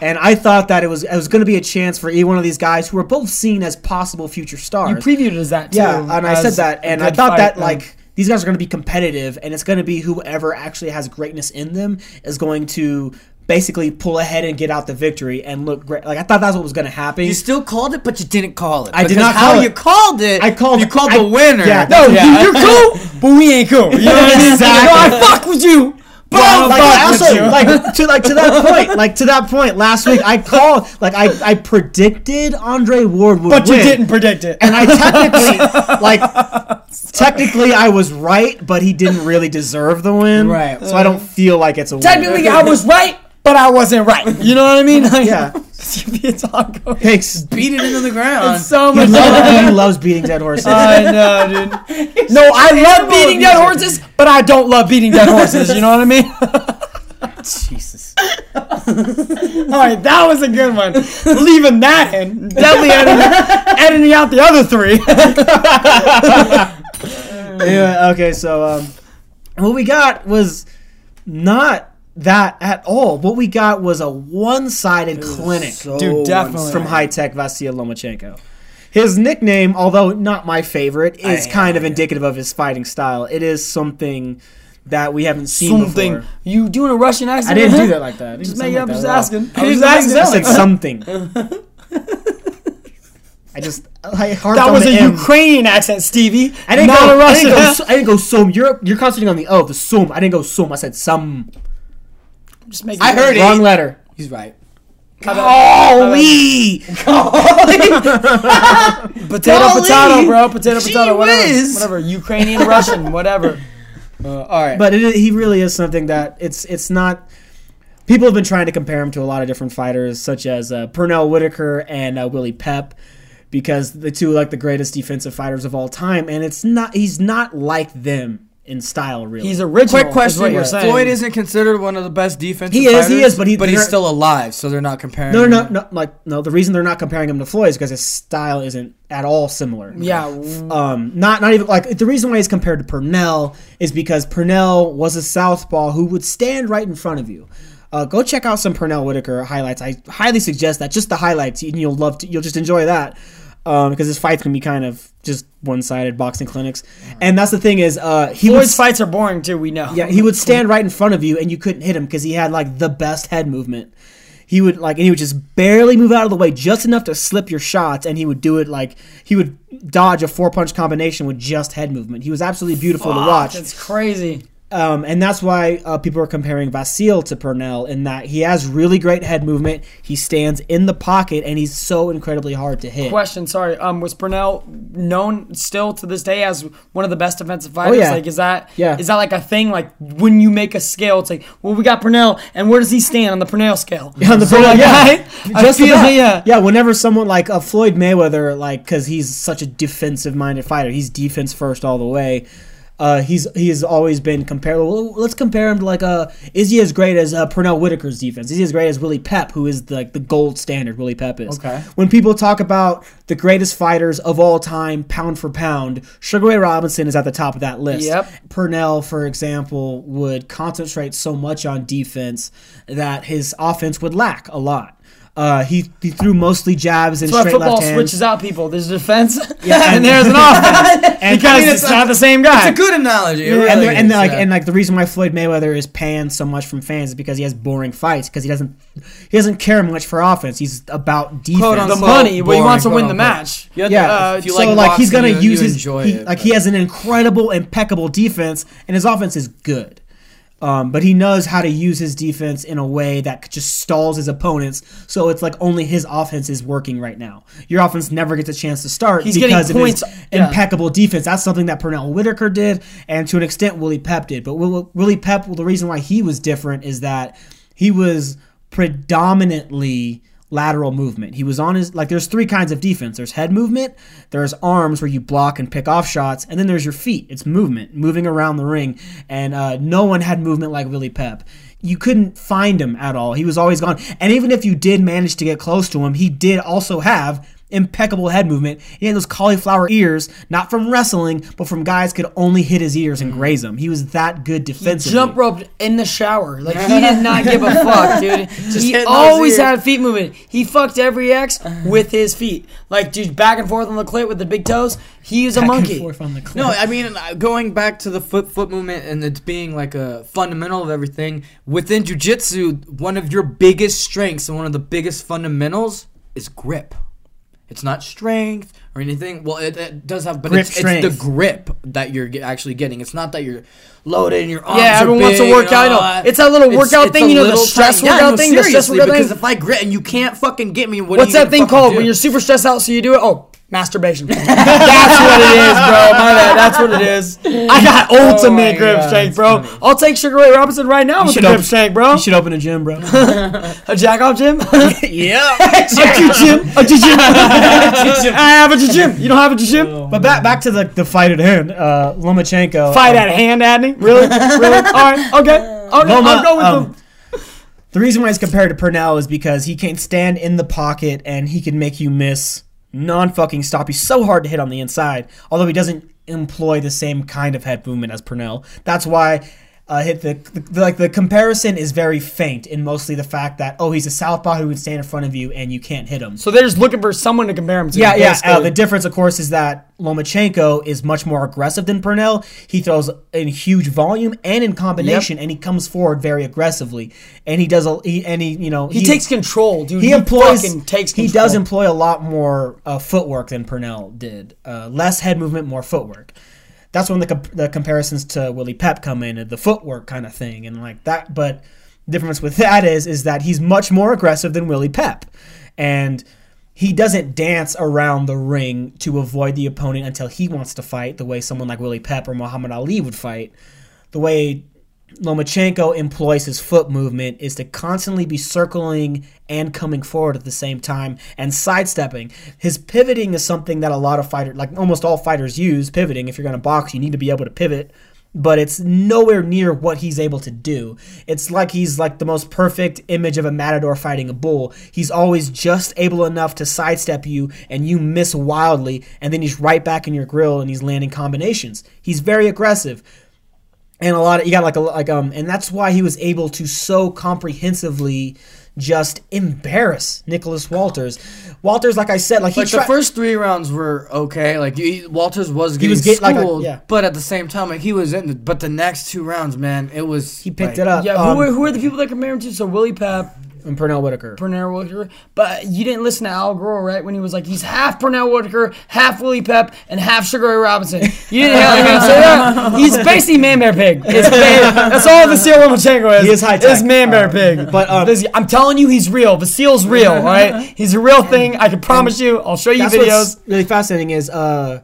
And I thought that it was it was going to be a chance for either one of these guys who were both seen as possible future stars. you previewed it as that too. Yeah, and I said that, and I thought fight, that yeah. like these guys are going to be competitive, and it's going to be whoever actually has greatness in them is going to basically pull ahead and get out the victory and look great. Like I thought that's what was going to happen. You still called it, but you didn't call it. I did not How call you called it? I called- You called I- the winner. yeah, no, Yeah. you- you're cool, but we ain't cool. You know what I mean? Exactly. No, I fuck with you, but like, fuck I with also like to like to that point, like to that point. Last week, I called like I I predicted Andre Ward would but you win. didn't predict it. and I technically <laughs> like technically I was right, but he didn't really deserve the win. Right. So I don't feel like it's a win. Technically, I was right, but I wasn't right. You know what I mean? <laughs> Like, Yeah. it's all going. Thanks. Beat it into the ground. It's so He, much love- fun. he loves beating dead horses. I know, dude. <laughs> No, I love beating dead horses, but I don't love beating dead horses. You know what I mean? <laughs> Jesus. All right, that was a good one. Leaving that in, definitely editing, editing out the other three. Anyway, okay, so um, what we got was not that at all. What we got was a one-sided clinic, Dude, definitely. from high tech Vasil Lomachenko. His nickname, although not my favorite, is kind of indicative of his fighting style. It is something that we haven't seen Something. before. You doing a Russian accent? I didn't do that <laughs> like that. I Just make like up. that Just at asking. I, was Just asking. I said something. <laughs> I just I harped That on was the a M. Ukrainian accent, Stevie. I didn't not go. a I Russian. didn't go. s- I didn't go sum. You're you're concentrating on the O, the sum. I didn't go sum. I said some. Just make I heard it. Wrong letter. He's right. Holy! <laughs> Potato, Golly! potato, bro. Potato, Gee potato. Whatever. whiz! Whatever. Ukrainian, Russian, whatever. <laughs> Uh, all right. But it, he really is something that it's it's not. People have been trying to compare him to a lot of different fighters, such as uh, Pernell Whitaker and uh, Willie Pep, because the two are like the greatest defensive fighters of all time, and it's not. He's not like them in style, really. He's original. Quick is what question: you're saying. Floyd isn't considered one of the best defensive. He is, he is, but he- but he's still alive, so they're not comparing. no, no, him. no, no, like no. The reason they're not comparing him to Floyd is because his style isn't at all similar. Yeah. Um, not not even like the reason why he's compared to Pernell is because Pernell was a southpaw who would stand right in front of you. Uh, go check out some Pernell Whitaker highlights. I highly suggest that just the highlights, and you'll love to, you'll just enjoy that um, because his fights can be kind of just one-sided boxing clinics. And that's the thing is, uh, he would fights are boring too. We know. yeah, he would stand right in front of you and you couldn't hit him because he had like the best head movement. He would like and he would just barely move out of the way just enough to slip your shots and he would do it like he would dodge a four punch combination with just head movement. He was absolutely beautiful to watch. It's crazy. Um, and that's why uh, people are comparing Vasil to Pernell in that he has really great head movement. He stands in the pocket and he's so incredibly hard to hit. Question, sorry. Um, was Pernell known still to this day as one of the best defensive fighters? Oh, yeah. Like, is that Yeah. is that like a thing? Like, when you make a scale, it's like, well, we got Pernell, and where does he stand on the Pernell scale? <laughs> on the So, Pernell, yeah, I- <laughs> I just about. yeah. yeah. Whenever someone like uh, Floyd Mayweather, like, because he's such a defensive-minded fighter, he's defense first all the way. Uh, he's he has always been comparable. Let's compare him to like uh, is he as great as uh, Pernell Whitaker's defense? Is he as great as Willie Pep, who is the, like the gold standard? Willie Pep is. Okay. When people talk about the greatest fighters of all time, pound for pound, Sugar Ray Robinson is at the top of that list. Yep. Pernell, for example, would concentrate so much on defense that his offense would lack a lot. Uh, he, he threw mostly jabs and That's straight football left hands. switches out people. There's defense, Yeah, <laughs> and, and- there's an <laughs> offense. And- because I mean, it's, it's not the same guy. It's a good analogy. It and, really the- and is, the, like yeah. and like the reason why Floyd Mayweather is panned so much from fans is because he has boring fights because he doesn't he doesn't care much for offense. He's about defense. Quote, the unquote, money, but he wants to win the match. You have to- Yeah, uh, if you so like, like, he's gonna you- use you his enjoy he- it, like but- he has an incredible, impeccable defense, and his offense is good. Um, but he knows how to use his defense in a way that just stalls his opponents. So it's like only his offense is working right now. Your offense never gets a chance to start He's getting because of points- his yeah. impeccable defense. That's something that Pernell Whitaker did, and to an extent Willie Pep did. But Willie Pep, well, the reason why he was different is that he was predominantly lateral movement. He was on his like there's three kinds of defense. There's head movement, there's arms where you block and pick off shots, and then there's your feet. It's movement, moving around the ring. And uh, no one had movement like Willie Pep. You couldn't find him at all. He was always gone. And even if you did manage to get close to him, he did also have impeccable head movement. He had those cauliflower ears, not from wrestling, but from guys could only hit his ears and graze them. He was that good defensively. He Jump roped in the shower. Like he did not <laughs> give a fuck, dude. he always had feet movement. He fucked every ex with his feet. Like dude, back and forth on the clit with the big toes. He is a Back and monkey. forth on the cliff. No, I mean uh, going back to the foot foot movement and it being like a fundamental of everything within jujitsu. One of your biggest strengths and one of the biggest fundamentals is grip. It's not strength or anything. Well, it, it does have, but Grip it's, it's the grip that you're get, actually getting. It's not that you're loaded and your arms. Yeah, everyone wants to work out, I know. It's that little workout it's thing, you know, the stress workout yeah, no, thing, the stress workout because thing. if I grit and you can't fucking get me, what What's that thing called do? when you're super stressed out? So you do it. Oh, masturbation. <laughs> That's what it is, bro. My bad. That's what it is. I got Oh ultimate grip strength, bro. I'll take Sugar Ray Robinson right now with the should grip open- strength, bro. You should open a gym, bro. <laughs> A jack off gym. <laughs> yeah. a gym. A gym. I have a gym. You don't have a gym. But back back to the, the fight at hand. Uh, Lomachenko. Fight um, at hand, Adney. Really? Really? All right. Okay. Okay. Loma, I'll go with um, them. The reason why he's compared to Pernell is because he can stand in the pocket and he can make you miss non fucking stop. He's so hard to hit on the inside. Although he doesn't employ the same kind of head movement as Pernell. That's why uh, hit the, the like the comparison is very faint in mostly the fact that oh he's a southpaw who would stand in front of you and you can't hit him. So they're just looking for someone to compare him to. Yeah, yeah. Uh, the difference, of course, is that Lomachenko is much more aggressive than Pernell. He throws in huge volume and in combination, and he comes forward very aggressively. And he does a he, and he you know He takes control, dude. He, He employs fucking takes He does employ a lot more uh, footwork than Pernell did. Uh, less head movement, more footwork. That's when the comp- the comparisons to Willie Pep come in, the footwork kind of thing, and like that. But the difference with that is is that he's much more aggressive than Willie Pep, and he doesn't dance around the ring to avoid the opponent until he wants to fight, the way someone like Willie Pep or Muhammad Ali would fight. The way Lomachenko employs his foot movement is to constantly be circling and coming forward at the same time and sidestepping. His pivoting is something that a lot of fighters, like almost all fighters, use. Pivoting. If you're going to box, you need to be able to pivot, but it's nowhere near what he's able to do. It's like he's like the most perfect image of a matador fighting a bull. He's always just able enough to sidestep you and you miss wildly, and then he's right back in your grill and he's landing combinations. He's very aggressive and a lot of you got like a like um and that's why he was able to so comprehensively just embarrass Nicholas Walters. Walters, like I said, like he Like tried, the first three rounds were okay. Like you, Walters was He getting was get- like a- schooled, yeah. but at the same time, like he was in. The, but the next two rounds, man, it was he picked it up. Yeah, Um, who, are, who are the people that compare him to? So Willie Pep, and Pernell Whitaker. Pernell Whitaker. But you didn't listen to Al Gore, right? When he was like, he's half Pernell Whitaker, half Willie Pep, and half Sugar Ray Robinson. You didn't hear him say <laughs> that? He's basically Man Bear Pig. It's man, that's all Vasil Lomachenko is. He is high tech. Is Man Bear Uh, Pig. but, um, This- I'm telling you, he's real. Vasil's real, all right? <laughs> He's a real thing. I can promise you. I'll show you videos. what's really fascinating is uh,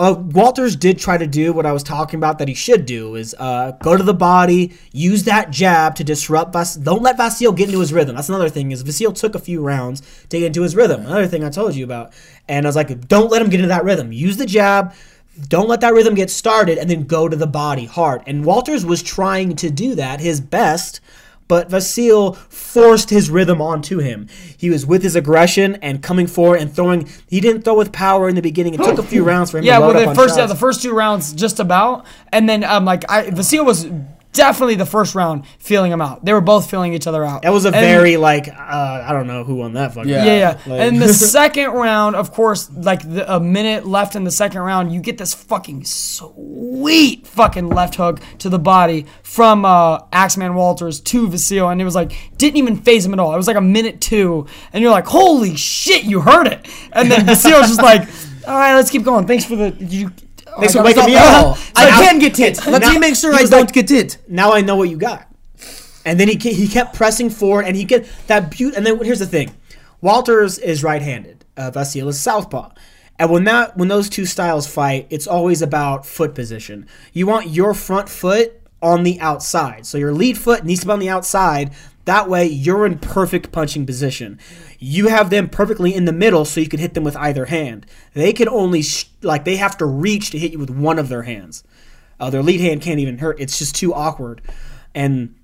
uh, Walters did try to do what I was talking about that he should do is uh, go to the body, use that jab to disrupt Vas. Don't let Vasil get into his rhythm. That's another thing is Vasil took a few rounds to get into his rhythm. Another thing I told you about, and I was like, don't let him get into that rhythm. Use the jab. Don't let that rhythm get started, and then go to the body hard. And Walters was trying to do that his best, but Vasil forced his rhythm onto him. He was with his aggression and coming forward and throwing. He didn't throw with power in the beginning. It took a few rounds for him Yeah, to well, the first yeah, the first two rounds just about, and then um like I Vasil was definitely the first round feeling him out. They were both feeling each other out. that was a And- very like uh, I don't know who won that fucking. yeah, yeah. Like- and the <laughs> second round, of course, like the, a minute left in the second round, you get this fucking sweet fucking left hook to the body from uh, Axeman Walters to Vasil, and it was like didn't even phase him at all. It was like a minute two, and you're like, holy shit, you heard it. And then Vasil was just like, all right, let's keep going. Thanks for the you. Thanks oh, for I waking me oh, up. I Now- can get hit. Let now- me make sure I don't like- get hit. now I know what you got. And then he he kept pressing forward, and he get that beaut. And then here's the thing: Walters is right-handed. Uh, Vasil is southpaw. And when that when those two styles fight, it's always about foot position. You want your front foot on the outside, so your lead foot needs to be on the outside. That way, you're in perfect punching position. You have them perfectly in the middle, so you can hit them with either hand. They can only sh- like they have to reach to hit you with one of their hands. Uh, their lead hand can't even hurt. It's just too awkward. And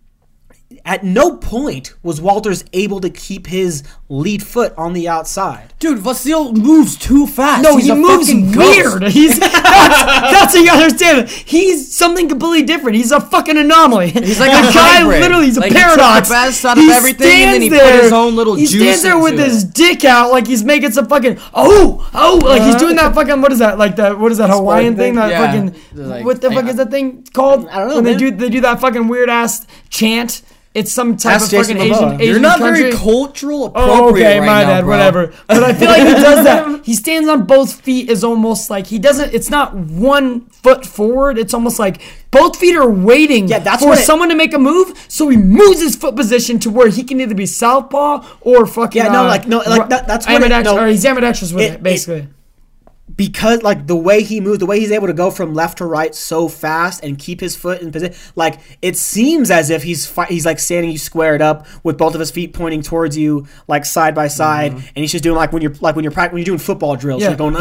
at no point was Walters able to keep his lead foot on the outside. Dude, Vasil moves too fast. No, He's he moves weird. <laughs> He's that's, that's how you understand it. He's something completely different. He's a fucking anomaly. He's like a guy. hybrid. Literally, he's a Like, he took the paradox. best out of everything, and then he stands put his there- own little He stands there with into his dick out, like he's making some fucking oh oh, like he's doing that fucking what is that like that what is that Hawaiian thing thing? that Yeah. fucking like- what the fuck is that thing called? I don't know, When they do they do that fucking weird ass chant. It's some type Ask of fucking Jason Asian, Momoa. Asian You're not country. very cultural appropriate. Oh, okay, right my now, bad, bro. whatever. But I feel like he does that. <laughs> He stands on both feet is almost like he doesn't. It's not one foot forward. It's almost like both feet are waiting Yeah, that's for it- someone to make a move. So he moves his foot position to where he can either be southpaw or fucking. Yeah, no, uh, like- no, like, that- that's what it- no. or he's ambidextrous with It- it, basically. Because like the way he moves, the way he's able to go from left to right so fast and keep his foot in position, like it seems as if he's fi- he's like standing you squared up with both of his feet pointing towards you, like side by side, mm-hmm. and he's just doing like when you're like when you're prac- when you're doing football drills, Yeah. you're going.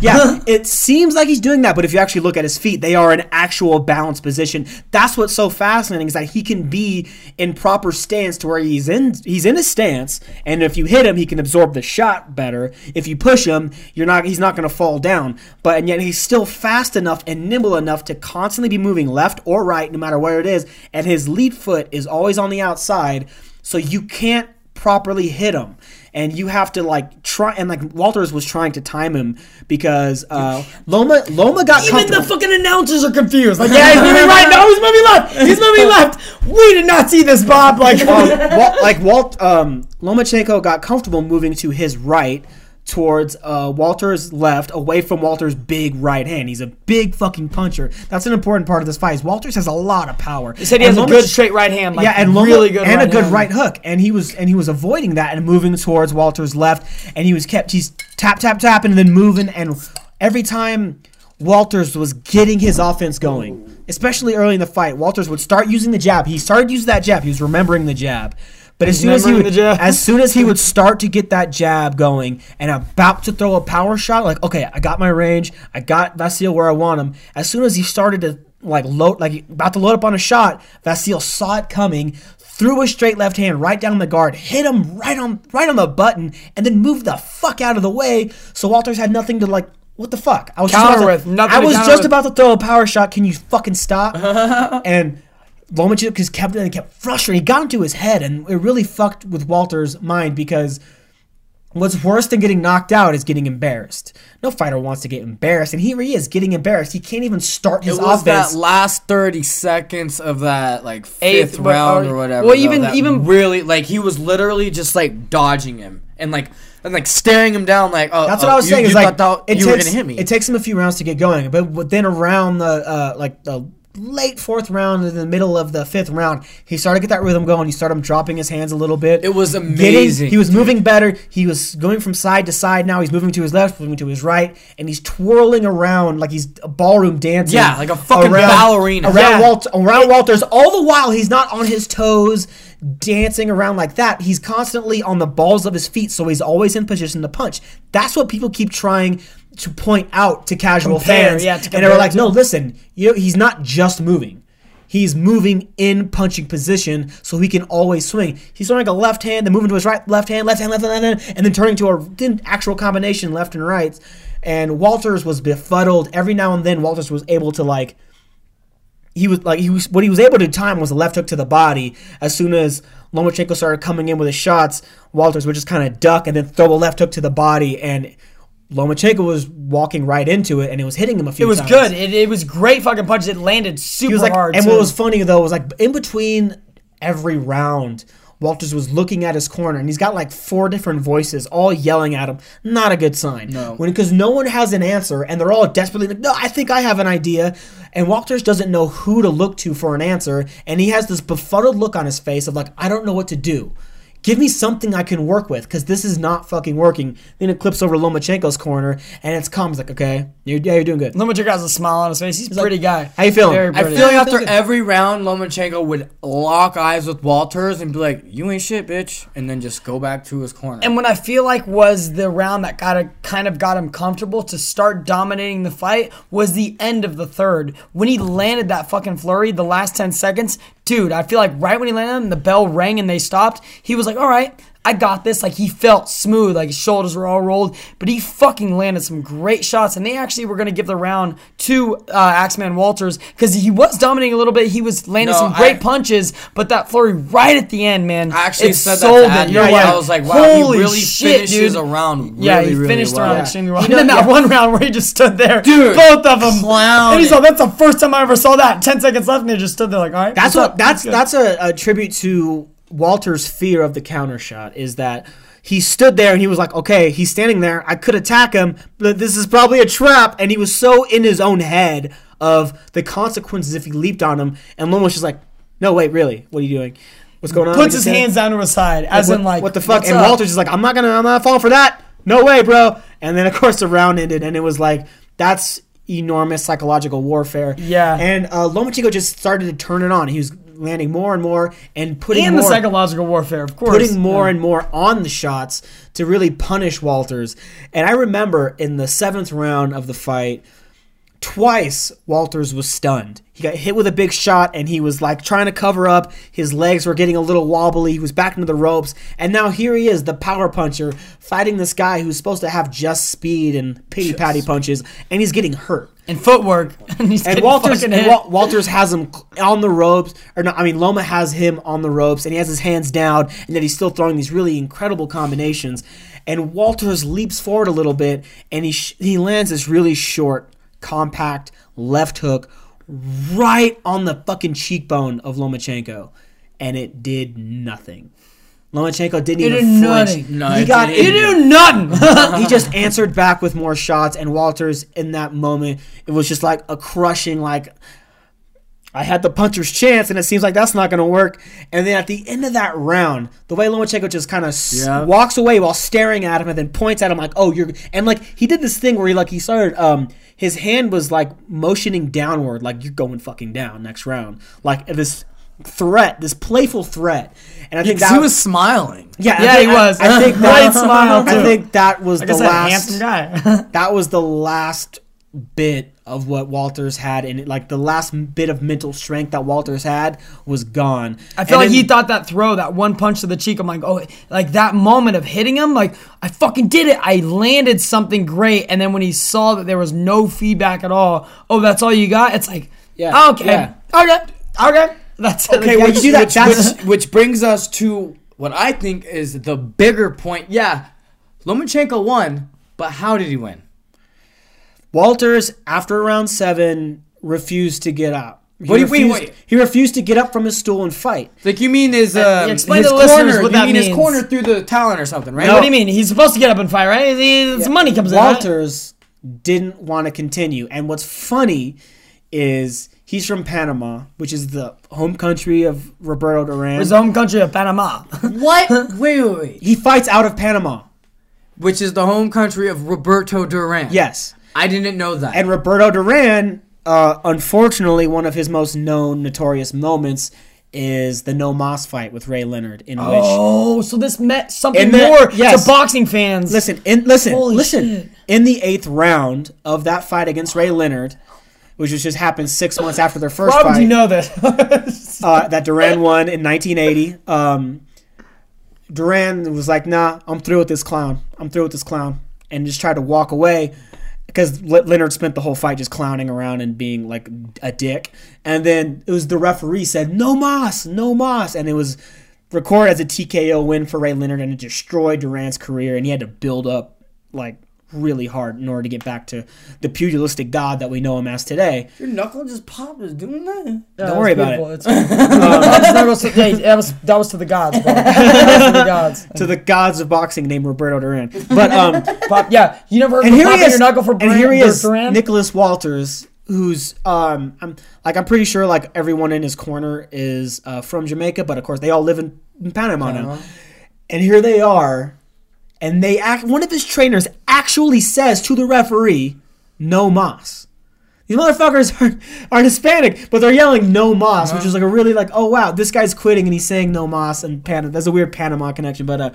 Yeah, <laughs> it seems like he's doing that, but if you actually look at his feet, they are in actual balanced position. That's what's so fascinating is that he can be in proper stance to where he's in he's in a stance, and if you hit him, he can absorb the shot better. If you push him, you're not he's not not going to fall down. But and yet he's still fast enough and nimble enough to constantly be moving left or right, no matter where it is. And his lead foot is always on the outside, so you can't properly hit him. And you have to like try and like Walters was trying to time him because uh, <laughs> Loma Loma got Even the fucking announcers are confused. Like, yeah, <laughs> he's moving right. No, he's moving left. He's moving left. We did not see this, Bob. Like, um, <laughs> Walt, like Walt, um, Lomachenko got comfortable moving to his right towards uh, Walter's left, away from Walter's big right hand. He's a big fucking puncher. That's an important part of this fight. is Walters has a lot of power. he said he And has a good straight right hand. Like, yeah, and Loma, really good and right a good hand. right hook, and he was and he was avoiding that and moving towards Walter's left, and he was kept he's tap tap tapping and then moving, and every time Walters was getting his offense going, especially early in the fight, Walters would start using the jab. He started using that jab. He was remembering the jab. But as soon as he would, Remembering the jab. as soon as he <laughs> would start to get that jab going and about to throw a power shot, like okay, I got my range, I got Vasil where I want him. As soon as he started to like load, like about to load up on a shot, Vasil saw it coming, threw a straight left hand right down the guard, hit him right on right on the button, and then moved the fuck out of the way. So Walters had nothing to like. What the fuck? I was just about to- with, I was counter just with. about to throw a power shot. Can you fucking stop? <laughs> and Lomachenko just kept and kept frustrated. He got into his head, and it really fucked with Walter's mind because what's worse than getting knocked out is getting embarrassed. No fighter wants to get embarrassed, and here he is getting embarrassed. He can't even start his It his was offense. that last thirty seconds of that like Eighth, fifth but- round or- or whatever. well, though, even- even- really like he was literally just like dodging him and like and like staring him down like oh That's what oh, I was you- saying. You, is like it you takes were gonna hit me. it takes him a few rounds to get going, but but then around the uh, like the late fourth round, in the middle of the fifth round, he started to get that rhythm going. He started dropping his hands a little bit. It was Getting- amazing, he was moving better. He was going from side to side. Now he's moving to his left, moving to his right, and he's twirling around like he's a ballroom dancing. Yeah, like a fucking ballerina. around Yeah. Walt, around Walters. All the while, he's not on his toes, dancing around like that. He's constantly on the balls of his feet, so he's always in position to punch. That's what people keep trying to point out to casual Compare, fans. yeah, to and they were like, no, listen, you he's not just moving. He's moving in punching position, so he can always swing. He's throwing like a left hand, then moving to his right, left hand, left hand, left hand, left hand, and then turning to a then actual combination left and right. And Walters was befuddled. Every now and then, Walters was able to like he was like he was what he was able to time was a left hook to the body. As soon as Lomachenko started coming in with his shots, Walters would just kind of duck and then throw a left hook to the body, and Lomachenko was walking right into it, and it was hitting him a few. Times. It was times. good. It, it was great fucking punches. It landed super like, hard. and too. what was funny though was like in between every round, Walters was looking at his corner, and he's got like four different voices all yelling at him. Not a good sign. No. when because no one has an answer, and they're all desperately like, no, I think I have an idea. And Walters doesn't know who to look to for an answer, and he has this befuddled look on his face of like, I don't know what to do. Give me something I can work with, because this is not fucking working. Then it clips over Lomachenko's corner, and it's calm. He's like, okay, you're, yeah, you're doing good. Lomachenko has a smile on his face. He's a like, pretty guy. How you feeling? Very I feel like after every round, Lomachenko would lock eyes with Walters and be like, "You ain't shit, bitch," and then just go back to his corner. And what I feel like was the round that got kind of got him comfortable to start dominating the fight was the end of the third. When he landed that fucking flurry, the last 10 seconds, dude, I feel like right when he landed the bell rang and they stopped. He was like, all right, I got this. Like he felt smooth, like his shoulders were all rolled, but he fucking landed some great shots. And they actually were going to give the round to uh, Axeman Walters because he was dominating a little bit. He was landing No, some great I- punches, but that flurry right at the end, man, I actually it said that sold to it. You're Yeah, like, I was like, wow, he holy really shit, finishes dude. a round yeah, he really finished the well. round Yeah. extremely well. He And then know- that one round where he just stood there, Dude, both of them, clowning. and he's like, "That's the first time I ever saw that." Ten seconds left, and they just stood there like, "All right." That's what up? that's good." that's a, a tribute to Walter's fear of the counter shot is that he stood there and he was like, okay, he's standing there. I could attack him, but this is probably a trap. And he was so in his own head of the consequences if he leaped on him. And Loma was just like, no, wait, really? What are you doing? What's going on? puts his hands down to his side, as what, in like, what the fuck? And up? Walter's just like, I'm not gonna, I'm not falling for that. No way, bro. And then of course the round ended, and it was like that's enormous psychological warfare. Yeah. And uh, Lomachenko just started to turn it on. He was landing more and more and putting and more, the psychological warfare, of course, putting more Yeah. and more on the shots to really punish Walters. And I remember in the seventh round of the fight Twice, Walters was stunned. He got hit with a big shot and he was like trying to cover up. His legs were getting a little wobbly. He was back into the ropes. And now here he is, the power puncher, fighting this guy who's supposed to have just speed and pity patty punches, and he's getting hurt. And footwork. <laughs> and he's And Walters, and. Wa- Walters has him on the ropes, or no, I mean Loma has him on the ropes, and he has his hands down, and then he's still throwing these really incredible combinations. And Walters leaps forward a little bit, and he sh- he lands this really short, compact left hook right on the fucking cheekbone of Lomachenko, and it did nothing. Lomachenko didn't It even did flinch. nothing. No, he it got didn't. He did nothing. <laughs> he just answered back with more shots and Walters in that moment it was just like a crushing like I had the puncher's chance and it seems like that's not going to work and then at the end of that round the way Lomachenko just kind of Yeah. walks away while staring at him and then points at him like oh you're and like he did this thing where he like he started um his hand was like motioning downward like you're going fucking down next round like this threat this playful threat and I think Because that he was smiling. yeah, I Yeah, think- he was. I, I think Great <laughs> that, smile, I think that was Like the last guy. <laughs> that was the last bit of what Walters had, and it, like the last bit of mental strength that Walters had was gone. I feel And like he thought that throw, that one punch to the cheek. I'm like, oh, like that moment of hitting him, like I fucking did it. I landed something great, and then when he saw that there was no feedback at all, oh, that's all you got. It's like, Yeah, okay, yeah. okay, okay. <laughs> That's it. Okay, well, you do that. Which, That's which, <laughs> which brings us to what I think is the bigger point. Yeah, Lomachenko won, but how did he win? Walters after round seven refused to get up. He What do you- wait, refused, wait. He refused to get up from his stool and fight. Like you mean his um, explain his to the listeners corner? what you that mean his corner through the talent or something, right? What do you mean? He's supposed to get up and fight, right? He- His money comes in. right? Walters didn't want to continue. And what's funny is he's from Panama, which is the home country of Roberto Duran. His home country of Panama. <laughs> What? wait, wait, wait. he fights out of Panama. Which is the home country of Roberto Duran. Yes. I didn't know that. And Roberto Duran, uh, unfortunately, one of his most known, notorious moments is the No Mas fight with Ray Leonard, in which Oh, so this meant something the- more yes. to boxing fans. listen, in listen, Holy listen. shit. In the eighth round of that fight against Ray Leonard, which was just happened six months after their first Why fight, would you know this? <laughs> uh, that Duran won in 1980. Um, Duran was like, "Nah, I'm through with this clown. I'm through with this clown," and just tried to walk away because Leonard spent the whole fight just clowning around and being like a dick. And then it was the referee said, "No mas, no mas," and it was recorded as a TKO win for Ray Leonard, and it destroyed Duran's career, and he had to build up like really hard in order to get back to the pugilistic god that we know him as today. Your knuckle just popped. Is doing that. Don't worry about it. It's, <laughs> that, was to, yeah, that was that was to the gods. Bro. That was to the <laughs> gods. To the gods of boxing named Roberto Duran. But um <laughs> Pop, yeah, you never heard and of here he is, your knuckle for and here he is, Duran? Nicholas Walters, who's um, I'm like I'm pretty sure like everyone in his corner is uh, from Jamaica, but of course they all live in, in Panama now. And here they are, and they act. One of his trainers actually says to the referee, "No mas." These motherfuckers <laughs> are, are Hispanic, but they're yelling "No mas," which is like a really like, oh wow, this guy's quitting and he's saying "No mas" and Panama. That's a weird Panama connection, but uh,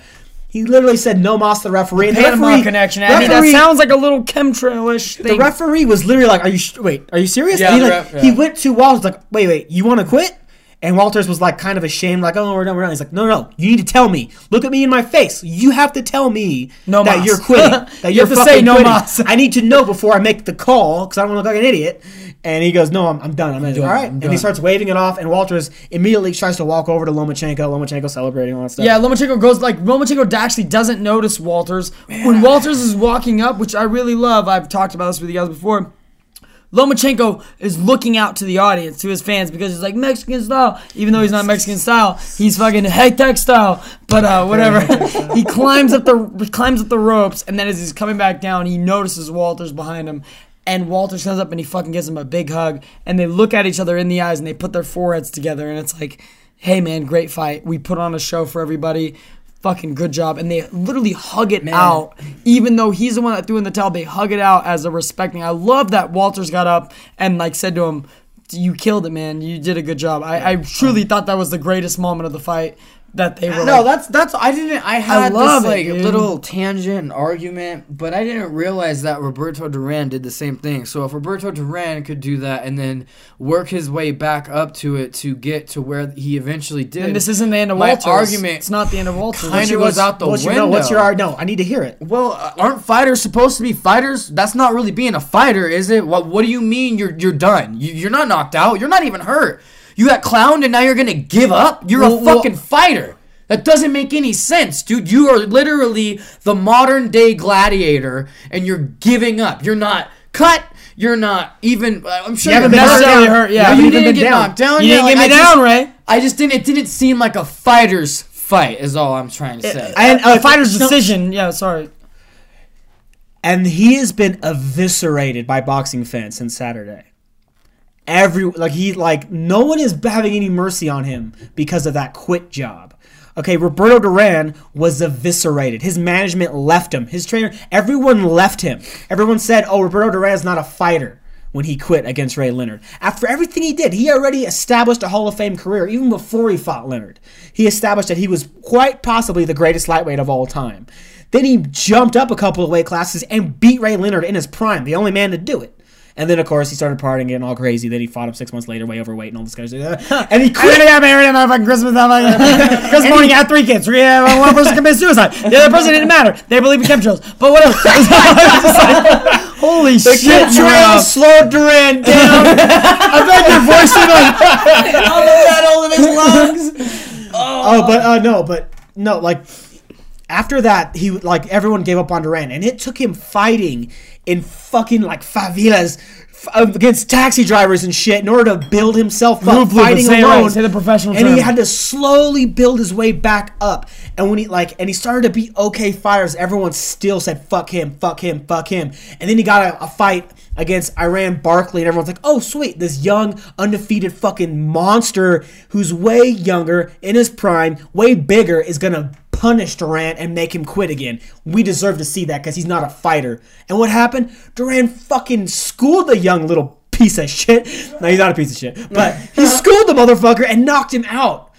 he literally said "No mas" to the referee. And the Panama referee- connection. I mean, that sounds like a little chemtrail-ish the referee was literally like, "Are you wait? Are you serious?" Yeah, And he, like, ref- he went to Walters like, "Wait, wait, you want to quit?" And Walters was like, kind of ashamed, like, "Oh, we're done, we're done." He's like, "No, no, no, you need to tell me. Look at me in my face. You have to tell me No that mas. you're quitting. <laughs> That You you're have to say no mas. I need to know before I make the call because I don't want to look like an idiot." And he goes, "No, I'm, I'm done. I'm, done. all right." I'm and he starts waving it off, and Walters immediately tries to walk over to Lomachenko. Lomachenko celebrating all that stuff. Yeah, Lomachenko goes like Lomachenko actually doesn't notice Walters when Walters is walking up, which I really love. I've talked about this with you guys before. Lomachenko is looking out to the audience, to his fans, because he's like Mexican style, even though he's not Mexican style. He's fucking high style, but uh, whatever. <laughs> he climbs up the climbs up the ropes, and then as he's coming back down, he notices Walters behind him. And Walters comes up and he fucking gives him a big hug, and they look at each other in the eyes and they put their foreheads together, and it's like, "Hey man, great fight. We put on a show for everybody. Fucking good job." And they literally hug it out, even though he's the one that threw in the towel. They hug it out as a respecting. I love that Walters got up and like said to him, "You killed it, man. You did a good job." I, I truly oh. thought that was the greatest moment of the fight that they were. No, like, that's that's I didn't. I had I love this like dude. little tangent and argument, but I didn't realize that Roberto Duran did the same thing. So if Roberto Duran could do that and then work his way back up to it to get to where he eventually did, and this isn't the end of my Walters. argument It's not the end of Walters. kind of goes out the what's window. your, no, what's your? No, I need to hear it. Well, uh, aren't fighters supposed to be fighters? That's not really being a fighter, is it? What What do you mean you're you're done? You, you're not knocked out. You're not even hurt. You got clowned and now you're gonna give up. You're Well, a well- fucking fighter. That doesn't make any sense, dude. You are literally the modern day gladiator, and you're giving up. You're not cut. You're not even. uh, I'm sure You haven't been not- necessarily hurt, yeah. No, You you didn't get down. knocked down. You Yeah, didn't like, get me I just- down, Ray. I just didn't. It didn't seem like a fighter's fight. Is all I'm trying to say. And a fighter's no, decision. Yeah, sorry. and he has been eviscerated by boxing fans since Saturday. Every like he like no one is having any mercy on him because of that quit job. Okay, Roberto Duran was eviscerated. His management left him. His trainer, everyone left him. Everyone said, "Oh, Roberto Duran is not a fighter." When he quit against Ray Leonard. After everything he did, he already established a Hall of Fame career even before he fought Leonard. He established that he was quite possibly the greatest lightweight of all time. Then he jumped up a couple of weight classes and beat Ray Leonard in his prime, the only man to do it. And then, of course, he started partying, getting all crazy. Then he fought him six months later, way overweight, and all this kind of stuff. <laughs> And he I quit. really got married on fucking Christmas. I'm like, <laughs> Christmas morning, I had three kids. Three, uh, one person committed suicide. The other person didn't matter. They believe in chemtrails. But whatever. <laughs> Like, holy The shit. chemtrails bro. slowed Duran down. I feel like your voice is like, all of that all in his lungs. Oh, but uh, no, but no, like after that, he like everyone gave up on Duran, and it took him fighting in fucking like favelas f- against taxi drivers and shit in order to build himself up, fighting alone. right, say the professional and he had to slowly build his way back up. And when he like, and he started to beat okay fighters, everyone still said fuck him, fuck him, fuck him. And then he got a, a fight against Iran Barkley, and everyone's like, oh sweet, this young undefeated fucking monster who's way younger in his prime, way bigger, is gonna punish Duran and make him quit again. We deserve to see that because he's not a fighter. And what happened? Duran fucking schooled the young little piece of shit. No, he's not a piece of shit, but he <laughs> schooled the motherfucker and knocked him out.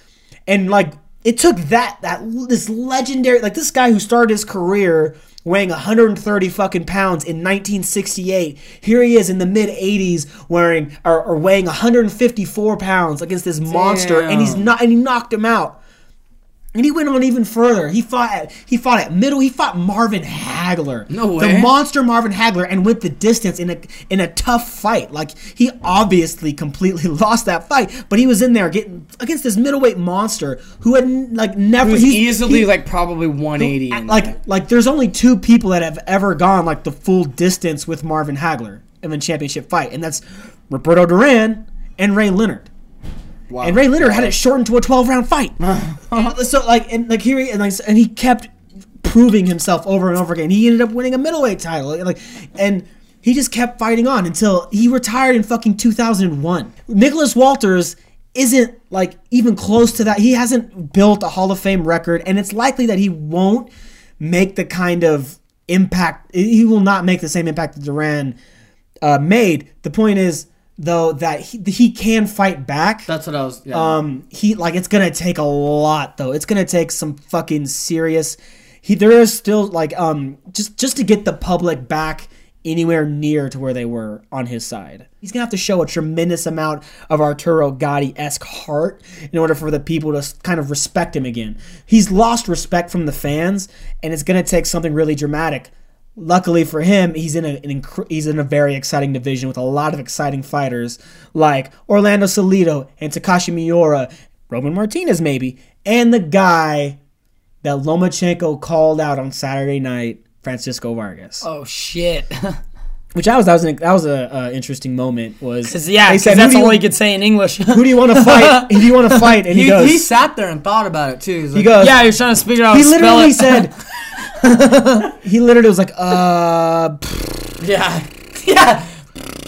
And like it took that that this legendary like this guy who started his career weighing 130 fucking pounds in 1968. Here he is in the mid 80s wearing or, or weighing 154 pounds against this monster, and he's not and he knocked him out. And he went on even further. He fought at he fought at middle. He fought Marvin Hagler, No way. the monster Marvin Hagler, and went the distance in a in a tough fight. Like he obviously completely <laughs> lost that fight, but he was in there getting against this middleweight monster who had like never. He's- easily he- like probably 180. in like that. like there's only two people that have ever gone like the full distance with Marvin Hagler in a championship fight, and that's Roberto Duran and Ray Leonard. Wow. And Ray Leonard had it shortened to a 12 round fight. <laughs> And so like and like here he and, like, and he kept proving himself over and over again. He ended up winning a middleweight title. Like and he just kept fighting on until he retired in fucking 2001. Nicholas Walters isn't like even close to that. He hasn't built a Hall of Fame record and it's likely that he won't make the kind of impact he will not make the same impact that Duran uh, made. The point is though that he, he can fight back. That's what I was. Yeah. Um, he like it's gonna take a lot though. It's gonna take some fucking serious. He there is still like um just just to get the public back anywhere near to where they were on his side. He's gonna have to show a tremendous amount of Arturo Gatti esque heart in order for the people to kind of respect him again. He's lost respect from the fans, and it's gonna take something really dramatic. Luckily for him, he's in a, an inc- he's in a very exciting division with a lot of exciting fighters like Orlando Salido and Takashi Miura, Roman Martinez maybe, and the guy that Lomachenko called out on Saturday night, Francisco Vargas. oh shit. <laughs> Which I was that was an, that was a uh, interesting moment. Was Cause yeah, they 'cause said, that's you, all he could say in English. <laughs> Who do you want to fight? <laughs> Who do you want to fight? And he, he, goes. he sat there and thought about it too. He's he goes. yeah, he was trying to figure it out. he literally it. said. <laughs> he literally was like, uh, yeah, <laughs> yeah.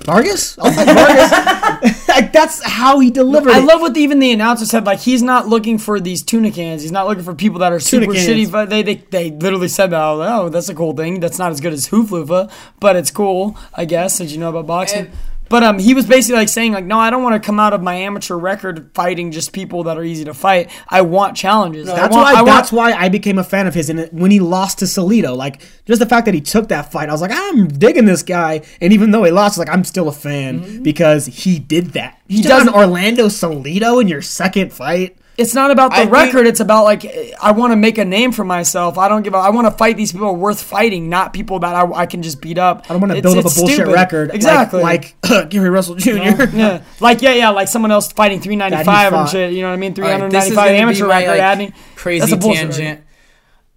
Vargas? I'll fight Vargas. <laughs> like that's how he delivered I it. love what the, even the announcer said. Like he's not looking for these tuna cans. He's not looking for people that are super cans. shitty. But they, they they literally said that. Like, Oh, that's a cool thing. That's not as good as Hooflufa, but it's cool, I guess. Did you know about boxing? And- But um, he was basically like saying like, no, I don't want to come out of my amateur record fighting just people that are easy to fight. I want challenges. I That's want, why. I want- that's why I became a fan of his. And when he lost to Salido, like just the fact that he took that fight, I was like, I'm digging this guy. And even though he lost, like I'm still a fan because he did that. He, He does Orlando Salido in your second fight. It's not about the I think- record. it's about like I want to make a name for myself. I don't give a. I want to fight these people worth fighting, not people that I, I can just beat up. I don't want to It's- build up a bullshit stupid. record. Exactly. Like, <laughs> Gary Russell Jr. yeah, like yeah, yeah, like someone else fighting 395 and shit. You know what I mean? All right, this is 395 gonna amateur my, record. like, adding crazy That's a tangent. record.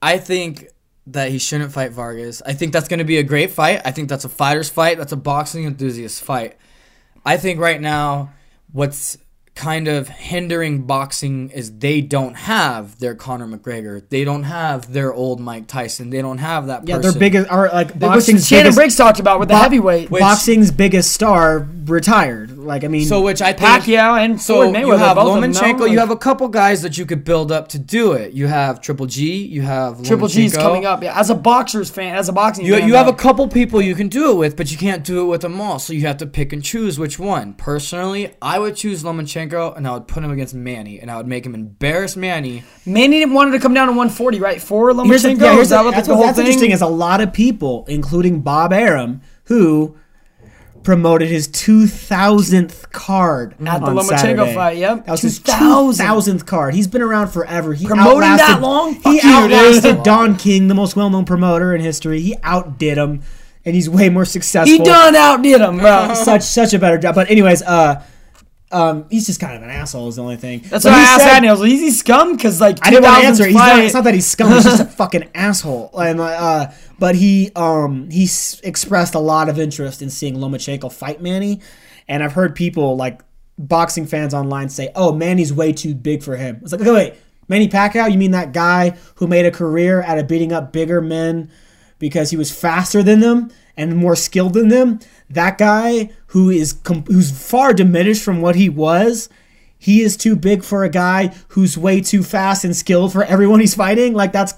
I think that he shouldn't fight Vargas. I think that's going to be a great fight. I think that's a fighter's fight. That's a boxing enthusiast fight. I think right now, what's kind of hindering boxing is they don't have their Conor McGregor. They don't have their old Mike Tyson. They don't have that Yeah, person. their biggest, or like Which boxing's Shannon biggest, Briggs talked about with the bo- heavyweight. boxing's biggest star retired. Like, I mean, So which I think Pacquiao and so Mayweather. you have both of them, Lomachenko. You have a couple guys that you could build up to do it. You have Triple G. You have Triple G's Lomachenko. coming up. Yeah, as a boxer's fan, as a boxing You, fan, you have a couple people you can do it with, but you can't do it with them all. So you have to pick and choose which one. Personally, I would choose Lomachenko and I would put him against Manny and I would make him embarrass Manny. Manny didn't wanted to come down to 140, right? For Lomachenko. here's the, yeah, here's Is that the, what the that's, whole what, that's thing? interesting is a lot of people, including Bob Arum, who promoted his 2000th card At the Lomachenko fight, yep. That was his 2000th card. He's been around forever. He Promoting that long? He Fuck you, dude. outlasted Don King, the most well-known promoter in history. He outdid him, and he's way more successful. He done outdid him, bro. <laughs> such such a better job. But anyways, uh, um, he's just kind of an asshole. Is the only thing. That's But why I asked said- Andy. I was like, "Is he scum?" Because like I didn't want to answer. He's not, it's not that he's scum. He's just a <laughs> fucking asshole. And uh, but he um he s- expressed a lot of interest in seeing Lomachenko fight Manny, and I've heard people like boxing fans online say, "Oh, Manny's way too big for him." It's like, okay, wait, Manny Pacquiao? You mean that guy who made a career out of beating up bigger men because he was faster than them and more skilled than them? That guy who is com- who's far diminished from what he was. He is too big for a guy who's way too fast and skilled for everyone he's fighting. Like that's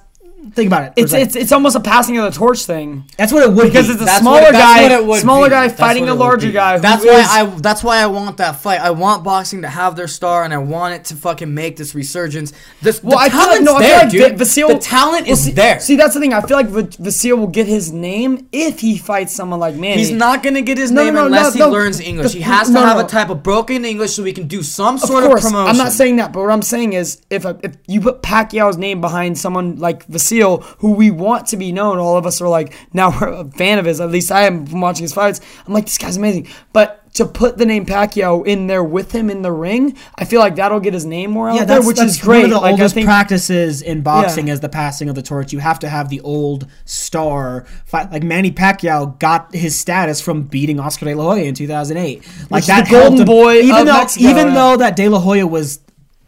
think about it. It's it's it's almost a passing of the torch thing. that's what it would be. Because be. it's a That's smaller what- guy, what it would smaller be. guy That's fighting a larger guy. who That's is- why I. That's why I want that fight. I want boxing to have their star, and I want it to fucking make this resurgence. This, Well, the I feel like talent's no, I there, feel like dude. Vi- Vasil. the talent well, is see, there. See, that's the thing. I feel like Va- Vasil will get his name if he fights someone like Manny. He's not gonna get his No, name no, no, unless no, he no. learns English. The- he has to no, have no. a type of broken English so we can do some Of sort course, of promotion. I'm not saying that, but what I'm saying is, if a, if you put Pacquiao's name behind someone like Vasil, who we want to be known, all of us are like now we're a fan of his. At least I am from watching his fights. I'm like, this guy's amazing. But to put the name Pacquiao in there with him in the ring, I feel like that'll get his name more out yeah, there, which is great. One of the Like, oldest think- practices in boxing Yeah. is the passing of the torch. You have to have the old star fight. Like Manny Pacquiao got his status from beating Oscar De La Hoya in 2008. Like that golden boy Even though, Mexico, even yeah. though that De La Hoya was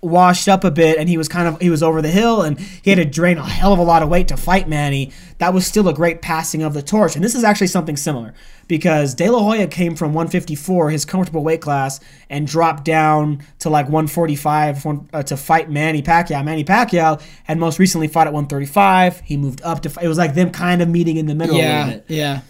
washed up a bit and he was kind of he was over the hill and he had to drain a hell of a lot of weight to fight Manny. That was still a great passing of the torch. And this is actually something similar because De La Hoya came from 154, his comfortable weight class, and dropped down to like 145 uh, to fight Manny Pacquiao. Manny Pacquiao had most recently fought at 135. He moved up to. It was like them kind of meeting in the middle a little Yeah, bit yeah.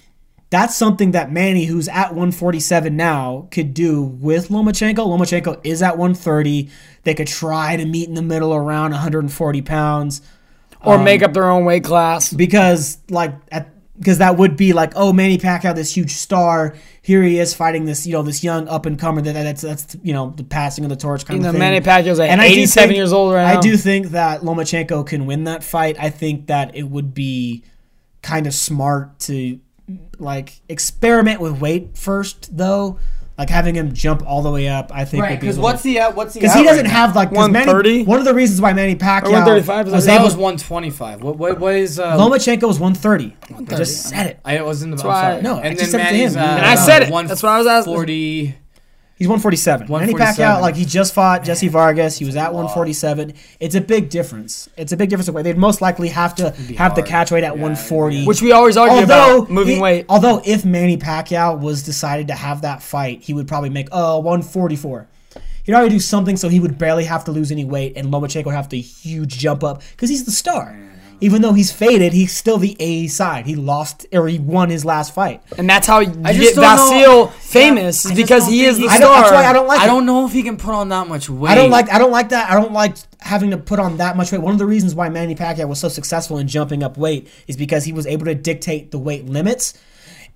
That's something that Manny, who's at 147 now, could do with Lomachenko. Lomachenko is at 130. They could try to meet in the middle around 140 pounds. Or Um, make up their own weight class. because like at because that would be like oh Manny Pacquiao this huge star here he is fighting this you know this young up and comer that that's that's you know the passing of the torch kind You know, of thing. Manny Pacquiao's like And I 87 think- years old right I now. do think that Lomachenko can win that fight. I think that it would be kind of smart to like experiment with weight first though. Like having him jump all the way up, I think. Right, would be because what's he at? What's he? because he doesn't right have like 130? One of the reasons why Manny Pacquiao 135 is was That able- was 125. What what, what is uh, Lomachenko was 130. I just said it. I was in the. I'm why- sorry. No, I and just then said it to Manny's him. uh, And I said it. That's what I was asking. 140. He's 147. Manny 147. Pacquiao, like he just fought Jesse Vargas. He was at 147. It's a big difference. It's a big difference of weight. They'd most likely have to have the hard. catch weight at 140. Which we always argue although about, moving he- weight. Although if Manny Pacquiao was decided to have that fight, he would probably make uh 144. He'd already do something so he would barely have to lose any weight, and Lomachenko would have to huge jump up because he's the star. Even though he's faded, he's still the A side. He lost or he won his last fight. And that's how you I get just know- Vasil famous I is just because he is the I star. don't, that's why I don't like I it. don't know if he can put on that much weight. I don't like. I don't like that. I don't like having to put on that much weight. One of the reasons why Manny Pacquiao was so successful in jumping up weight is because he was able to dictate the weight limits.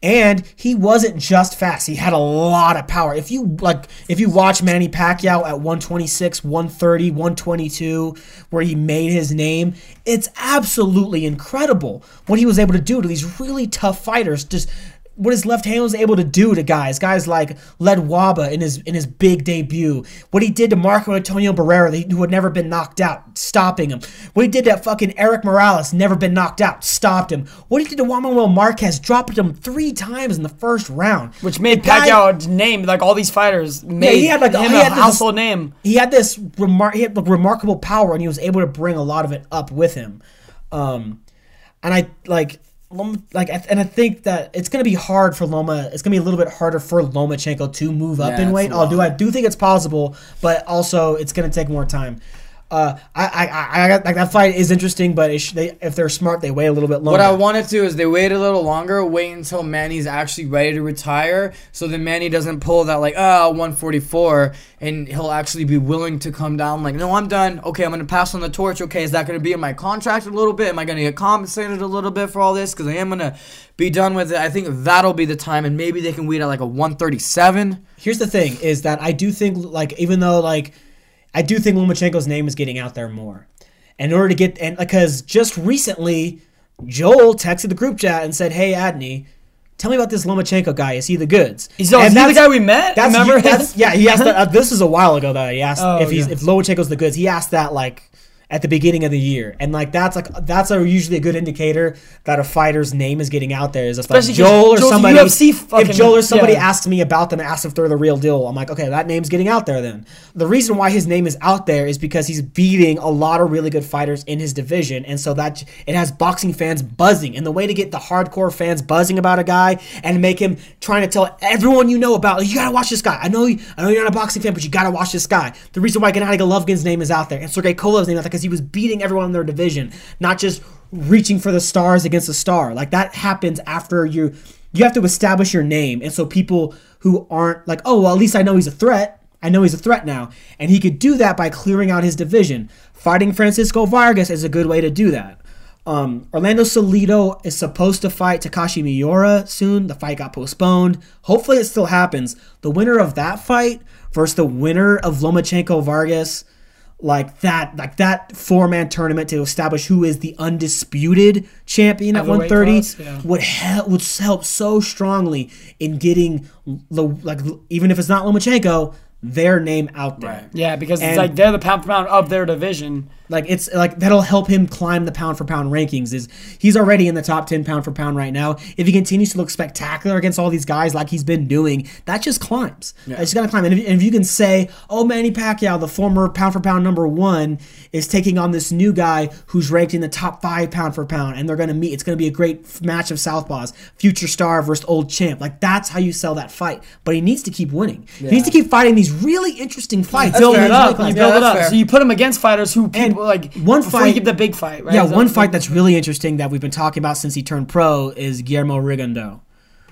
And he wasn't just fast. He had a lot of power. If you like if you watch Manny Pacquiao at 126, 130, 122 where he made his name, it's absolutely incredible what he was able to do to these really tough fighters. Just what his left hand was able to do to guys, guys like Ledwaba in his in his big debut. What he did to Marco Antonio Barrera, who had never been knocked out, stopping him. What he did to fucking Erik Morales, never been knocked out, stopped him. What he did to Juan Manuel Marquez, dropped him three times in the first round, which made The guy- Pacquiao name like all these fighters made he had, like, him he a had this- household name. He had this remar- he had like, remarkable power, and he was able to bring a lot of it up with him. Um, and I like. Loma, like, and I think that it's gonna be hard for Loma. It's gonna be a little bit harder for Lomachenko to move up Yeah, in weight. Although. I do think it's possible, but also it's gonna take more time. Uh, I, I, I, I got like that fight is interesting, but it sh- they, if they're smart, they wait a little bit longer. What I wanted to is they wait a little longer, wait until Manny's actually ready to retire, so then Manny doesn't pull that like ah 144, and he'll actually be willing to come down like no I'm done. Okay, I'm gonna pass on the torch. Okay, is that gonna be in my contract a little bit? Am I gonna get compensated a little bit for all this? Because I am gonna be done with it. I think that'll be the time, and maybe they can wait at like a 137. Here's the thing: is that I do think like even though like I do think Lomachenko's name is getting out there more. And in order to get and because just recently Joel texted the group chat and said, "Hey Adney, tell me about this Lomachenko guy. Is he the goods?" He's- And is he the guy we met? That's, Remember that's him? yeah. He asked that. Uh, this is a while ago that he asked Oh, if he's if Lomachenko's the goods. He asked that like at the beginning of the year, and like that's like that's a usually a good indicator that a fighter's name is getting out there. Is if like Joel or Joel's somebody, fucking- if Joel or somebody yeah. asks me about them, asks if they're the real deal, I'm like, okay, that name's getting out there. Then the reason why his name is out there is because he's beating a lot of really good fighters in his division, and so that it has boxing fans buzzing. And the way to get the hardcore fans buzzing about a guy and make him trying to tell everyone you know about, you gotta watch this guy. I know, you, I know you're not a boxing fan, but you gotta watch this guy. The reason why Gennady Golovkin's name is out there and Sergey Kovalev's name is out there because he was beating everyone in their division, not just reaching for the stars against a star. Like that happens after you you have to establish your name. And so people who aren't like, oh well, at least I know he's a threat. I know he's a threat now. And he could do that by clearing out his division. Fighting Francisco Vargas is a good way to do that. Um, Orlando Salido is supposed to fight Takashi Miura soon. The fight got postponed. Hopefully, it still happens. The winner of that fight versus the winner of Lomachenko Vargas, like that, like that four man tournament to establish who is the undisputed champion at Of 130 class, yeah. would help would help so strongly in getting the like even if it's not Lomachenko, their name out there. Yeah, because And- it's like they're the pound for pound of their division. Like it's like that'll help him climb the pound for pound rankings. Is he's already in the top ten pound for pound right now. If he continues to look spectacular against all these guys like he's been doing, that just climbs. Yeah. It's gonna climb. And if, and if you can say, "Oh, Manny Pacquiao, the former pound for pound number one, is taking on this new guy who's ranked in the top five pound for pound, and they're gonna meet. It's gonna be a great f- match of southpaws, future star versus old champ. Like that's how you sell that fight. But he needs to keep winning. He needs to keep fighting these really interesting fights. build it these up. weight. You build it up. So you put him against fighters who people like one before fight you get the big fight, right? Yeah, Is that one fight that's really interesting that we've been talking about since he turned pro is Guillermo Rigondeaux,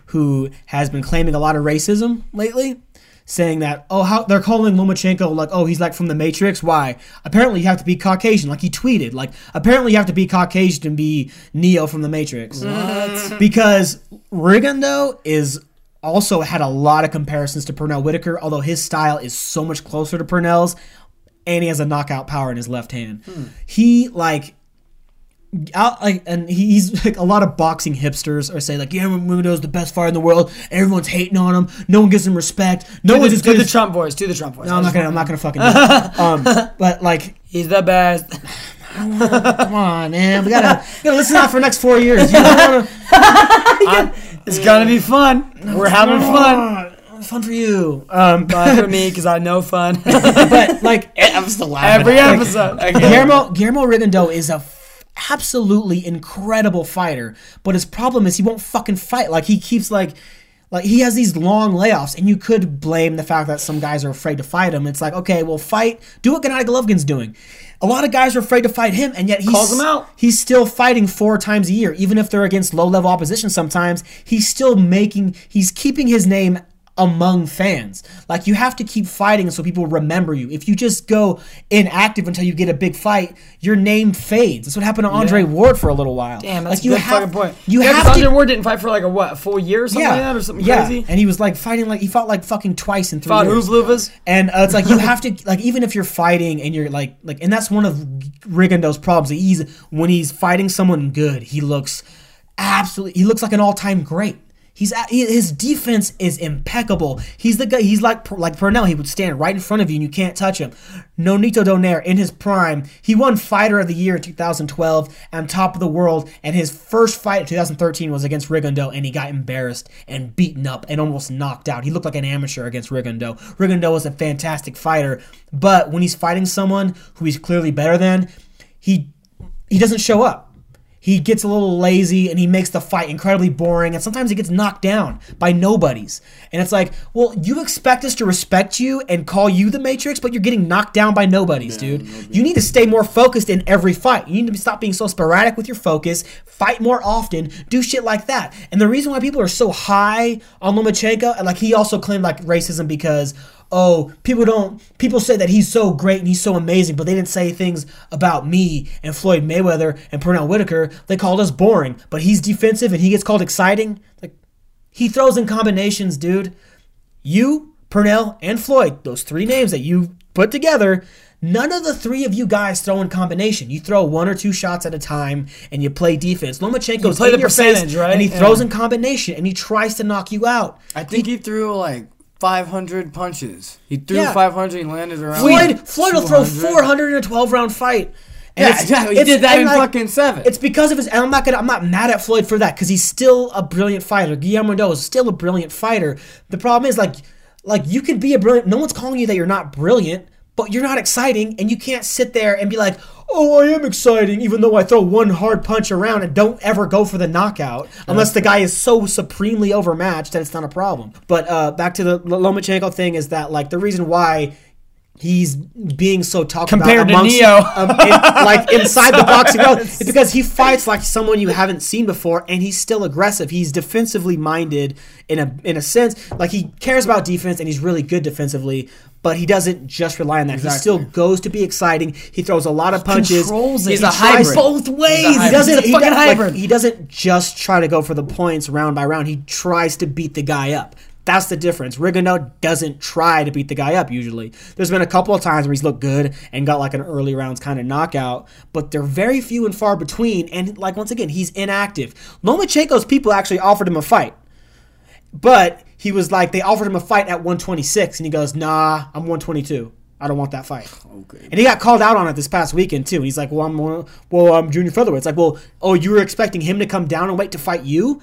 who has been claiming a lot of racism lately, saying that oh how they're calling Lomachenko like oh he's like from the Matrix. Why? Apparently you have to be Caucasian. Like he tweeted like apparently you have to be Caucasian to be Neo from the Matrix. What? Mm-hmm. Because Rigondeaux is also had a lot of comparisons to Pernell Whitaker, although his style is so much closer to Pernell's, and he has a knockout power in his left hand. He like out like and he's like a lot of boxing hipsters are saying like yeah Rigondeaux's the best fighter in the world. Everyone's hating on him. No one gives him respect. No do one's the, as do the Trump voice. Do the Trump voice. no, I'm not gonna. I'm not gonna <laughs> fucking. Um, but like he's the best. <laughs> Come on, man. We gotta, we gotta listen out for the next four years. You know? <laughs> it's gonna be fun. We're having fun. Fun for you. Um, fun for me because I know fun. <laughs> but like, I'm still laughing. Every Like, episode. <laughs> Guillermo Guillermo Rigondeaux is a f- absolutely incredible fighter, but his problem is he won't fucking fight. Like he keeps like. Like he has these long layoffs, and you could blame the fact that some guys are afraid to fight him. It's like, okay, well, fight, do what Gennady Golovkin's doing. A lot of guys are afraid to fight him, and yet he's Calls him out. He's still fighting four times a year, even if they're against low level opposition. Sometimes he's still making, he's keeping his name among fans. Like you have to keep fighting so people remember you. If you just go inactive until you get a big fight, your name fades. That's what happened to Andre Yeah. Ward for a little while. Damn, that's like you good have, fucking point. You yeah, have to. Andre Ward didn't fight for like a what, four years, something like that, or something yeah. crazy. And he was like fighting like he fought like fucking twice in three Fought years. And uh, it's like you <laughs> have to like even if you're fighting and you're like like and that's one of Rigondeaux's problems. He's when he's fighting someone good, he looks absolutely he looks like an all time great. He's he- his defense is impeccable. He's the guy. He's like like Pernell. He would stand right in front of you and you can't touch him. Nonito Donaire in his prime, he won Fighter of the Year in 2012 and top of the world. And his first fight in 2013 was against Rigondeaux, and he got embarrassed and beaten up and almost knocked out. He looked like an amateur against Rigondeaux. Rigondeaux was a fantastic fighter, but when he's fighting someone who he's clearly better than, he he doesn't show up he gets a little lazy and he makes the fight incredibly boring and sometimes he gets knocked down by nobodies. And it's like well you expect us to respect you and call you the matrix but you're getting knocked down by nobodies dude. you need to stay more focused in every fight. You need to stop being so sporadic with your focus fight more often do shit like that. And the reason why people are so high on lomachenko and like he also claimed like racism because oh, people don't, people say that he's so great and he's so amazing, but they didn't say things about me and Floyd Mayweather and Pernell Whitaker. They called us boring, but he's defensive and he gets called exciting. Like, he throws in combinations, dude. You, Pernell, and Floyd, those three names that you put together, none of the three of you guys throw in combination. You throw one or two shots at a time and you play defense. Lomachenko's You play in the your face, right? And he Yeah. throws in combination and he tries to knock you out. I think he, threw like 500 punches. He threw Yeah. 500 and landed around. Floyd, Floyd will throw 200. 400 in a 12 round fight. Yeah, exactly. He did that and in fucking seven. It's because of his. And I'm not gonna. I'm not mad at Floyd for that because he's still a brilliant fighter. Guillermo Monroe is still a brilliant fighter. The problem is like, like you can be a brilliant. No one's calling you that you're not brilliant, but you're not exciting, and you can't sit there and be like, oh, I am exciting, even though I throw one hard punch around and don't ever go for the knockout unless the guy is so supremely overmatched that it's not a problem. But uh, back to the Lomachenko thing is that like the reason why. He's being so talked Compared about to amongst, Neo. <laughs> um, in- like <laughs> inside the boxing world. It's because he fights like someone you haven't seen before, and he's still aggressive. He's defensively minded in a in a sense. Like he cares about defense, and he's really good defensively. But he doesn't just rely on that. He still goes to be exciting. He throws a lot of punches. controls it. He He's a tries hybrid. Both ways. He He's a doesn't. He, fucking does, like, hybrid. he doesn't just try to go for the points round by round. He tries to beat the guy up. That's the difference. Rigondeaux doesn't try to beat the guy up usually. There's been a couple of times where he's looked good and got like an early rounds kind of knockout, but they're very few and far between. And like once again, he's inactive. Lomachenko's people actually offered him a fight, but he was like they offered him a fight at 126, and he goes, "Nah, I'm 122. I don't want that fight." Okay. And he got called out on it this past weekend too. And he's like, "Well, I'm well, I'm junior featherweight." It's like, "Well, oh, you were expecting him to come down and wait to fight you?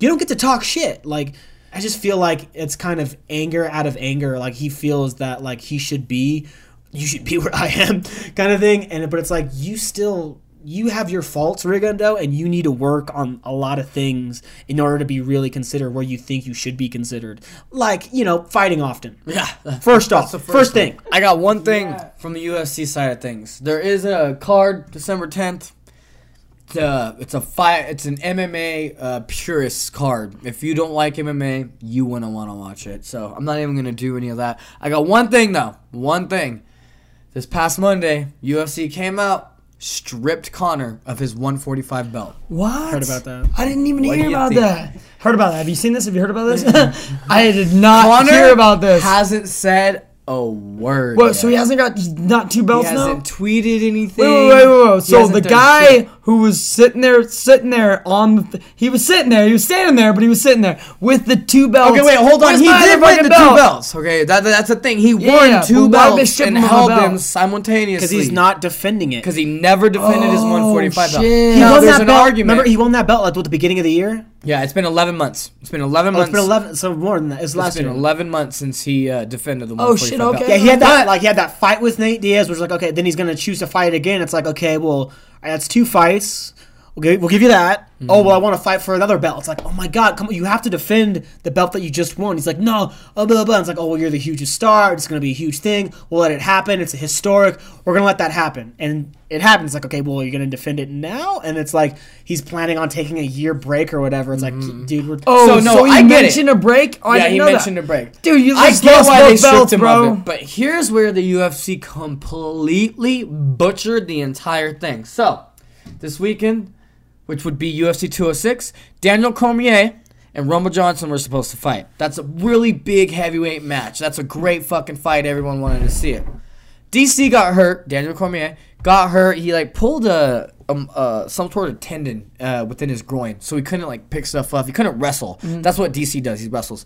You don't get to talk shit." Like, I just feel like it's kind of anger out of anger. Like he feels that like he should be, you should be where I am, <laughs> kind of thing. And but it's like you still. You have your faults, Rigondeaux, and you need to work on a lot of things in order to be really considered where you think you should be considered. Like, you know, fighting often. <laughs> Yeah. First off, the first, thing. I got one thing from the UFC side of things. There is a card December 10th. It's a, it's a fight. It's an MMA uh, purist card. If you don't like MMA, you wouldn't want to watch it. So I'm not even gonna do any of that. I got one thing though. One thing. This past Monday, UFC came out, stripped Conor of his 145 belt. What? Heard about that. I didn't even What hear about think? that. Heard about that. Have you seen this? Have you heard about this? <laughs> I did not Conor hear about this. Hasn't said a word. Whoa, yet. so he hasn't got not two belts now. He hasn't tweeted anything. Wait, wait, wait, wait, wait. So the guy shit. Who was sitting there, sitting there on the, th- he was sitting there, he was standing there, but he was sitting there with the two belts. Okay, wait, hold on. Where's He did win the belt? two belts. Okay, that, that's the thing. He Yeah, won yeah, two but why'd they belts and him of a held belt? them simultaneously. Because he's not defending it. Because he never defended his 145 belt. Oh, shit. He Now, won there's that an belt. argument. Remember, he won that belt like at the beginning of the year. yeah, it's been 11 months. It's been 11 Oh, months. it's been eleven, so more than that. It's It's last been year. 11 months since he uh, defended the Oh, 145 shit, belt. okay. Yeah, he had that like he had that fight with Nate Diaz, which was like okay, then he's gonna choose to fight again. It's like okay, well that's two fights. Okay, we'll give you that. Mm-hmm. Oh well, I want to fight for another belt. It's like, oh my god, come on, you have to defend the belt that you just won. He's like, no, oh, blah blah blah. It's like, oh well, you're the hugest star. It's gonna be a huge thing. We'll let it happen. It's a historic. We're gonna let that happen, and it happens. It's like, okay, well, you're gonna defend it now, and it's like he's planning on taking a year break or whatever. It's like, dude, we're Oh, So, so, no, you I get it. mentioned a break? Oh, I yeah, didn't he know that. mentioned a break. Dude, you I get why they belts, him bro. it, but here's where the UFC completely butchered the entire thing. So, this weekend, which would be UFC 206, Daniel Cormier and Rumble Johnson were supposed to fight. That's a really big heavyweight match. That's a great fucking fight. Everyone wanted to see it. DC got hurt. Daniel Cormier got hurt. He like pulled a um, uh, some sort of tendon uh, within his groin, so he couldn't like pick stuff up. He couldn't wrestle. That's what DC does. He wrestles.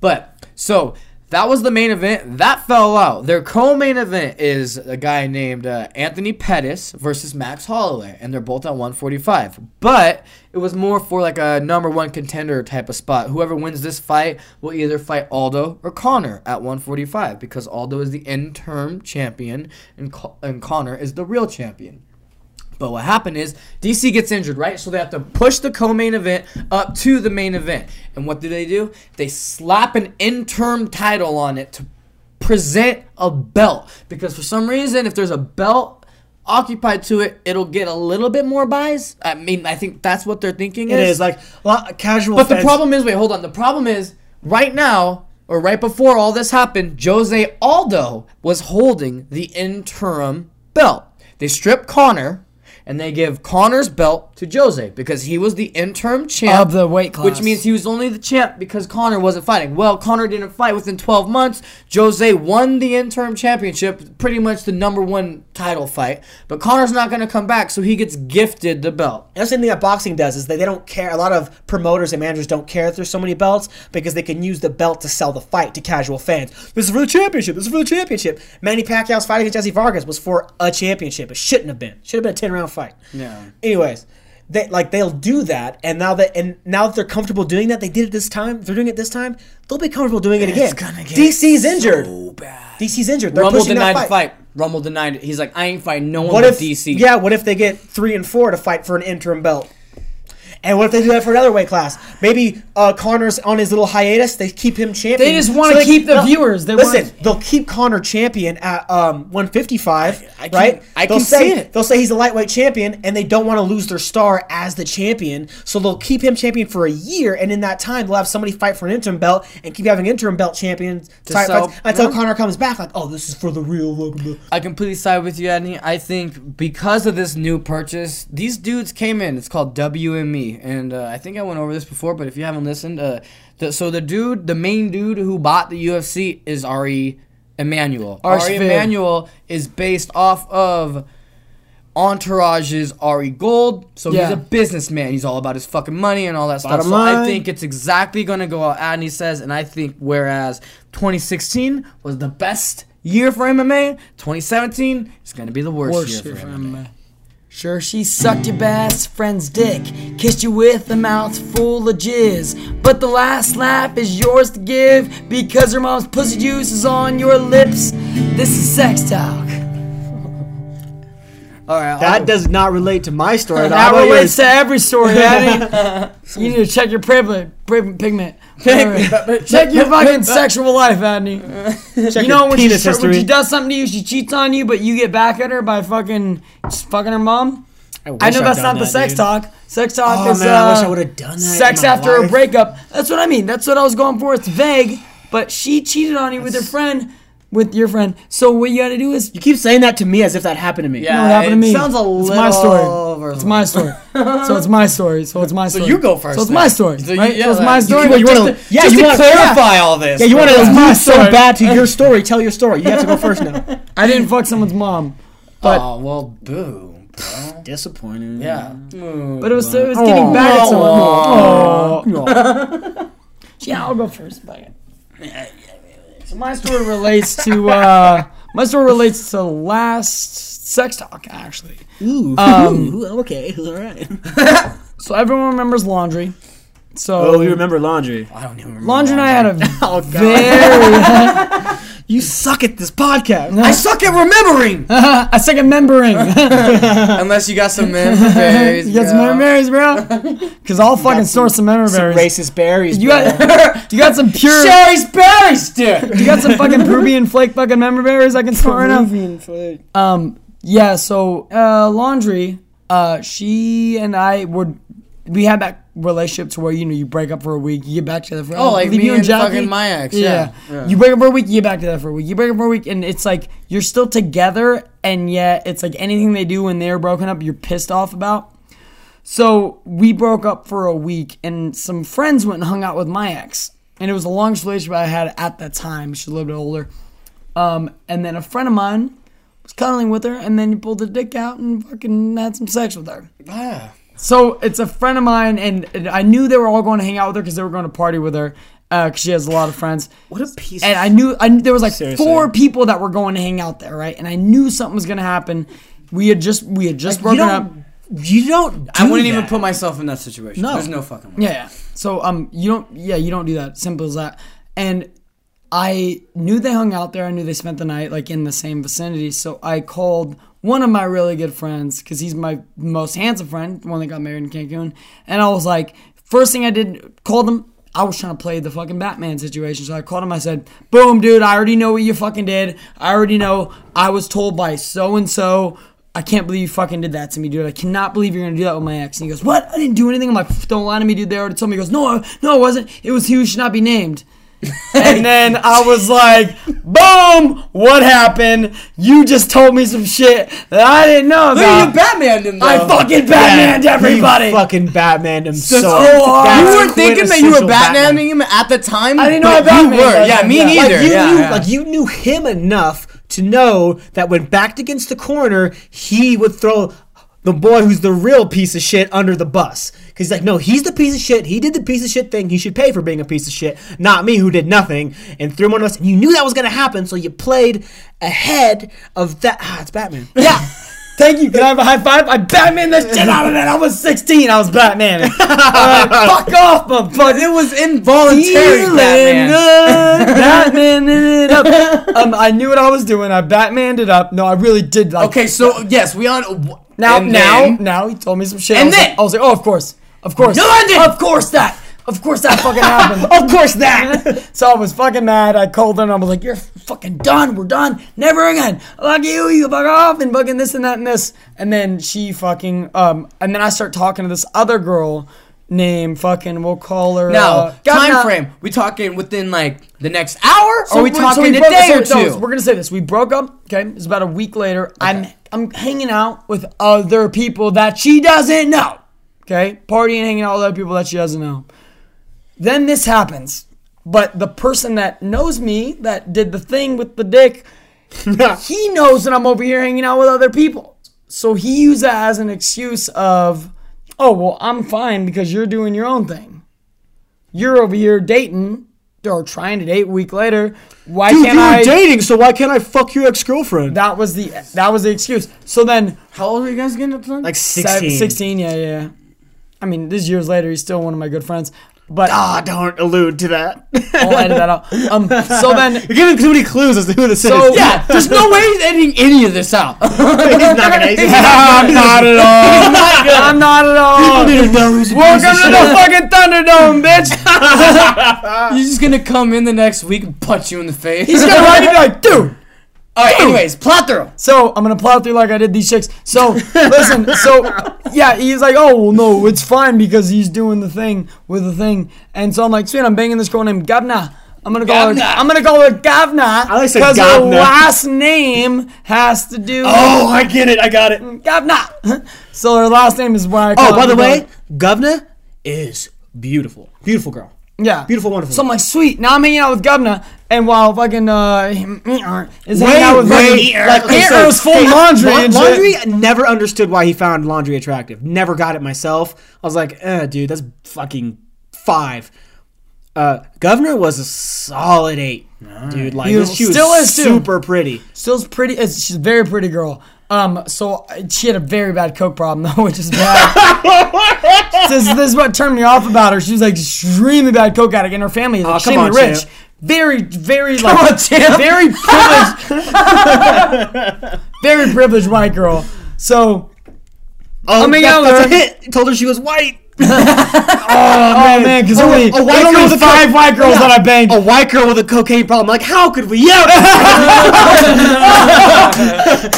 But so that was the main event. That fell out. Their co-main event is a guy named uh, Anthony Pettis versus Max Holloway, and they're both at 145. But it was more for like a number one contender type of spot. Whoever wins this fight will either fight Aldo or Conor at 145 because Aldo is the interim champion and, and Conor is the real champion. But what happened is DC gets injured, right? So they have to push the co-main event up to the main event. And what do they do? They slap an interim title on it to present a belt because for some reason if there's a belt occupied to it, it'll get a little bit more buys. I mean, I think that's what they're thinking it is like a lot, casual. but the problem is, wait, hold on. The problem is, right now, or right before all this happened, Jose Aldo was holding the interim belt. They stripped Conor, and they give Conor's belt to Jose because he was the interim champ Of the weight class. which means he was only the champ because Conor wasn't fighting. Well, Conor didn't fight within 12 months. Jose won the interim championship, pretty much the number one title fight. But Conor's not going to come back, so he gets gifted the belt. That's the thing that boxing does is that they don't care. A lot of promoters and managers don't care if there's so many belts because they can use the belt to sell the fight to casual fans. This is for the championship. This is for the championship. Manny Pacquiao's fight against Jesse Vargas was for a championship. It shouldn't have been. Should have been a ten round fight. Yeah. Anyways, they like they'll do that, and now that and now that they're comfortable doing that, they did it this time. They're doing it this time. They'll be comfortable doing it again. DC's injured. DC's injured. They're Rumble denied the fight. fight. Rumble denied it. He's like, I ain't fighting no one What but if DC. Yeah, what if they get three and four to fight for an interim belt? And what if they do that for another weight class? Maybe uh, Conor's on his little hiatus. They keep him champion. They just wanna they- keep the viewers. They listen. wanna- They'll keep Conor champion at um, 155, I can- right? I they'll can say, see it. They'll say he's a lightweight champion, and they don't want to lose their star as the champion, so they'll keep him champion for a year. And in that time, they'll have somebody fight for an interim belt and keep having interim belt champions sell- until yeah. Conor comes back. Like, oh, this is for the real. Blah, blah, blah. I completely side with you, Adney. I think because of this new purchase, these dudes came in. It's called WME, and uh, I think I went over this before. But if you haven't listened, uh, the, so the dude, the main dude who bought the UFC is Ari Emanuel. Ari. Emanuel is based off of Entourage's Ari Gold. So he's a businessman. He's all about his fucking money and all that stuff. Bottom So I think it's exactly going to go out Adney says. And I think whereas 2016 was the best year for MMA, 2017 is going to be the worst, Worst year year for for MMA. MMA. Sure, she sucked your best friend's dick, kissed you with a mouth full of jizz. But the last laugh is yours to give because her mom's pussy juice is on your lips. This is sex talk. All right, That does not relate to my story. though. That How relates to every story, Addy. <laughs> you need to check your privilege, pri- pigment. check your fucking sexual life, Adney. Check you know your when she, penis when she does something to you, she cheats on you, but you get back at her by fucking just fucking her mom. I, wish know I'd that's done not the sex dude. talk. Sex talk Oh, is man, I wish uh, I would've done that Sex in my after a breakup. That's what I mean. That's what I was going for. It's vague, but she cheated on you with her friend, with your friend. So what you got to do is You keep saying that to me as if that happened to me. Yeah, no, it happened to me. sounds a it's little my story. over It's my story. so it's my <laughs> story. So it's my story. So you go first So it's then. my story. So you- right? yeah, so it's my you- story. Well, you but wanna- just to- yeah, Just you to want clarify all this. Yeah, you want to That's my move so story. bad to your <laughs> story. Tell your story. You have to go first now. <laughs> I didn't fuck someone's mom, but oh well, boo. Bro. <sighs> Disappointing. Yeah. but it was it was getting back at someone. Yeah, I'll go first. Fuck it. So my story relates to uh, my story relates to last sex talk actually. Ooh. Um, <laughs> Ooh, okay. All right. <laughs> So everyone remembers laundry. So Oh, you remember laundry? I don't even remember. laundry and I had a <laughs> Oh, very You suck at this podcast. I <laughs> suck at remembering. I suck at remembering. <laughs> Unless you got some <laughs> member berries. you got some member berries, bro? Because I'll fucking store some member Some berries. racist berries. You bro. got, you got some pure. Shari's Berries, dude. You got some fucking Peruvian flake fucking member berries I can store right now. Um, yeah. So uh, laundry. Uh, she and I were. We had that relationship to where you know you break up for a week, you get back together for. Oh, like me you and Jackie? fucking my ex, yeah. Yeah. You break up for a week, you get back together for a week. You break up for a week, and it's like you're still together, and yet it's like anything they do when they're broken up, you're pissed off about. So we broke up for a week, and some friends went and hung out with my ex, and it was the longest relationship I had at that time. She's a little bit older, um, and then a friend of mine was cuddling with her, and then he pulled the dick out and fucking had some sex with her. Ah. So it's a friend of mine, and, and I knew they were all going to hang out with her because they were going to party with her because she has a lot of friends. What a piece. And I knew I knew there was like Seriously. four people that were going to hang out there, right? And I knew something was going to happen. We had just we had just Like, broken up. You don't. I wouldn't even put myself in that situation. No. There's no fucking way. Yeah, yeah. So um, you don't. Yeah, you don't do that. Simple as that. And I knew they hung out there. I knew they spent the night like in the same vicinity. So I called one of my really good friends because he's my most handsome friend, one that got married in Cancun. And I was like, first thing I did, called him. I was trying to play the fucking Batman situation. So I called him. I said, boom, dude, I already know what you fucking did. I already know. I was told by so and so. I can't believe you fucking did that to me, dude. I cannot believe you're gonna do that with my ex. And he goes, What? I didn't do anything. I'm like, Don't lie to me, dude. They already told me. He goes, No, no, it wasn't. It was he who should not be named. And <laughs> then I was like, Boom! What happened? You just told me some shit that I didn't know Look about. at you Batman him though. I fucking Batmaned Yeah, everybody. He fucking Batmaned him so, so hard. You weren't thinking that you were quintessential Batman. Batmaning him at the time. I didn't know but I you Batmaned were. him. Yeah, me Yeah. neither. Like you yeah, knew, yeah. like you knew him enough to know that when backed against the corner, he would throw the boy who's the real piece of shit under the bus. Because he's like, no, he's the piece of shit. He did the piece of shit thing. He should pay for being a piece of shit, not me who did nothing and threw him under the bus. And you knew that was gonna happen, so you played ahead of that. Ah, it's Batman. <laughs> Yeah. Thank you. Can I have a high five? I Batman the shit out of it. I was 16. I was Batman. <laughs> Alright, fuck off, motherfucker. it was involuntary. Batman. <laughs> Batman it up. Um, I knew what I was doing. I Batmaned it up. No, I really did. Like, Okay, so yes, we on. Now, and now, then- now he told me some shit. And I then- like, I was like, oh, of course, of course, No, I didn't. of course that, of course that fucking <laughs> happened. of course that. <laughs> so I was fucking mad. I called her and I was like, "You're fucking done. We're done. Never again. Fuck you. You fuck off and fucking this and that and this." And then she fucking um, and then I start talking to this other girl named fucking. We'll call her. Now, uh, time Gavna- frame. We talking within like the next hour, So or we we- talking so we a broke- day or so two? we're gonna say this. We broke up. Okay, it's about a week later. I'm I'm hanging out with other people that she doesn't know. Okay, partying, hanging out with other people that she doesn't know. Then this happens, but the person that knows me that did the thing with the dick, <laughs> he knows that I'm over here hanging out with other people. So he used that as an excuse of, oh well, I'm fine because you're doing your own thing. You're over here dating or trying to date a week later. Why Dude, can't you were I? dating, so why can't I fuck your ex girlfriend? That was the that was the excuse. So then, How old are you guys getting up to? Like seven- 16. 16, yeah, yeah. I mean, this years later, he's still one of my good friends. But Ah, don't allude to that. I'll edit that out. Um, so <laughs> then, You're giving too many clues as to who this So- is. yeah, there's no way he's editing any of this out. <laughs> he's not gonna. <laughs> He's I'm not at all. I'm not at all. People know who's a piece Welcome to the fucking Thunderdome, bitch. He's just gonna come in the next week and punch you in the face. He's gonna write me be like, dude. All right. Anyways, plot through. So I'm gonna plow through like I did these chicks. So listen, so yeah, he's like, oh well, no, it's fine because he's doing the thing with the thing, and so I'm like, sweet, I'm banging this girl named Gavna. I'm gonna call her. I'm gonna call her Gavna I like to say because her Gavna. last name has to do. Oh, I get it. I got it. Mm, Gavna. <laughs> So her last name is why. I oh, call Oh, by her the way, Gavna. Is beautiful. Beautiful girl. Yeah, Beautiful, wonderful. So I'm like, sweet. Now I'm hanging out with Governor, and while fucking uh, <clears throat> is hanging out with wait, like, Aunt so- full laundry la- laundry. I never understood why he found laundry attractive. Never got it myself. I was like, eh, dude, that's fucking five. Uh, Governor was a solid eight, dude. Like this, she was still is, too. super pretty. Still's pretty. It's, she's a very pretty girl. Um, so uh, she had a very bad coke problem <laughs> though, which is bad. <laughs> this, this is what turned me off about her. She was like extremely bad coke addict, and her family is come extremely on, rich. champ. very, very like very privileged, <laughs> very privileged white girl. So Oh, that- that's a there- hit. Told her she was white. Oh man, because only, a white girl only with five co- white girls Yeah. that I banged. A white girl with a cocaine problem. Like, how could we? Yeah. <laughs>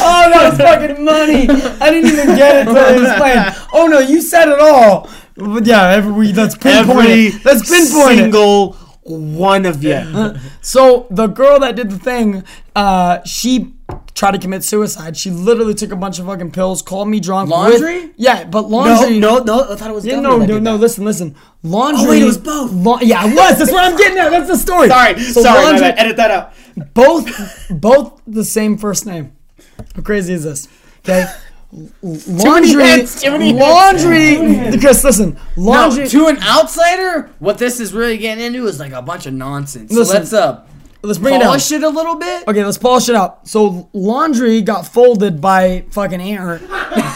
Oh, that was fucking <laughs> money. I didn't even get it until it was <laughs> playing. Oh no, you said it all. But yeah, every we that's Every pinpointed. That's pinpointed. single one of you. So the girl that did the thing, uh, she tried to commit suicide. She literally took a bunch of fucking pills, called me drunk. with- Laundry? yeah, but No, laundry. no, no. no. I thought it was. Yeah, no, no, no. Listen, listen. Laundry. Oh, wait, it was both. La- yeah, it was. That's what I'm getting at. That's the story. Sorry, So sorry. my laundry- bad. Edit that out. both, both the same first name. How crazy is this? Okay. <laughs> Laundry, hits, too many hits. laundry. Because listen, No, laundry. to an outsider, what this is really getting into is like a bunch of nonsense. So Listen, let's uh let's bring it down. polish it a little bit. Okay, let's polish it out. So laundry got folded by fucking Aaron.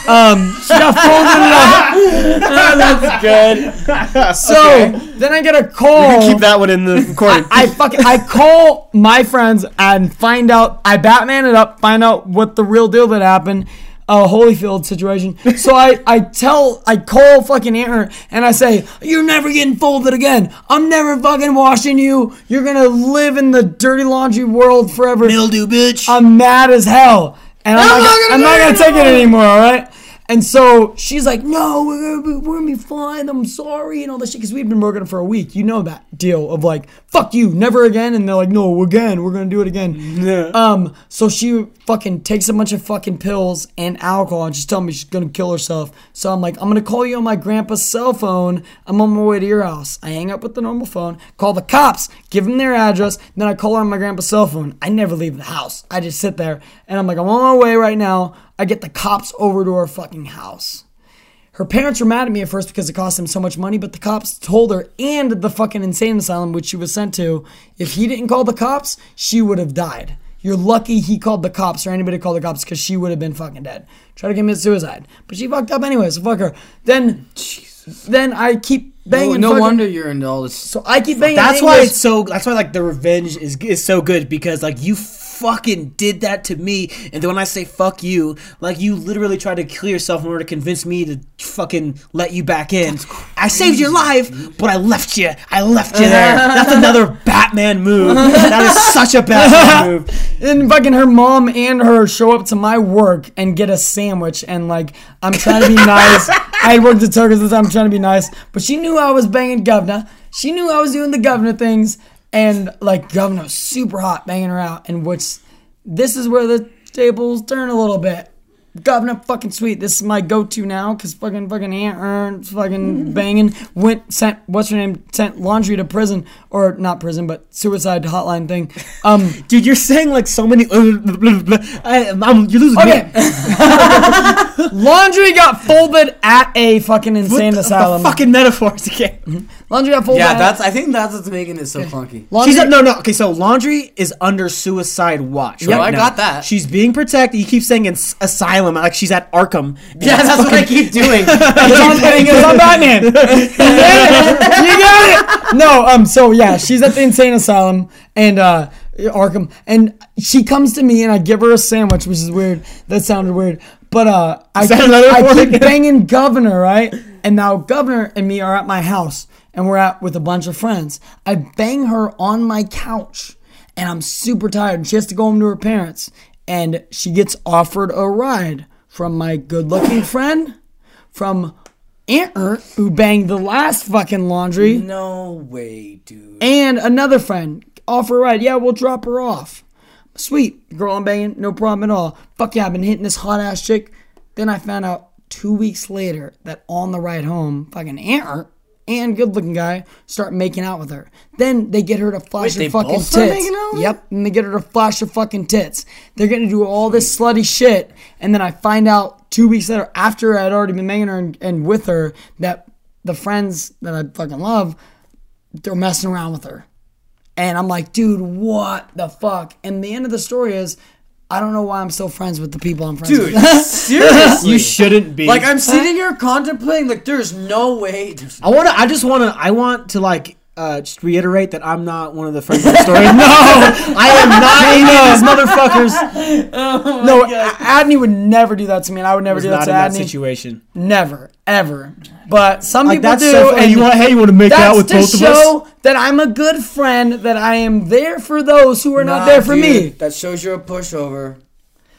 Um, she got folded up. <laughs> <laughs> That's good. So then I get a call. You can keep that one in the recording. <laughs> I fucking I call my friends and find out. I Batman it up, find out what the real deal that happened. A Holyfield situation. So I I tell I call fucking Aaron and I say you're never getting folded again. I'm never fucking washing you. You're gonna live in the dirty laundry world forever. Mildew, bitch. I'm mad as hell, and I'm, I'm not, not gonna, I'm not gonna take it anymore. anymore. All right. And so she's like, "No, we're gonna be, we're gonna be fine. I'm sorry and all this shit." Because we'd been working for a week. You know that deal of like, "Fuck you, never again." And they're like, "No, again. We're gonna do it again." Yeah. Um. So she fucking takes a bunch of fucking pills and alcohol, and she's telling me she's gonna kill herself. So I'm like, "I'm gonna call you on my grandpa's cell phone. I'm on my way to your house." I hang up with the normal phone, call the cops, give them their address, then I call her on my grandpa's cell phone. I never leave the house. I just sit there, and I'm like, "I'm on my way right now." I get the cops over to her fucking house. Her parents were mad at me at first because it cost them so much money, but the cops told her and the fucking insane asylum, which she was sent to, if he didn't call the cops, she would have died. You're lucky he called the cops or anybody called the cops because she would have been fucking dead. Try to commit suicide. But she fucked up anyway, so fuck her. Then, then I keep banging. no fucking- wonder you're into all this. So I keep banging. That's why it's so. That's why like the revenge is is so good because like you fucking did that to me, and then when I say fuck you, like you literally tried to kill yourself in order to convince me to fucking let you back in. I saved your life, but I left you. I left you there. <laughs> That's another Batman move. That is such a Batman <laughs> move. And fucking her mom and her show up to my work and get a sandwich and like I'm trying to be nice. <laughs> I worked at Tucker's this time, I'm trying to be nice, but she knew I was banging governor. She knew I was doing the governor things, and like governor was super hot banging her out. And which this is where the tables turn a little bit. Governor fucking sweet. This is my go-to now because fucking fucking Aunt Ern's fucking <laughs> banging went sent what's her name sent laundry to prison or not prison but suicide hotline thing. Um, <laughs> Dude, you're saying like so many. I, I'm, you're losing Okay. me. <laughs> Laundry got folded at a fucking insane what the asylum. fucking metaphors again. Laundry got folded. Yeah, at- that's. I think that's what's making it so clunky. laundry. She's no, no. Okay, so laundry is under suicide watch. Yeah, right I now. got that. She's being protected. You keep saying it's asylum, like she's at Arkham. <laughs> Yeah, that's what I keep <laughs> doing. It's on, it's on <laughs> Batman. you got it. You got it. No, um. So yeah, she's at the insane asylum and uh, Arkham, and she comes to me and I give her a sandwich, which is weird. That sounded weird, but uh, I that keep, I keep banging Governor right, and now Governor and me are at my house, and we're out with a bunch of friends. I bang her on my couch, and I'm super tired, and she has to go home to her parents, and she gets offered a ride from my good-looking friend from Aunt Ert, who banged the last fucking laundry, no way, dude. and another friend offer a ride. Yeah, we'll drop her off. Sweet. Girl I'm banging, no problem at all. Fuck yeah, I've been hitting this hot ass chick. Then I found out two weeks later that on the ride home, fucking Aunt Ert and good looking guy start making out with her. Then they get her to flash Wait, her fucking tits. Yep, and they get her to flash her fucking tits. They're gonna do all this slutty shit, and then I find out two weeks later, after I'd already been making her and, and with her, that the friends that I fucking love, they're messing around with her. And I'm like, dude, what the fuck? And the end of the story is, I don't know why I'm still friends with the people I'm friends Dude, with. <laughs> seriously. You shouldn't be. Like I'm sitting here contemplating. Like, there's no way. There's I want to. I just want to. I want to like uh, just reiterate that I'm not one of the friends of the story. <laughs> No, <laughs> I am not any of these motherfuckers. <laughs> Oh no, A- Adney would never do that to me, and I would never do that not to in that Adney. situation. Never, ever. But some Like, people that's do. so and You want- hey, you wanna make that's out with to both of us? show that I'm a good friend. That I am there for those who are not there for dude, me. That shows you're a pushover.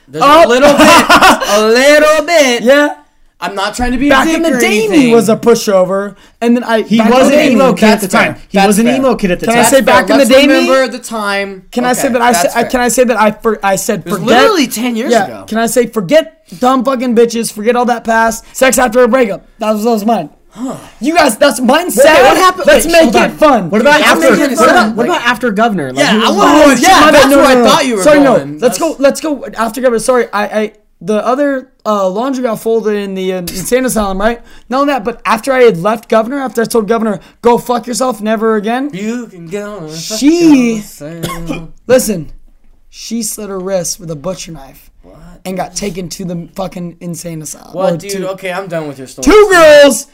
There's Oh. a little bit, a little bit. Yeah. I'm not trying to be Back a dick in the or day, anything. he was a pushover, and then I. He was the an emo kid at the fair. time. He was an emo kid at the time. Can time. I say back in the Let's day, me? remember the time. Can I say that I, that's say, I fair. can I say that I for, I said was forget literally 10 years yeah, ago. Can I say forget dumb fucking bitches, forget all that past sex after a breakup. That was that was mine. You guys, that's mine. Sad. what happened? Let's Wait, make it on. fun. What about after? I'm What about, what like- about after governor? Like, Yeah, I was- want- Oh, yeah, my bad. that's No, where I no, no. thought you were Sorry, going. no. Let's go. Let's go after governor. Sorry, I, I the other uh, laundry got folded in the uh, insane asylum, right? Not only that, but after I had left governor, after I told governor, "Go fuck yourself, never again." You can go. She <coughs> listen. She slit her wrist with a butcher knife and got taken to the fucking insane asylum. Well, dude, to- okay, I'm done with your story. two girls.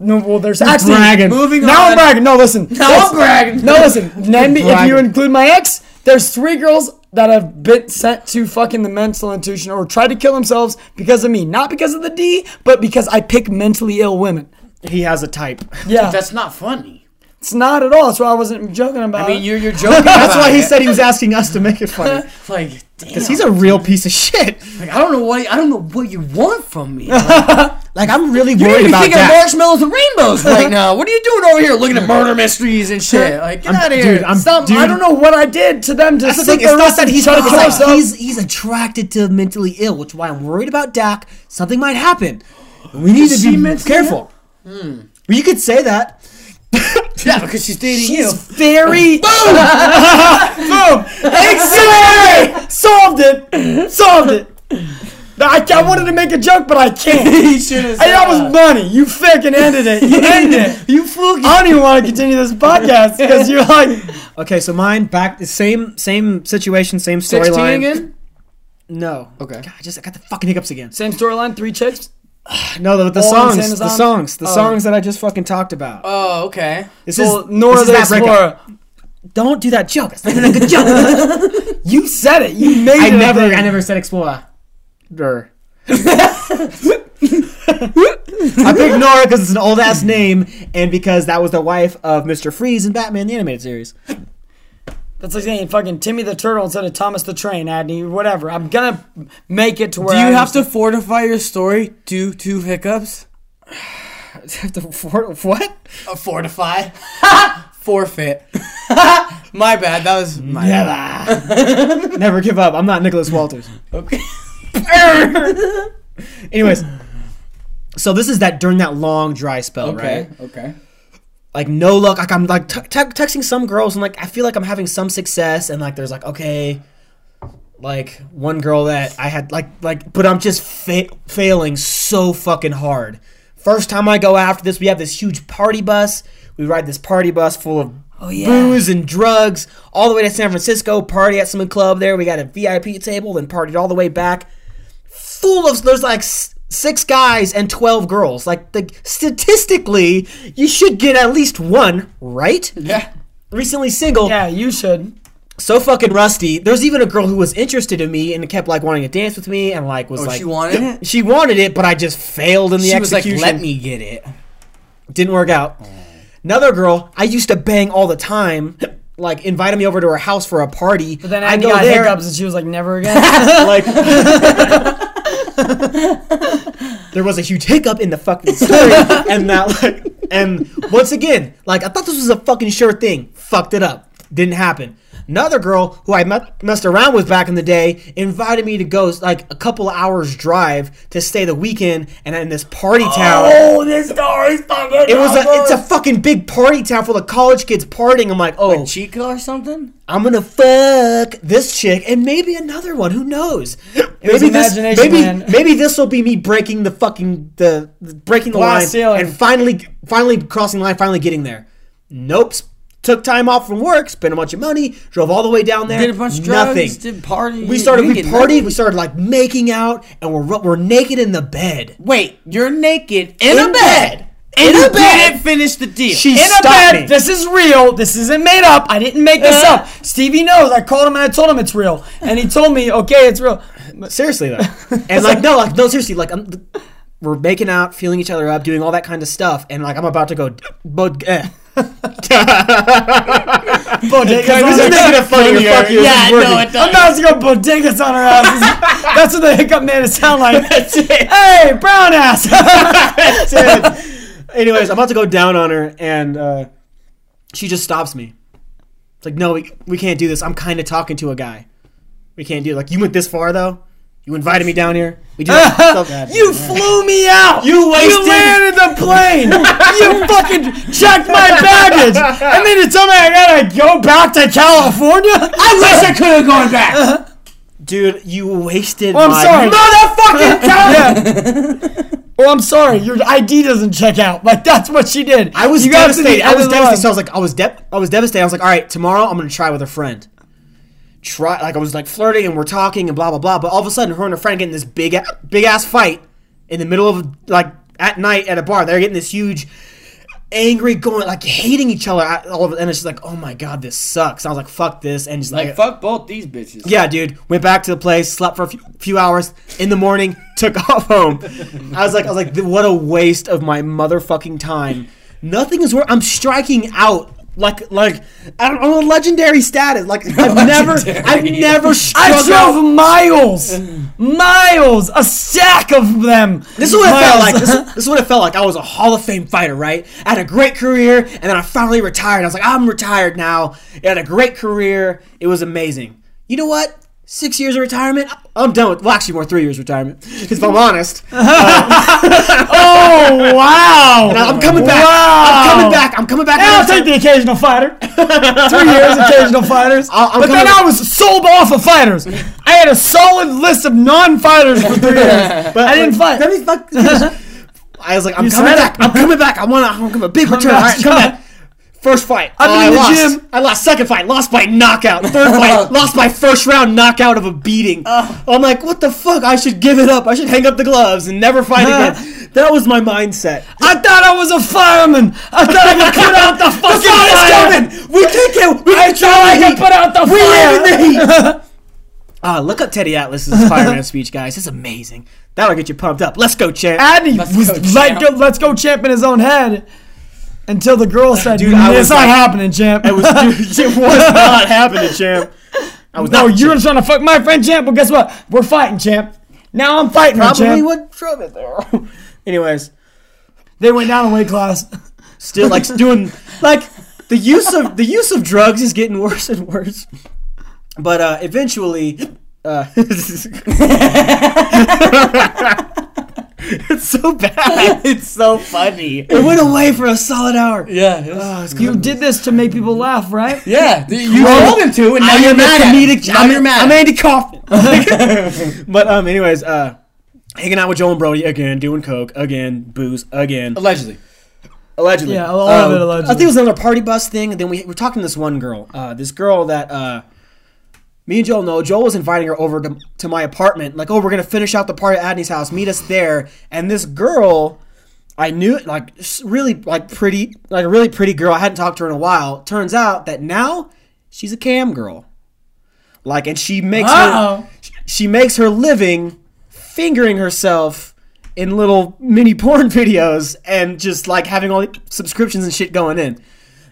No, well, there's actually bragging. Moving now on. I'm bragging. No, listen. Now I'm bragging. No, listen. Name me, if you include my ex, there's three girls that have been sent to fucking the mental institution or tried to kill themselves because of me. Not because of the D, but because I pick mentally ill women. He has a type. Yeah, That's not funny. it's not at all. That's why I wasn't joking about. I mean, it. you're you're joking. <laughs> That's about why he said he was asking us to make it funny. <laughs> like, damn. Because he's a real piece of shit. Like, I don't know what I don't know what you want from me. <laughs> Like, Like I'm really you worried about thinking of that. marshmallows and rainbows right <laughs> now. What are you doing over here looking at murder mysteries and shit? Like, get I'm- out of here. dude, I'm- Stop, dude. I don't know what I did to them to That's the thing. It's not that he's try to it's kill like he's he's attracted to mentally ill, which is why I'm worried about Dak. Something might happen. We need Is to be careful. Well, you could say that. yeah, because she's dating She's you. very <laughs> boom, <laughs> boom, exactly. Solved it, solved it. I, I wanted to make a joke, but I can't. <laughs> He should have Hey, that was money. You fucking ended it. You <laughs> ended it. You fluky. I don't even want to continue this podcast <laughs> because you're like Okay, so mine back the same same situation, same 16 storyline. again. No. Okay. God, I just I got the fucking hiccups again. Same storyline, three chicks. <sighs> No, the, the All songs, insane the asylums? songs, the Oh. songs that I just fucking talked about. Oh, okay. This So is Nora this is the that breakup. Explorer. Don't do that joke. It's not even a good joke. You said it. You made I it. a never, thing. I never said explorer. Der. I picked Nora because it's an old ass name, and because that was the wife of Mister Freeze in Batman the animated series. That's like saying fucking Timmy the Turtle instead of Thomas the Train, Adney, whatever. I'm gonna make it to where Do you I have to fortify your story due to hiccups? <sighs> Have to for- what? Uh, fortify. <laughs> Forfeit. <laughs> my bad. That was my bad. <laughs> Never give up. I'm not Nicholas Walters. Okay. <laughs> Anyways, so this is that during that long dry spell, right? Okay. like no luck. Like I'm like t- te- texting some girls and like I feel like I'm having some success and like there's like okay, like one girl that I had like like but I'm just fa- failing so fucking hard. First time I go after this, we have this huge party bus. We ride this party bus full of Oh, yeah. booze and drugs all the way to San Francisco. Party at some club there. We got a VIP table, then partied all the way back. Full of there's like six guys and twelve girls. Like the statistically, you should get at least one, right? Yeah. Recently single, Yeah, you should. so fucking rusty. There's even a girl who was interested in me and kept like wanting to dance with me and like was Oh, like she wanted it? <laughs> She wanted it, but I just failed in the She was like, execution. "Let me get it." Didn't work out. Oh. Another girl I used to bang all the time, <coughs> like invited me over to her house for a party. But then I I go got there, hiccups and she was like, never again. <laughs> like <laughs> <laughs> there was a huge hiccup in the fucking story, and that like, and once again, like I thought this was a fucking sure thing, fucked it up, didn't happen. Another girl who I met, messed around with back in the day invited me to go like a couple hours drive to stay the weekend and in this party town. oh, this story's fucking. It was a it's a fucking big party town full of college kids partying. I'm like, oh, Chico or something? I'm gonna fuck this chick and maybe another one. Who knows? <laughs> Maybe was this, imagination, maybe man. <laughs> maybe this will be me breaking the fucking the, the breaking the Glass line ceiling. and finally finally crossing the line, finally getting there. Nope. Took time off from work, spent a bunch of money, drove all the way down there. Did a bunch of drugs. nothing. Did party. We started, we partied, nothing. we started like making out, and we're we're naked in the bed. Wait, you're naked In in, a bed. in You a bed. didn't finish the deal. She in a bed. me. This is real. This isn't made up. I didn't make this up. Stevie knows. I called him and I told him it's real, and he told me, okay, it's real. Seriously though, <laughs> and like no, like no, seriously, like I'm, we're making out, feeling each other up, doing all that kind of stuff, and like I'm about to go, but eh. Bodegas This is making it funnier. Yeah, is I working. know it does. I'm about to go bodegas on her ass. <laughs> That's what the hiccup made it sound like. <laughs> Hey, brown ass. <laughs> That's it. Anyways, I'm about to go down on her, and uh, she just stops me. It's like, no, we, we can't do this. I'm kind of talking to a guy. We can't do it. Like, you went this far, though? You invited me down here? We do <laughs> that. you flew me out. You wasted- You landed the plane. you <laughs> fucking checked my baggage. And then you told me I gotta go back to California. <laughs> I wish I could have gone back. Uh-huh. Dude, you wasted Oh, I'm my sorry. Motherfucking California. Oh, I'm sorry. Your ID doesn't check out. Like that's what she did. I was You got to the devastated. I was devastated. So I was like, I was de- I was devastated. I was like, all right, tomorrow I'm gonna try with a friend. Try like I was like flirting and we're talking and blah blah blah. But all of a sudden, her and her friend getting this big big ass fight in the middle of like at night at a bar. They're getting this huge, angry, going like hating each other. All of it, and it's just like, oh my god, this sucks. I was like, fuck this, and just like like, fuck both these bitches. yeah, dude. Went back to the place, slept for a few, few hours. In the morning, <laughs> took off home. I was like, I was like, what a waste of my motherfucking time. Nothing is worth. I'm striking out like like I don't know legendary status. Like <laughs> I've never I've never I drove miles, miles, a stack of them. This is what it felt like. This, <laughs> this is what it felt like. I was a Hall of Fame fighter, right? I had a great career, and then I finally retired. I was like, I'm retired now. I had a great career. It was amazing. You know what? Six years of retirement. I'm done with. Well, actually, more three years retirement. Because if I'm honest, <laughs> uh, oh wow! and I'm coming back. Wow. I'm coming back. I'm coming back. Yeah, I'll take the occasional fighter. Three years, occasional fighters. <laughs> I'm but then coming- I was sold off of fighters. I had a solid list of non-fighters for three years. <laughs> But I didn't fight. Let me fuck. I was like, I'm You coming back. it. I'm coming back. I want to. I'm a big return. All back, right, come back. First fight. I've been Oh, I the lost. gym. I lost. Second fight. Lost by knockout. Third <laughs> fight. lost by first round knockout of a beating. I'm like, what the fuck? I should give it up. I should hang up the gloves and never fight <laughs> again. that was my mindset. I thought I was a fireman. I thought I could put out the <laughs> fucking God is fire. coming. We take it. We I thought I could put out the We live in the fire. heat. Ah, look up Teddy Atlas's fireman speech, guys. It's amazing. That'll get you pumped up. Let's go, champ. Adney Let's was go, like, champ. let's go champ in his own head. Until the girl said, Dude, "It's was not like- happening, champ." It was, <laughs> dude, <laughs> it was not happening, champ. I was no, not. you were trying to fuck my friend, champ. Well, guess what? We're fighting, champ. Now I'm fighting, her, probably champ. what drove it there. <laughs> Anyways, They went down a weight class. still like doing like the use of the use of drugs is getting worse and worse. But uh eventually uh <laughs> It's so bad. <laughs> it's so funny. It went away for a solid hour. Yeah, it was- you did this to make people laugh, right? yeah. th- You Well, told him to, and now I you're am mad a at comedic. Now I'm, you're mad. I'm. Andy Kaufman. <laughs> but um, anyways, uh, hanging out with Joel and Brody again, doing coke again, booze again, Allegedly. allegedly. Yeah, a lot of Um, it allegedly. I think it was another party bus thing, and then we were talking to this one girl. Uh, this girl that uh, me and Joel know. Joel was inviting her over to, to my apartment. Like, oh, we're gonna finish out the party at Adney's house. Meet us there. And this girl. I knew like really like pretty like a really pretty girl. I hadn't talked to her in a while. Turns out that now she's a cam girl. Like and she makes her she makes her living fingering herself in little mini porn <laughs> videos and just like having all the subscriptions and shit going in.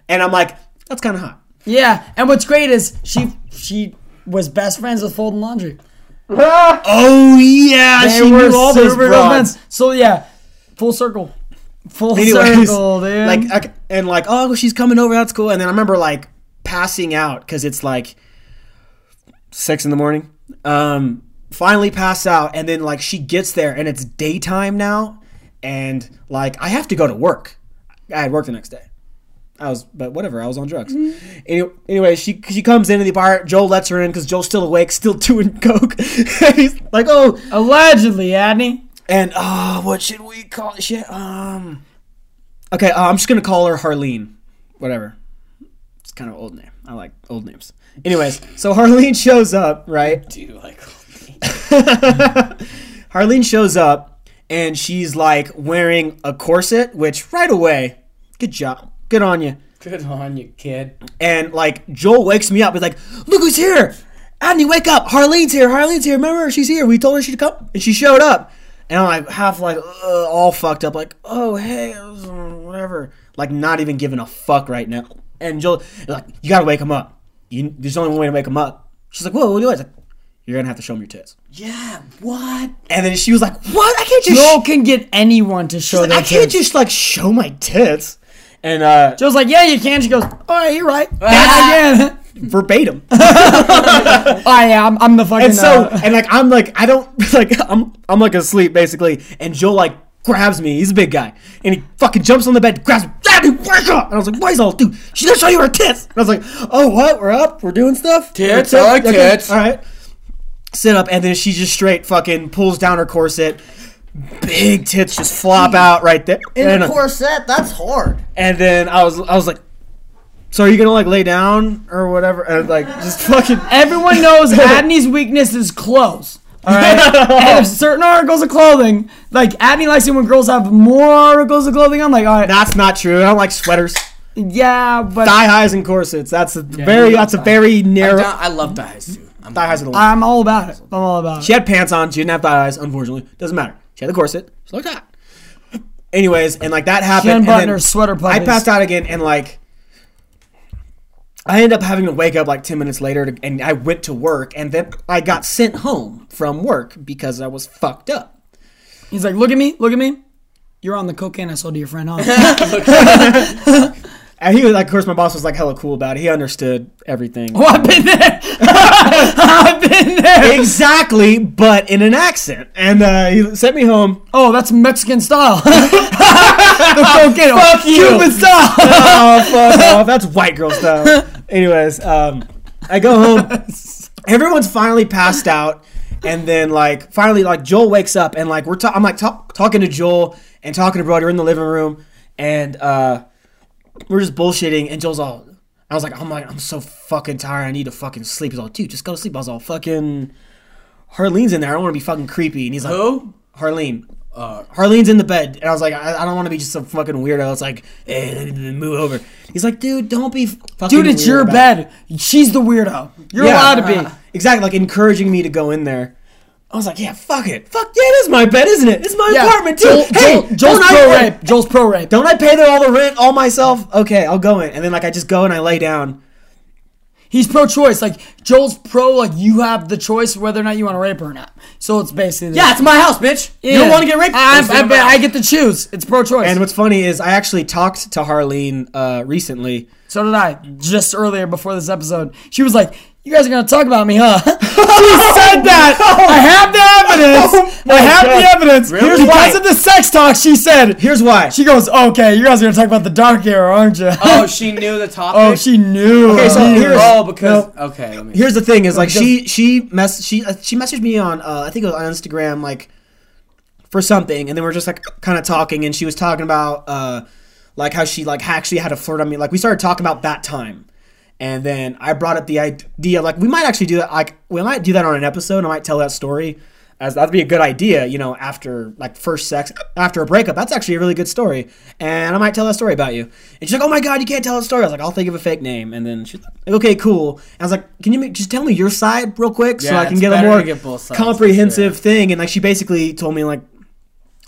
And I'm like, that's kind of hot. Yeah, and what's great is she she was best friends with Folding Laundry. <laughs> Oh yeah, They she were knew all those super good broads. friends. So yeah, full circle, full Anyways, circle, dude. <laughs> like and like oh she's coming over that's cool and then i remember like passing out because it's like six in the morning um finally pass out and then like she gets there and it's daytime now and like i have to go to work i had work the next day I was, but whatever. I was on drugs. Any, anyway, she she comes into the bar. Joel lets her in because Joel's still awake, still <laughs> doing coke. <laughs> he's like, "Oh, Allegedly, Adney. and uh, what should we call it? Shit. Um. Okay, uh, I'm just gonna call her Harleen. Whatever. It's kind of old name. I like old names. Anyways, so Harleen <laughs> shows up, right? Do you like? Harleen shows up, and she's like wearing a corset, which right away, good job, good on you. Good on you, kid. And like Joel wakes me up. He's like, "Look who's here! Andy, wake up! Harleen's here! Harleen's here! Remember, she's here. We told her she'd come, and she showed up." And I'm like half like uh, all fucked up, like, "Oh hey, whatever." Like not even giving a fuck right now. And Joel, like, you gotta wake him up. You, there's only one way to wake him up. She's like, "Whoa, what do I?" was like, You're gonna have to show me your tits. Yeah, what? And then she was like, "What? I can't just." Joel can get anyone to show like, I can't just like show my tits. And uh, Joel's like, yeah, you can. She goes, all right, you're right. <laughs> That's- again. <laughs> verbatim. <laughs> oh yeah, I'm, I'm the fucking. and so uh, and like I'm like I don't like I'm I'm like asleep basically, and Joel like grabs me. He's a big guy, and he fucking jumps on the bed, grabs me. Daddy, wake up! And I was like, "Why is all dude? She's gonna show you her tits." And I was like, "Oh, what? We're up. We're doing stuff. Tits, We're I like tits. All right." Sit up, and then she just straight fucking pulls down her corset. Big tits just flop out right there. In and, a corset, that's hard. and then I was I was like, "So are you gonna like lay down or whatever?" And like just fucking. <laughs> everyone knows Adney's weakness is clothes. All right, <laughs> and if certain articles of clothing, like Adney likes it when girls have more articles of clothing. I'm like, all right, That's not true. I don't like sweaters. yeah, but thigh highs and corsets. That's a very that's a very narrow. I love thighs too. I'm Thigh highs are the. I'm all about it. I'm all about it. She had pants on. She didn't have thigh highs. Unfortunately, doesn't matter. She had the corset. She looked hot. Anyways, and like that happened. then her sweater I passed out again, and like I ended up having to wake up like ten minutes later, to, and I went to work, and then I got sent home from work because I was fucked up. He's like, look at me, look at me. You're on the cocaine I sold to your friend, huh? <laughs> And he was like, of course, my boss was like hella cool about it. He understood everything. <laughs> oh, I've been there. I've been there. Exactly, but in an accent. And uh, he sent me home. Oh, that's Mexican style. <laughs> Fuck you. Cuban style. <laughs> oh, fuck <laughs> off. That's white girl style. Anyways, um, I go home. Everyone's finally passed out. And then, like, finally, like, Joel wakes up and, like, we're ta- I'm, like, talk- talking to Joel and talking to Brody. We're in the living room. And, uh, we're just bullshitting. And Joel's all, I was like, I'm like, I'm so fucking tired. I need to fucking sleep. He's all, dude, just go to sleep. I was all, fucking, Harleen's in there. I don't want to be fucking creepy. And he's like, Who? Harleen. Uh, Harleen's in the bed, and I was like, I, I don't want to be just some fucking weirdo. It's like, hey, move over. He's like, dude, don't be fucking Dude, it's your bed. She's the weirdo. You're Yeah. allowed to be. Exactly, like encouraging me to go in there. I was like, yeah, fuck it, fuck yeah, it is my bed, isn't it? It's my Yeah. apartment too. Joel, hey, Joel- Joel's don't I- pro rape. Joel's pro rape. Don't I pay all the rent all myself? Okay, I'll go in, and then like I just go and I lay down. He's pro choice. Like Joel's pro. Like you have the choice whether or not you want to rape her or not. So it's basically this. Yeah, it's my house, bitch. You don't want to get raped? I, I, I, get to choose. It's pro choice. And what's funny is I actually talked to Harleen uh, recently. so did I. Just earlier before this episode, she was like, "You guys are gonna talk about me, huh?" <laughs> she <laughs> said that. I have the evidence. <laughs> I have God. the evidence. Really? Because Why? of the sex talk, she said. Here's why. She goes, "Okay, you guys are gonna talk about the dark era, aren't you?" Oh, she knew the topic. Oh, she knew. Okay, so She- here's- Oh, because okay. Let me. Here's the thing: is like because- she she mess she uh, she messaged me on uh, I think it was on Instagram like for something, and then we are just like kind of talking, and she was talking about uh like how she like actually had a flirt on me. Like we started talking about that time, and then I brought up the idea like we might actually do that. Like we might do that on an episode. I might tell that story. As that'd be a good idea, you know, after like first sex, after a breakup. That's actually a really good story, and I might tell that story about you. And she's like, "Oh my god, you can't tell a story." I was like, "I'll think of a fake name," and then she's like, "Okay, cool." And I was like, "Can you make, just tell me your side real quick so Yeah, I can get a more get both sides, for comprehensive thing?" And like, she basically told me like,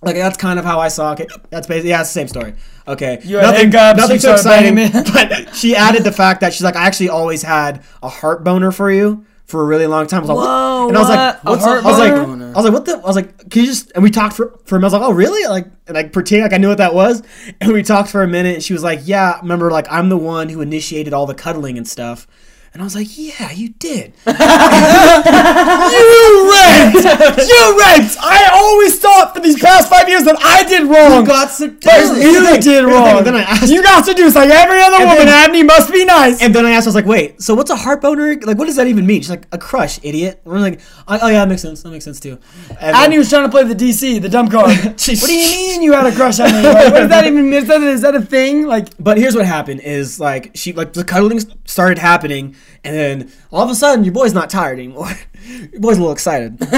like that's kind of how I saw it. That's basically yeah, it's the same story. Okay, You had hiccups, nothing so exciting. <laughs> but she added the fact that she's like, I actually always had a heart boner for you for a really long time. I was like, Whoa, and I was like, what's I was like, boner? I was like, what the? I was like, can you just? And we talked for for a minute. I was like, oh really? Like, and I pretend like I knew what that was. And we talked for a minute. And she was like, yeah, remember, like I'm the one who initiated all the cuddling and stuff. And I was like, yeah, you did. <laughs> You raped! you raped! I always thought for these past five years that I did wrong. You got seduced. You thing, did wrong. then I asked- you got seduced like every other woman. then- Abney must be nice. And then I asked, I was like, wait, so what's a heart boner? Like, what does that even mean? She's like, a crush, idiot. And we're like, oh, oh, yeah, that makes sense. That makes sense too. And Abney was trying to play the DC, the dumb card. <laughs> what do you mean you had a crush on me? Like, what does that even mean? Is that, is that a thing? Like, But here's what happened: is like she like the cuddling started happening, and then all of a sudden your boy's not tired anymore. <laughs> your boy's a little excited. <laughs> <laughs>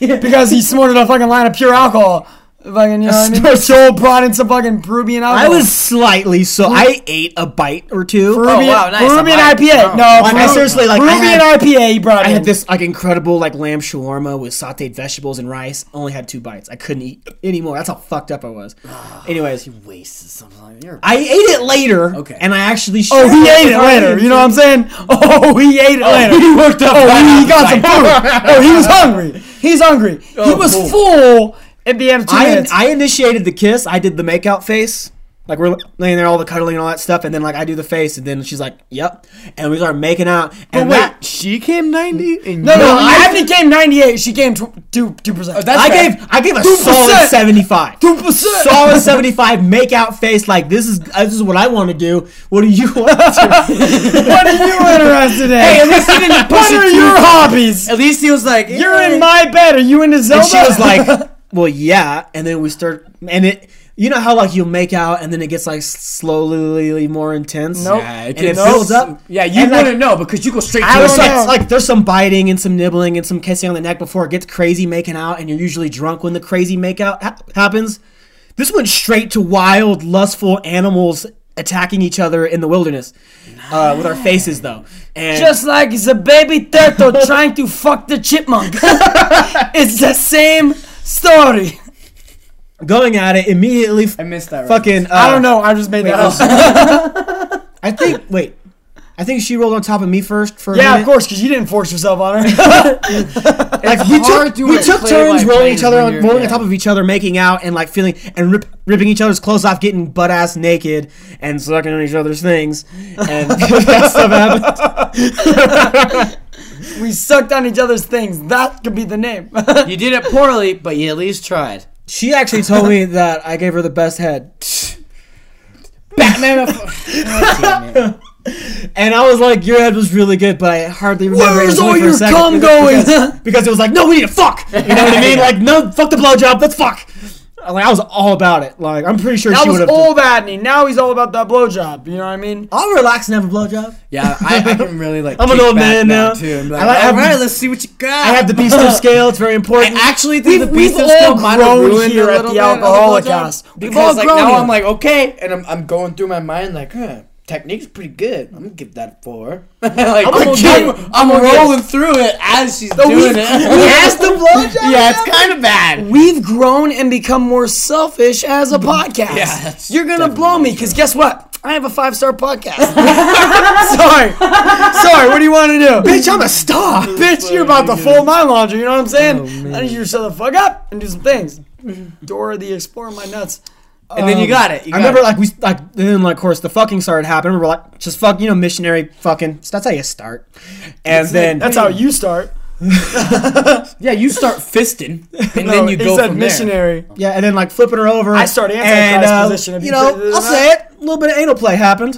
yeah. because he snorted a fucking line of pure alcohol. Fucking, you know what I mean? <laughs> Joel brought in some fucking Peruvian alcohol. I was slightly so I ate a bite or two. Peruvian, oh, wow, nice. Peruvian I'm like, IPA. Oh. No, Like, I Peru- seriously, like, I Peruvian had- IPA he brought I in. had this like incredible like lamb shawarma with sautéed vegetables and rice. Only had two bites. I couldn't eat anymore. That's how fucked up I was. <sighs> Anyways, he Wasted something like that. I ate it later. Okay. And I actually Oh, he ate it later. audience. You know what I'm saying? <laughs> Oh, he ate it oh, later. he worked up. Oh, he, he got some food. <laughs> Oh, he was hungry. He's hungry. he Oh, was cool. full at the end of two I, minutes. I initiated the kiss. I did the makeout face. Like we're laying there, all the cuddling and all that stuff, and then like I do the face, and then she's like, "Yep," and we start making out. And wait, that, she came 90? no, no, No, I- Anthony came 98. She came two two percent. I gave I gave a 2%. solid seventy five. two percent. Solid <laughs> seventy five. Makeout face. Like this is uh, this is what I want to do. What do you want to do? <laughs> What are you interested in? Hey, at least he didn't push <laughs> what are your hobbies? At least he was like, You're in my bed. Are you into Zelda? And she was like, "Well, yeah." And then we start, and it, you know how like you'll make out, and then it gets like slowly more intense. Nope. Yeah, and it it builds up. Yeah, you And, like, wouldn't know because you go straight I to don't the know. like there's some biting and some nibbling and some kissing on the neck before it gets crazy making out, and you're usually drunk when the crazy makeout ha- happens. This went straight to wild, lustful animals attacking each other in the wilderness uh, with our faces, though. And Just like it's a baby turtle <laughs> trying to fuck the chipmunk. <laughs> it's the same story. going at it immediately. I missed that. Fucking. Uh, I don't know. I just made that up. I think. Wait. I think she rolled on top of me first for a Yeah, of course, because you didn't force yourself on her. <laughs> Like we hard took, doing we took turns rolling each other, on, rolling yeah. on top of each other, making out and like feeling and rip, ripping each other's clothes off, getting butt ass naked and sucking on each other's things, and <laughs> that stuff happened. <laughs> we sucked on each other's things. That could be the name. <laughs> You did it poorly, but you at least tried. She actually told me that I gave her the best head, Batman. <laughs> and I was like, "Your head was really good, but I hardly remember." it. It Where's all your cum because- going? Because, because it was like, "No, we need to fuck." You know what I mean? <laughs> Like, no, fuck the blowjob. Let's fuck. Like, I was all about it. Like, I'm pretty sure that she was would have. old Adney. Now he's all about that blowjob. You know what I mean? I'll relax and have a blowjob. Yeah, I, I can really like. <laughs> I'm an kick old man now. too. And be like, I like- all I'm- right, let's see what you got. I have the beast of scale. It's very important. I actually think We've- the beast of scale all might have grown ruined here a at the bit Alcoholic. House. We've Because all like grown now here. I'm like okay, and I'm, I'm going through my mind like, huh, technique's pretty good. I'm gonna give that a four. <laughs> like I'm, <laughs> I'm, give- I'm rolling through it as she's doing we- it. <laughs> asked the blowjob? Yeah, it's kind of bad. We've grown and become more selfish as a podcast. Yeah, You're gonna blow me because guess what? I have a five star podcast. Sorry, sorry. What do you want to do, Bitch, I'm a star. Bitch, you're about to fold my laundry. You know what I'm saying? Oh, I need you to shut the fuck up and do some things. Dora the Explorer, my nuts. And then you got it. You I remember it. like we like then like of course the fucking started happening. We're like just fuck you know missionary fucking. That's how you start. And then That's how you start. <laughs> yeah, you start fisting, and No, then you go said from missionary. yeah, and then like flipping her over. I start Antichrist and, uh, position You you know, put I'll say it. A little bit of anal play happened.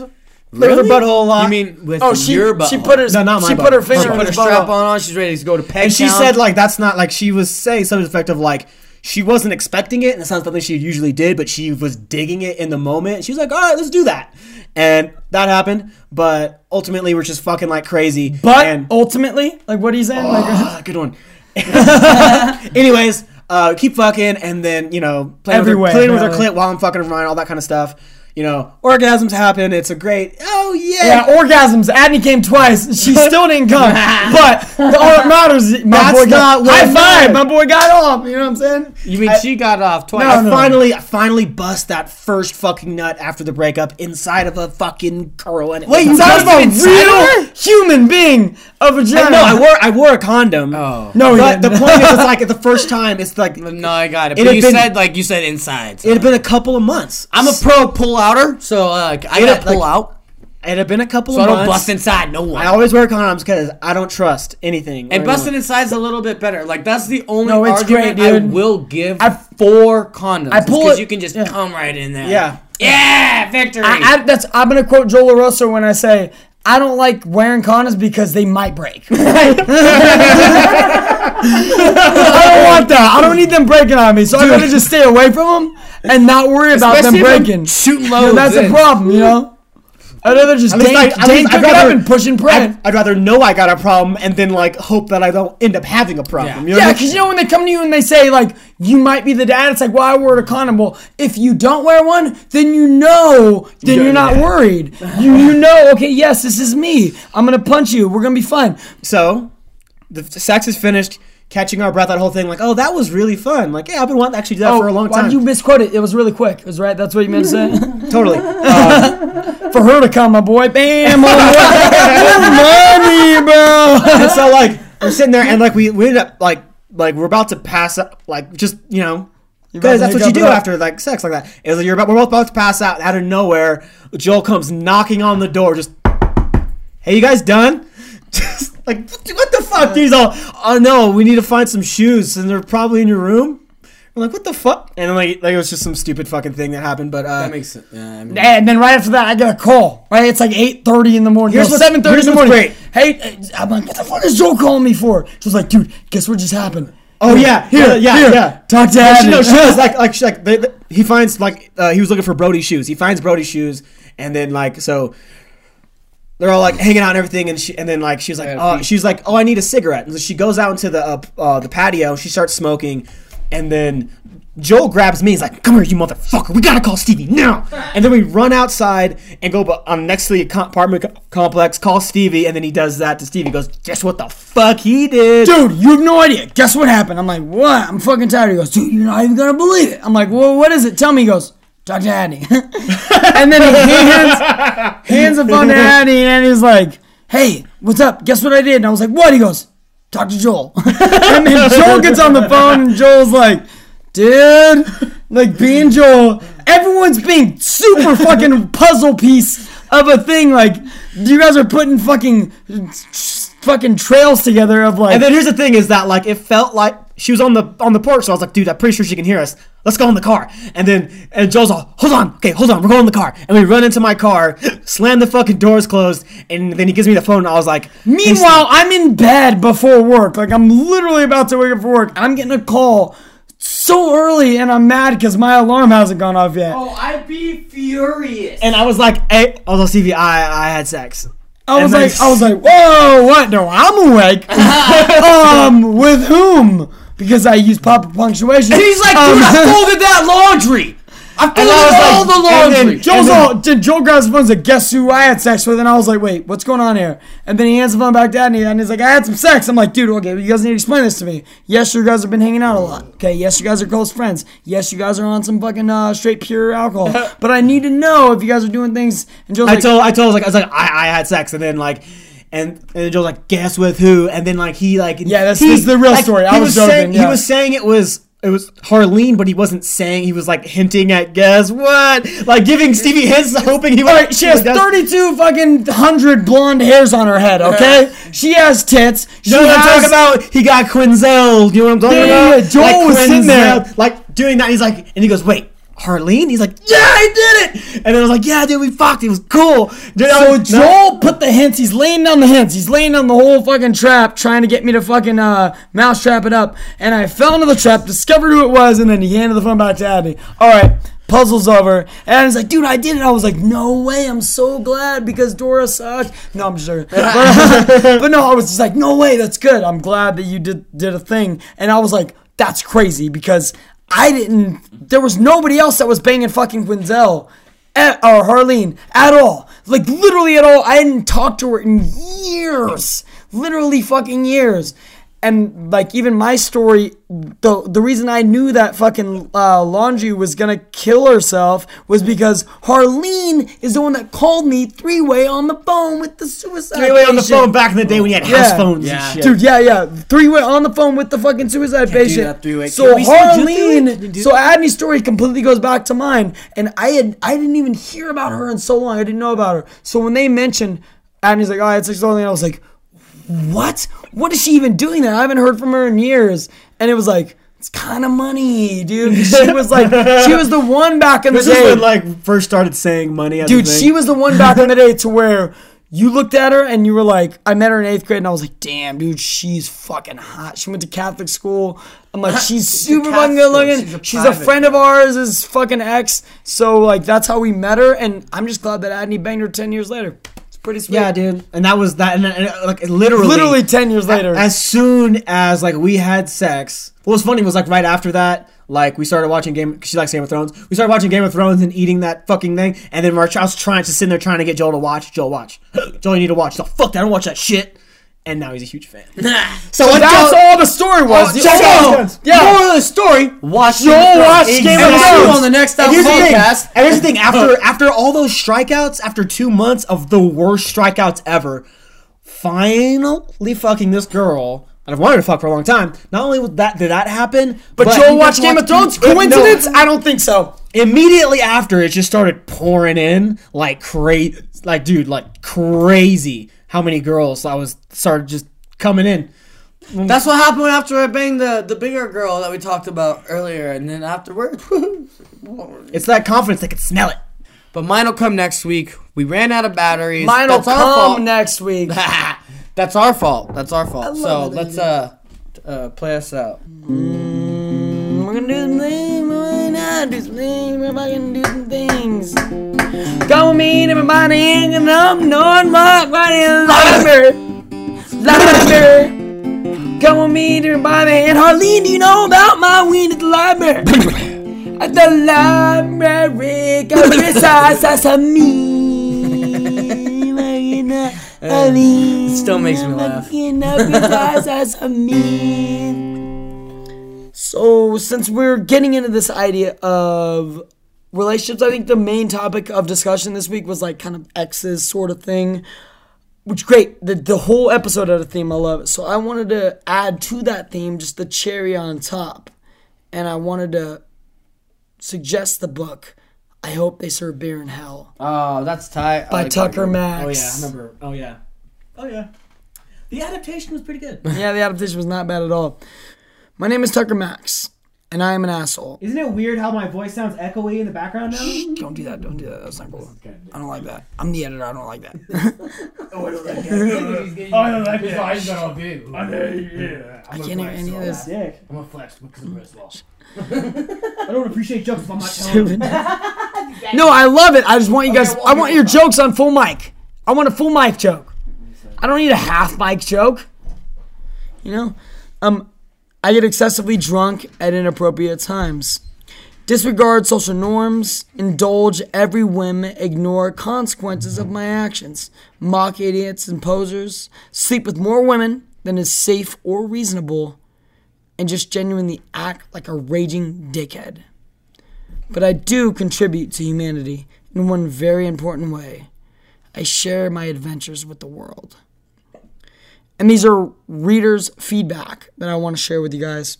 Played with her butthole a lot. You mean with Oh, she your she put her No, not my she put her butthole. finger She in put a strap butthole. on. She's ready to go to peg and she count. said like that's not like she was saying something to the effect of like she wasn't expecting it and it's not something she usually did but she was digging it in the moment. She was like all right let's do that. And that happened but ultimately we're just fucking like crazy. But and ultimately, like what are you saying? Like, Ah, <laughs> good one. <laughs> Anyways uh keep fucking and then you know playing with her, Everywhere, playing with her clit while i'm fucking her mind all that kind of stuff you know orgasms happen it's a great oh yeah, Yeah, orgasms. Adney came twice. She still didn't come. <laughs> but the, all that matters, my That's boy got not what high five. My boy got off. You know what I'm saying? You mean I- she got off twice? No, I finally, I finally bust that first fucking nut after the breakup inside of a fucking girl. And Wait, was you talking about inside real human being of a vagina? I, no, I wore, I wore a condom. Oh. No, but the point is, it's like the <laughs> first time, it's like No, I got it. It But you been- said like you said inside. so- had been a couple of months. I'm a pro pull so uh, I It got had, pull like, out, It had been a couple so I of don't months. bust inside no one. I always wear condoms because I don't trust anything. and busting anyone. inside's a little bit better. Like that's the only No, it's argument great, I will give I- for condoms. I pull because it- you can just yeah. come right in there. Yeah. Yeah, victory. I, I, that's I'm gonna quote Joel LaRosa when I say I don't like wearing condoms because they might break. <laughs> <laughs> I don't want that. I don't need them breaking on me, so I'm gonna just stay away from them and not worry about them Especially if I'm breaking. shooting You know, that's a problem, you know. I'd rather just At least dank, I- at dank least I'd cook it up rather- and push and pray. I'd, I'd rather know I got a problem and then like hope that I don't end up having a problem. You know Yeah, I because mean? you know when they come to you and they say like you might be the dad, it's like, well, I wore a condom. Well, if you don't wear one, then you know, then you're not worried. <laughs> You you know, okay, yes, this is me. I'm gonna punch you. We're gonna be fine. So, the the sex is finished. Catching our breath, that whole thing, like, oh, that was really fun. Like, yeah, I've been wanting to actually do that oh, for a long Oh, why time. did you misquote it? It was really quick. It was right. That's what you meant to say. <laughs> <laughs> totally. Uh, for her to come, my boy, bam, on <laughs> money, bro. so like we're sitting there and like we, we ended up like like we're about to pass out like just you know because that's what you do up. after like sex like that. It was like you're about we're both about to pass out out of nowhere. Joel comes knocking on the door just hey you guys done? Just like what the fuck? He's all oh no we need to find some shoes and they're probably in your room. I'm like what the fuck? And like, like it was just some stupid fucking thing that happened. But uh, That makes sense. Yeah, I mean, And then right after that, I get a call. Right, it's like eight thirty in the morning. Here's no, seven thirty in the morning. great. Hey, uh, I'm like, what the fuck is Joe calling me for? She was like, dude, guess what just happened? Oh yeah, Here, yeah, yeah, here. yeah. Talk to No, she, Abby. no, she was <laughs> like, like, she, like they, they- he finds like uh, he was looking for Brody's shoes. He finds Brody's shoes, and then like so they're all like hanging out and everything, and she and then like she's like, oh, she's like, oh, I need a cigarette, and so she goes out into the uh, uh, the patio. She starts smoking, and then. Joel grabs me. He's like, "Come here, you motherfucker! We gotta call Stevie now!" And then we run outside and go um, next to the apartment co- complex, call Stevie, and then he does that to Stevie. He goes, "Guess what the fuck he did, dude, you have no idea. Guess what happened? I'm like, what? I'm fucking tired. He goes, dude, you're not even gonna believe it. I'm like, well, what is it? Tell me. He goes, talk to Addy. and then he hands, <laughs> hands the phone to Addy, and he's like, hey, what's up? Guess what I did? And I was like, what? He goes, talk to Joel. <laughs> and then Joel gets on the phone, and Joel's like, dude, like being Joel, everyone's being super fucking puzzle piece of a thing. Like, you guys are putting fucking fucking trails together of like. And then here's the thing: is that like it felt like she was on the on the porch, so I was like, dude, I'm pretty sure she can hear us. Let's go in the car. And then and Joel's all, hold on, okay, hold on, we're going in the car. And we run into my car, <laughs> slam the fucking doors closed, and then he gives me the phone. And I was like, Meanwhile, I'm in bed before work. Like I'm literally about to wake up for work. I'm getting a call so early, and I'm mad because my alarm hasn't gone off yet. Oh, I'd be furious. and I was like, hey, I was on Stevie, I I had sex. I was like, I was like, whoa, what? No, I'm awake. <laughs> um, with whom? Because I use proper punctuation. And he's like, Um, dude, I <laughs> folded that laundry. I folded I was all like- the and then- laundry. And then- all, did Joel grabs the phone and said, guess who I had sex with? And I was like, wait, what's going on here? And then he hands the phone back to Adney and he's like, I had some sex. I'm like, dude, okay, you guys need to explain this to me. Yes, you guys have been hanging out a lot. Okay, yes, you guys are close friends. Yes, you guys are on some fucking uh, straight pure alcohol. <laughs> but I need to know if you guys are doing things. And Joel's I like, told I told I was like I was like I, I had sex, and then like. And, and then Joel's like, guess with who? And then like he like Yeah, that's- he, this is the real like, story. I he was joking, saying he was saying it was it was Harleen, but he wasn't saying he was like hinting at guess what, like giving Stevie hints, hoping he All would. she has 32 fucking hundred blonde hairs on her head, okay? she has tits. She You know what I'm talking about? He got Quinzel. You know what I'm talking Yeah, yeah, about? yeah. Joel like, was sitting there. Quinzel, like doing that. He's like, and he goes, "Wait, Harleen?" He's like, "Yeah, I did it." And then I was like, "Yeah, dude, we fucked. It was cool." Dude, So Joel put the hints. He's laying down the hints. He's laying down the whole fucking trap, trying to get me to fucking uh, mouse trap it up. And I fell into the trap, discovered who it was, and then he handed the phone back to Abby. All right, puzzle's over. And he's like, dude, I did it. I was like, no way. I'm so glad because Dora sucked. No, I'm sure. <laughs> But, <laughs> but no, I was just like, no way. That's good. I'm glad that you did did a thing. And I was like, that's crazy because I didn't. There was nobody else that was banging fucking Quinzel at, eh, or Harleen at all. Like literally at all. I hadn't talked to her in years. Literally fucking years. And like even my story, the the reason I knew that fucking uh, laundry was gonna kill herself was because Harleen is the one that called me three way on the phone with the suicide. Three way on the phone back in the day when you had house phones and shit. Dude, yeah, yeah. Three way on the phone with the fucking suicide patient. that three-way. So Can we still do three-way? Can Harleen, so that? Adney's story completely goes back to mine, and I had I didn't even hear about her in so long. I didn't know about her. So when they mentioned Adney's like, oh, it's had sex with I was like, what? What is she even doing there? I haven't heard from her in years. And it was like, it's kind of money, dude. <laughs> She was like, she was the one back in the This is day. when like first started saying money. Dude, she was the one back in the <laughs> day to where You looked at her and you were like, I met her in eighth grade and I was like, damn, dude, she's fucking hot. She went to Catholic school. I'm like, <laughs> she's super fucking good looking. She's a She's a friend of ours, is fucking ex. So like that's how we met her, and I'm just glad that Adney banged her ten years later. It's pretty sweet. Yeah, dude. And that was that. And, and, like literally, Literally 10 years later. As soon as like we had sex, what was funny was like right after that, like we started watching Game. She likes Game of Thrones. We started watching Game of Thrones and eating that fucking thing. And then March, I was trying to sit there trying to get Joel to watch. Joel, watch. <gasps> Joel, you need to watch. No, fuck that. I don't watch that shit. And now he's a huge fan. <laughs> So what that's Joel- all the story was. Oh, check out. So, yeah. Moral of the story. Watch Joel Game of Thrones. watched Game of Exactly. Thrones. on the next And here's the podcast. And here's the thing. <laughs> After after all those strikeouts, after two months of the worst strikeouts ever, finally fucking this girl. And I've wanted to fuck for a long time. Not only was that did that happen, But he Joel got watched Game watch- of Thrones. It- no. Coincidence? I don't think so. Immediately after, it just started pouring in like crazy, like dude, like crazy. How many girls I was started just coming in. That's what happened after I banged the, the bigger girl that we talked about earlier, and then afterwards. <laughs> It's that confidence. They can smell it. but mine will come next week. We ran out of batteries. Mine will come next week. <laughs> That's our fault. That's our fault. So let's uh, uh play us out. We're gonna do some things, we're gonna do some things, we're fucking do some things. Come with me, everybody, and I'm North Mark, right in library. Library. Come with me, everybody, and Harleen, do you know about my weed at the library? at the library, got besides sesame. Harleen, Still makes me laugh. fucking up besides sesame. So, since we're getting into this idea of relationships, I think the main topic of discussion this week was like kind of exes sort of thing. Which great, the the whole episode had a theme. I love it. So I wanted to add to that theme just the cherry on top, and I wanted to suggest the book. I hope they serve beer in hell Oh, that's tight. By like Tucker. Max. Oh yeah, I remember. Oh yeah. Oh yeah. The adaptation was pretty good. <laughs> Yeah, the adaptation was not bad at all. My name is Tucker Max, and I am an asshole. Isn't it weird how my voice sounds echoey in the background now? Don't do that. Don't do that. That's not cool. I don't like that. I'm the editor. I don't like that. <laughs> oh, I don't like that. oh, I don't like <laughs> that. I can't hear any of this. Dick. I'm gonna flex because of Chris Wall. I don't appreciate jokes if I'm not <laughs> telling Stupid. them. no, I love it. I just want you guys. I want your jokes on full mic. I want a full mic joke. I don't need a half mic joke. You know, um, I get excessively drunk at inappropriate times. Disregard social norms, indulge every whim, ignore consequences of my actions, mock idiots and posers, sleep with more women than is safe or reasonable, and just genuinely act like a raging dickhead. But I do contribute to humanity in one very important way. I share my adventures with the world. And these are readers' feedback that I want to share with you guys.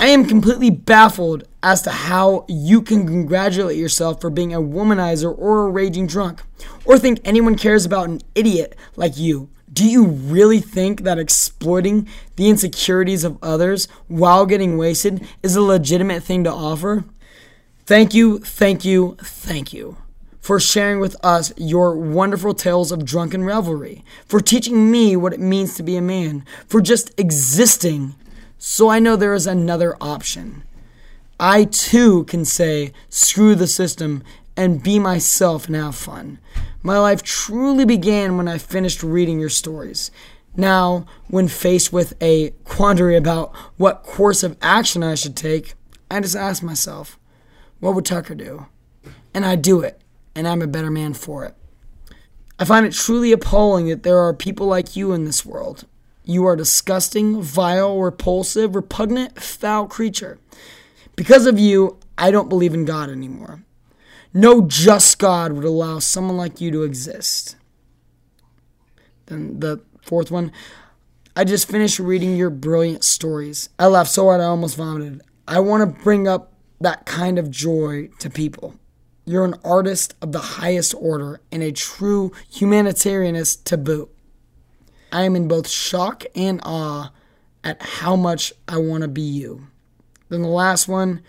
I am completely baffled as to how you can congratulate yourself for being a womanizer or a raging drunk, or think anyone cares about an idiot like you. Do you really think that exploiting the insecurities of others while getting wasted is a legitimate thing to offer? Thank you, thank you, thank you for sharing with us your wonderful tales of drunken revelry, for teaching me what it means to be a man, for just existing so I know there is another option. I too can say, screw the system and be myself and have fun. My life truly began when I finished reading your stories. Now, when faced with a quandary about what course of action I should take, I just ask myself, what would Tucker do? And I do it, and I'm a better man for it. I find it truly appalling that there are people like you in this world. You are a disgusting, vile, repulsive, repugnant, foul creature. Because of you, I don't believe in God anymore. No just God would allow someone like you to exist. Then the fourth one, I just finished reading your brilliant stories. I laughed so hard I almost vomited. I want to bring up that kind of joy to people. You're an artist of the highest order and a true humanitarianist to boot. I am in both shock and awe at how much I want to be you. Then the last one,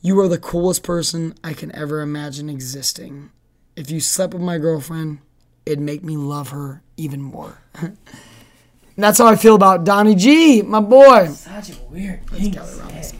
you are the coolest person I can ever imagine existing. If you slept with my girlfriend, it'd make me love her even more. <laughs> that's how I feel about Donnie G, my boy. Such a weird thing go to around say.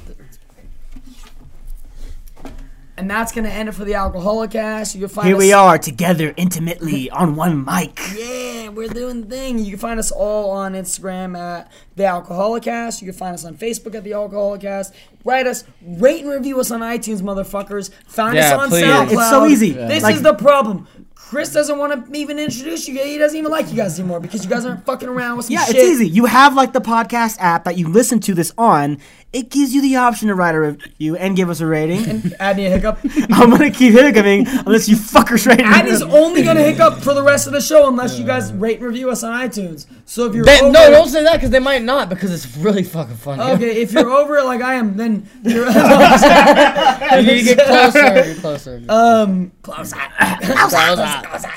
And that's gonna end it for the Alcoholic Cast. You can find Here us, we are together intimately on one mic. Yeah, we're doing the thing. You can find us all on Instagram at the Alcoholic Cast. You can find us on Facebook at the Alcoholic Cast. Write us, rate and review us on iTunes, motherfuckers. Find Yeah, us on please. SoundCloud. It's so easy. This Like- is the problem. Chris doesn't want to even introduce you. He doesn't even like you guys anymore because you guys aren't fucking around with some shit. Yeah, shit. it's easy. You have like the podcast app that you listen to this on. It gives you the option to write a review and give us a rating. And Add me a hiccup. <laughs> I'm gonna keep hiccuping unless you fuckers rate. Adney's only gonna hiccup for the rest of the show unless you guys rate and review us on iTunes. So if you're They- over, no, don't say that because they might not because it's really fucking funny. Okay, if you're <laughs> over it like I am, then you're <laughs> you need to get closer. You're closer. um closer. Closer.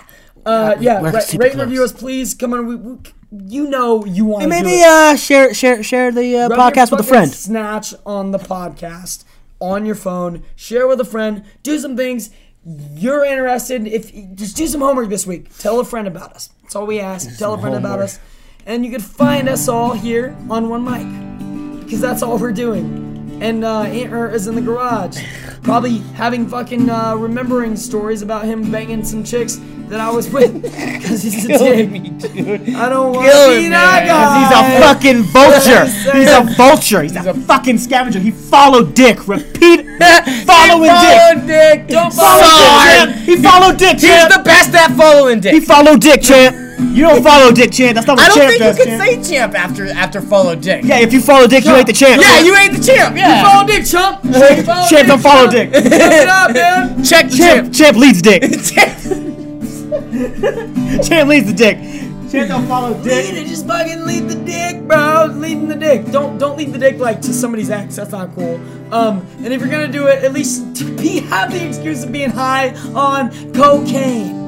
Uh, yeah, ra- rate and review us, please. Come on, we, we, you know you want to maybe do uh, share share share the uh, podcast with a friend. Snatch on the podcast on your phone. Share with a friend. Do some things you're interested. If just do some homework this week. Tell a friend about us. That's all we ask. Tell a friend about us, and you can find us all here on one mic because that's all we're doing. And uh, Aunt Er is in the garage, probably having fucking uh, remembering stories about him banging some chicks that I was with <laughs> because he's a dick. I don't want to be me, that guy. He's a fucking vulture. He's a vulture. He's a fucking scavenger. He followed Dick. Repeat. <laughs> Following Follow Dick. Dick. Don't Follow Dick, champ. He followed Dick, He's the best at following Dick. He followed Dick, champ. You don't follow Dick, champ. That's not what I don't champ think does, you can champ. say champ after after follow Dick. Yeah, if you follow Dick, you ain't the champ. Yeah, you ain't the champ. Yeah. You follow Dick, chump. You <laughs> follow Champ don't follow Dick. Check it out, man. Check the Champ, champ. champ leads Dick. <laughs> champ. <laughs> Champ leads the Dick. Champ don't follow Dick. Lead Dick. it, just fucking lead the dick, bro. Leading the dick. Don't don't lead the dick like to somebody's ex. That's not cool. Um, and if you're gonna do it, at least be have the excuse of being high on cocaine.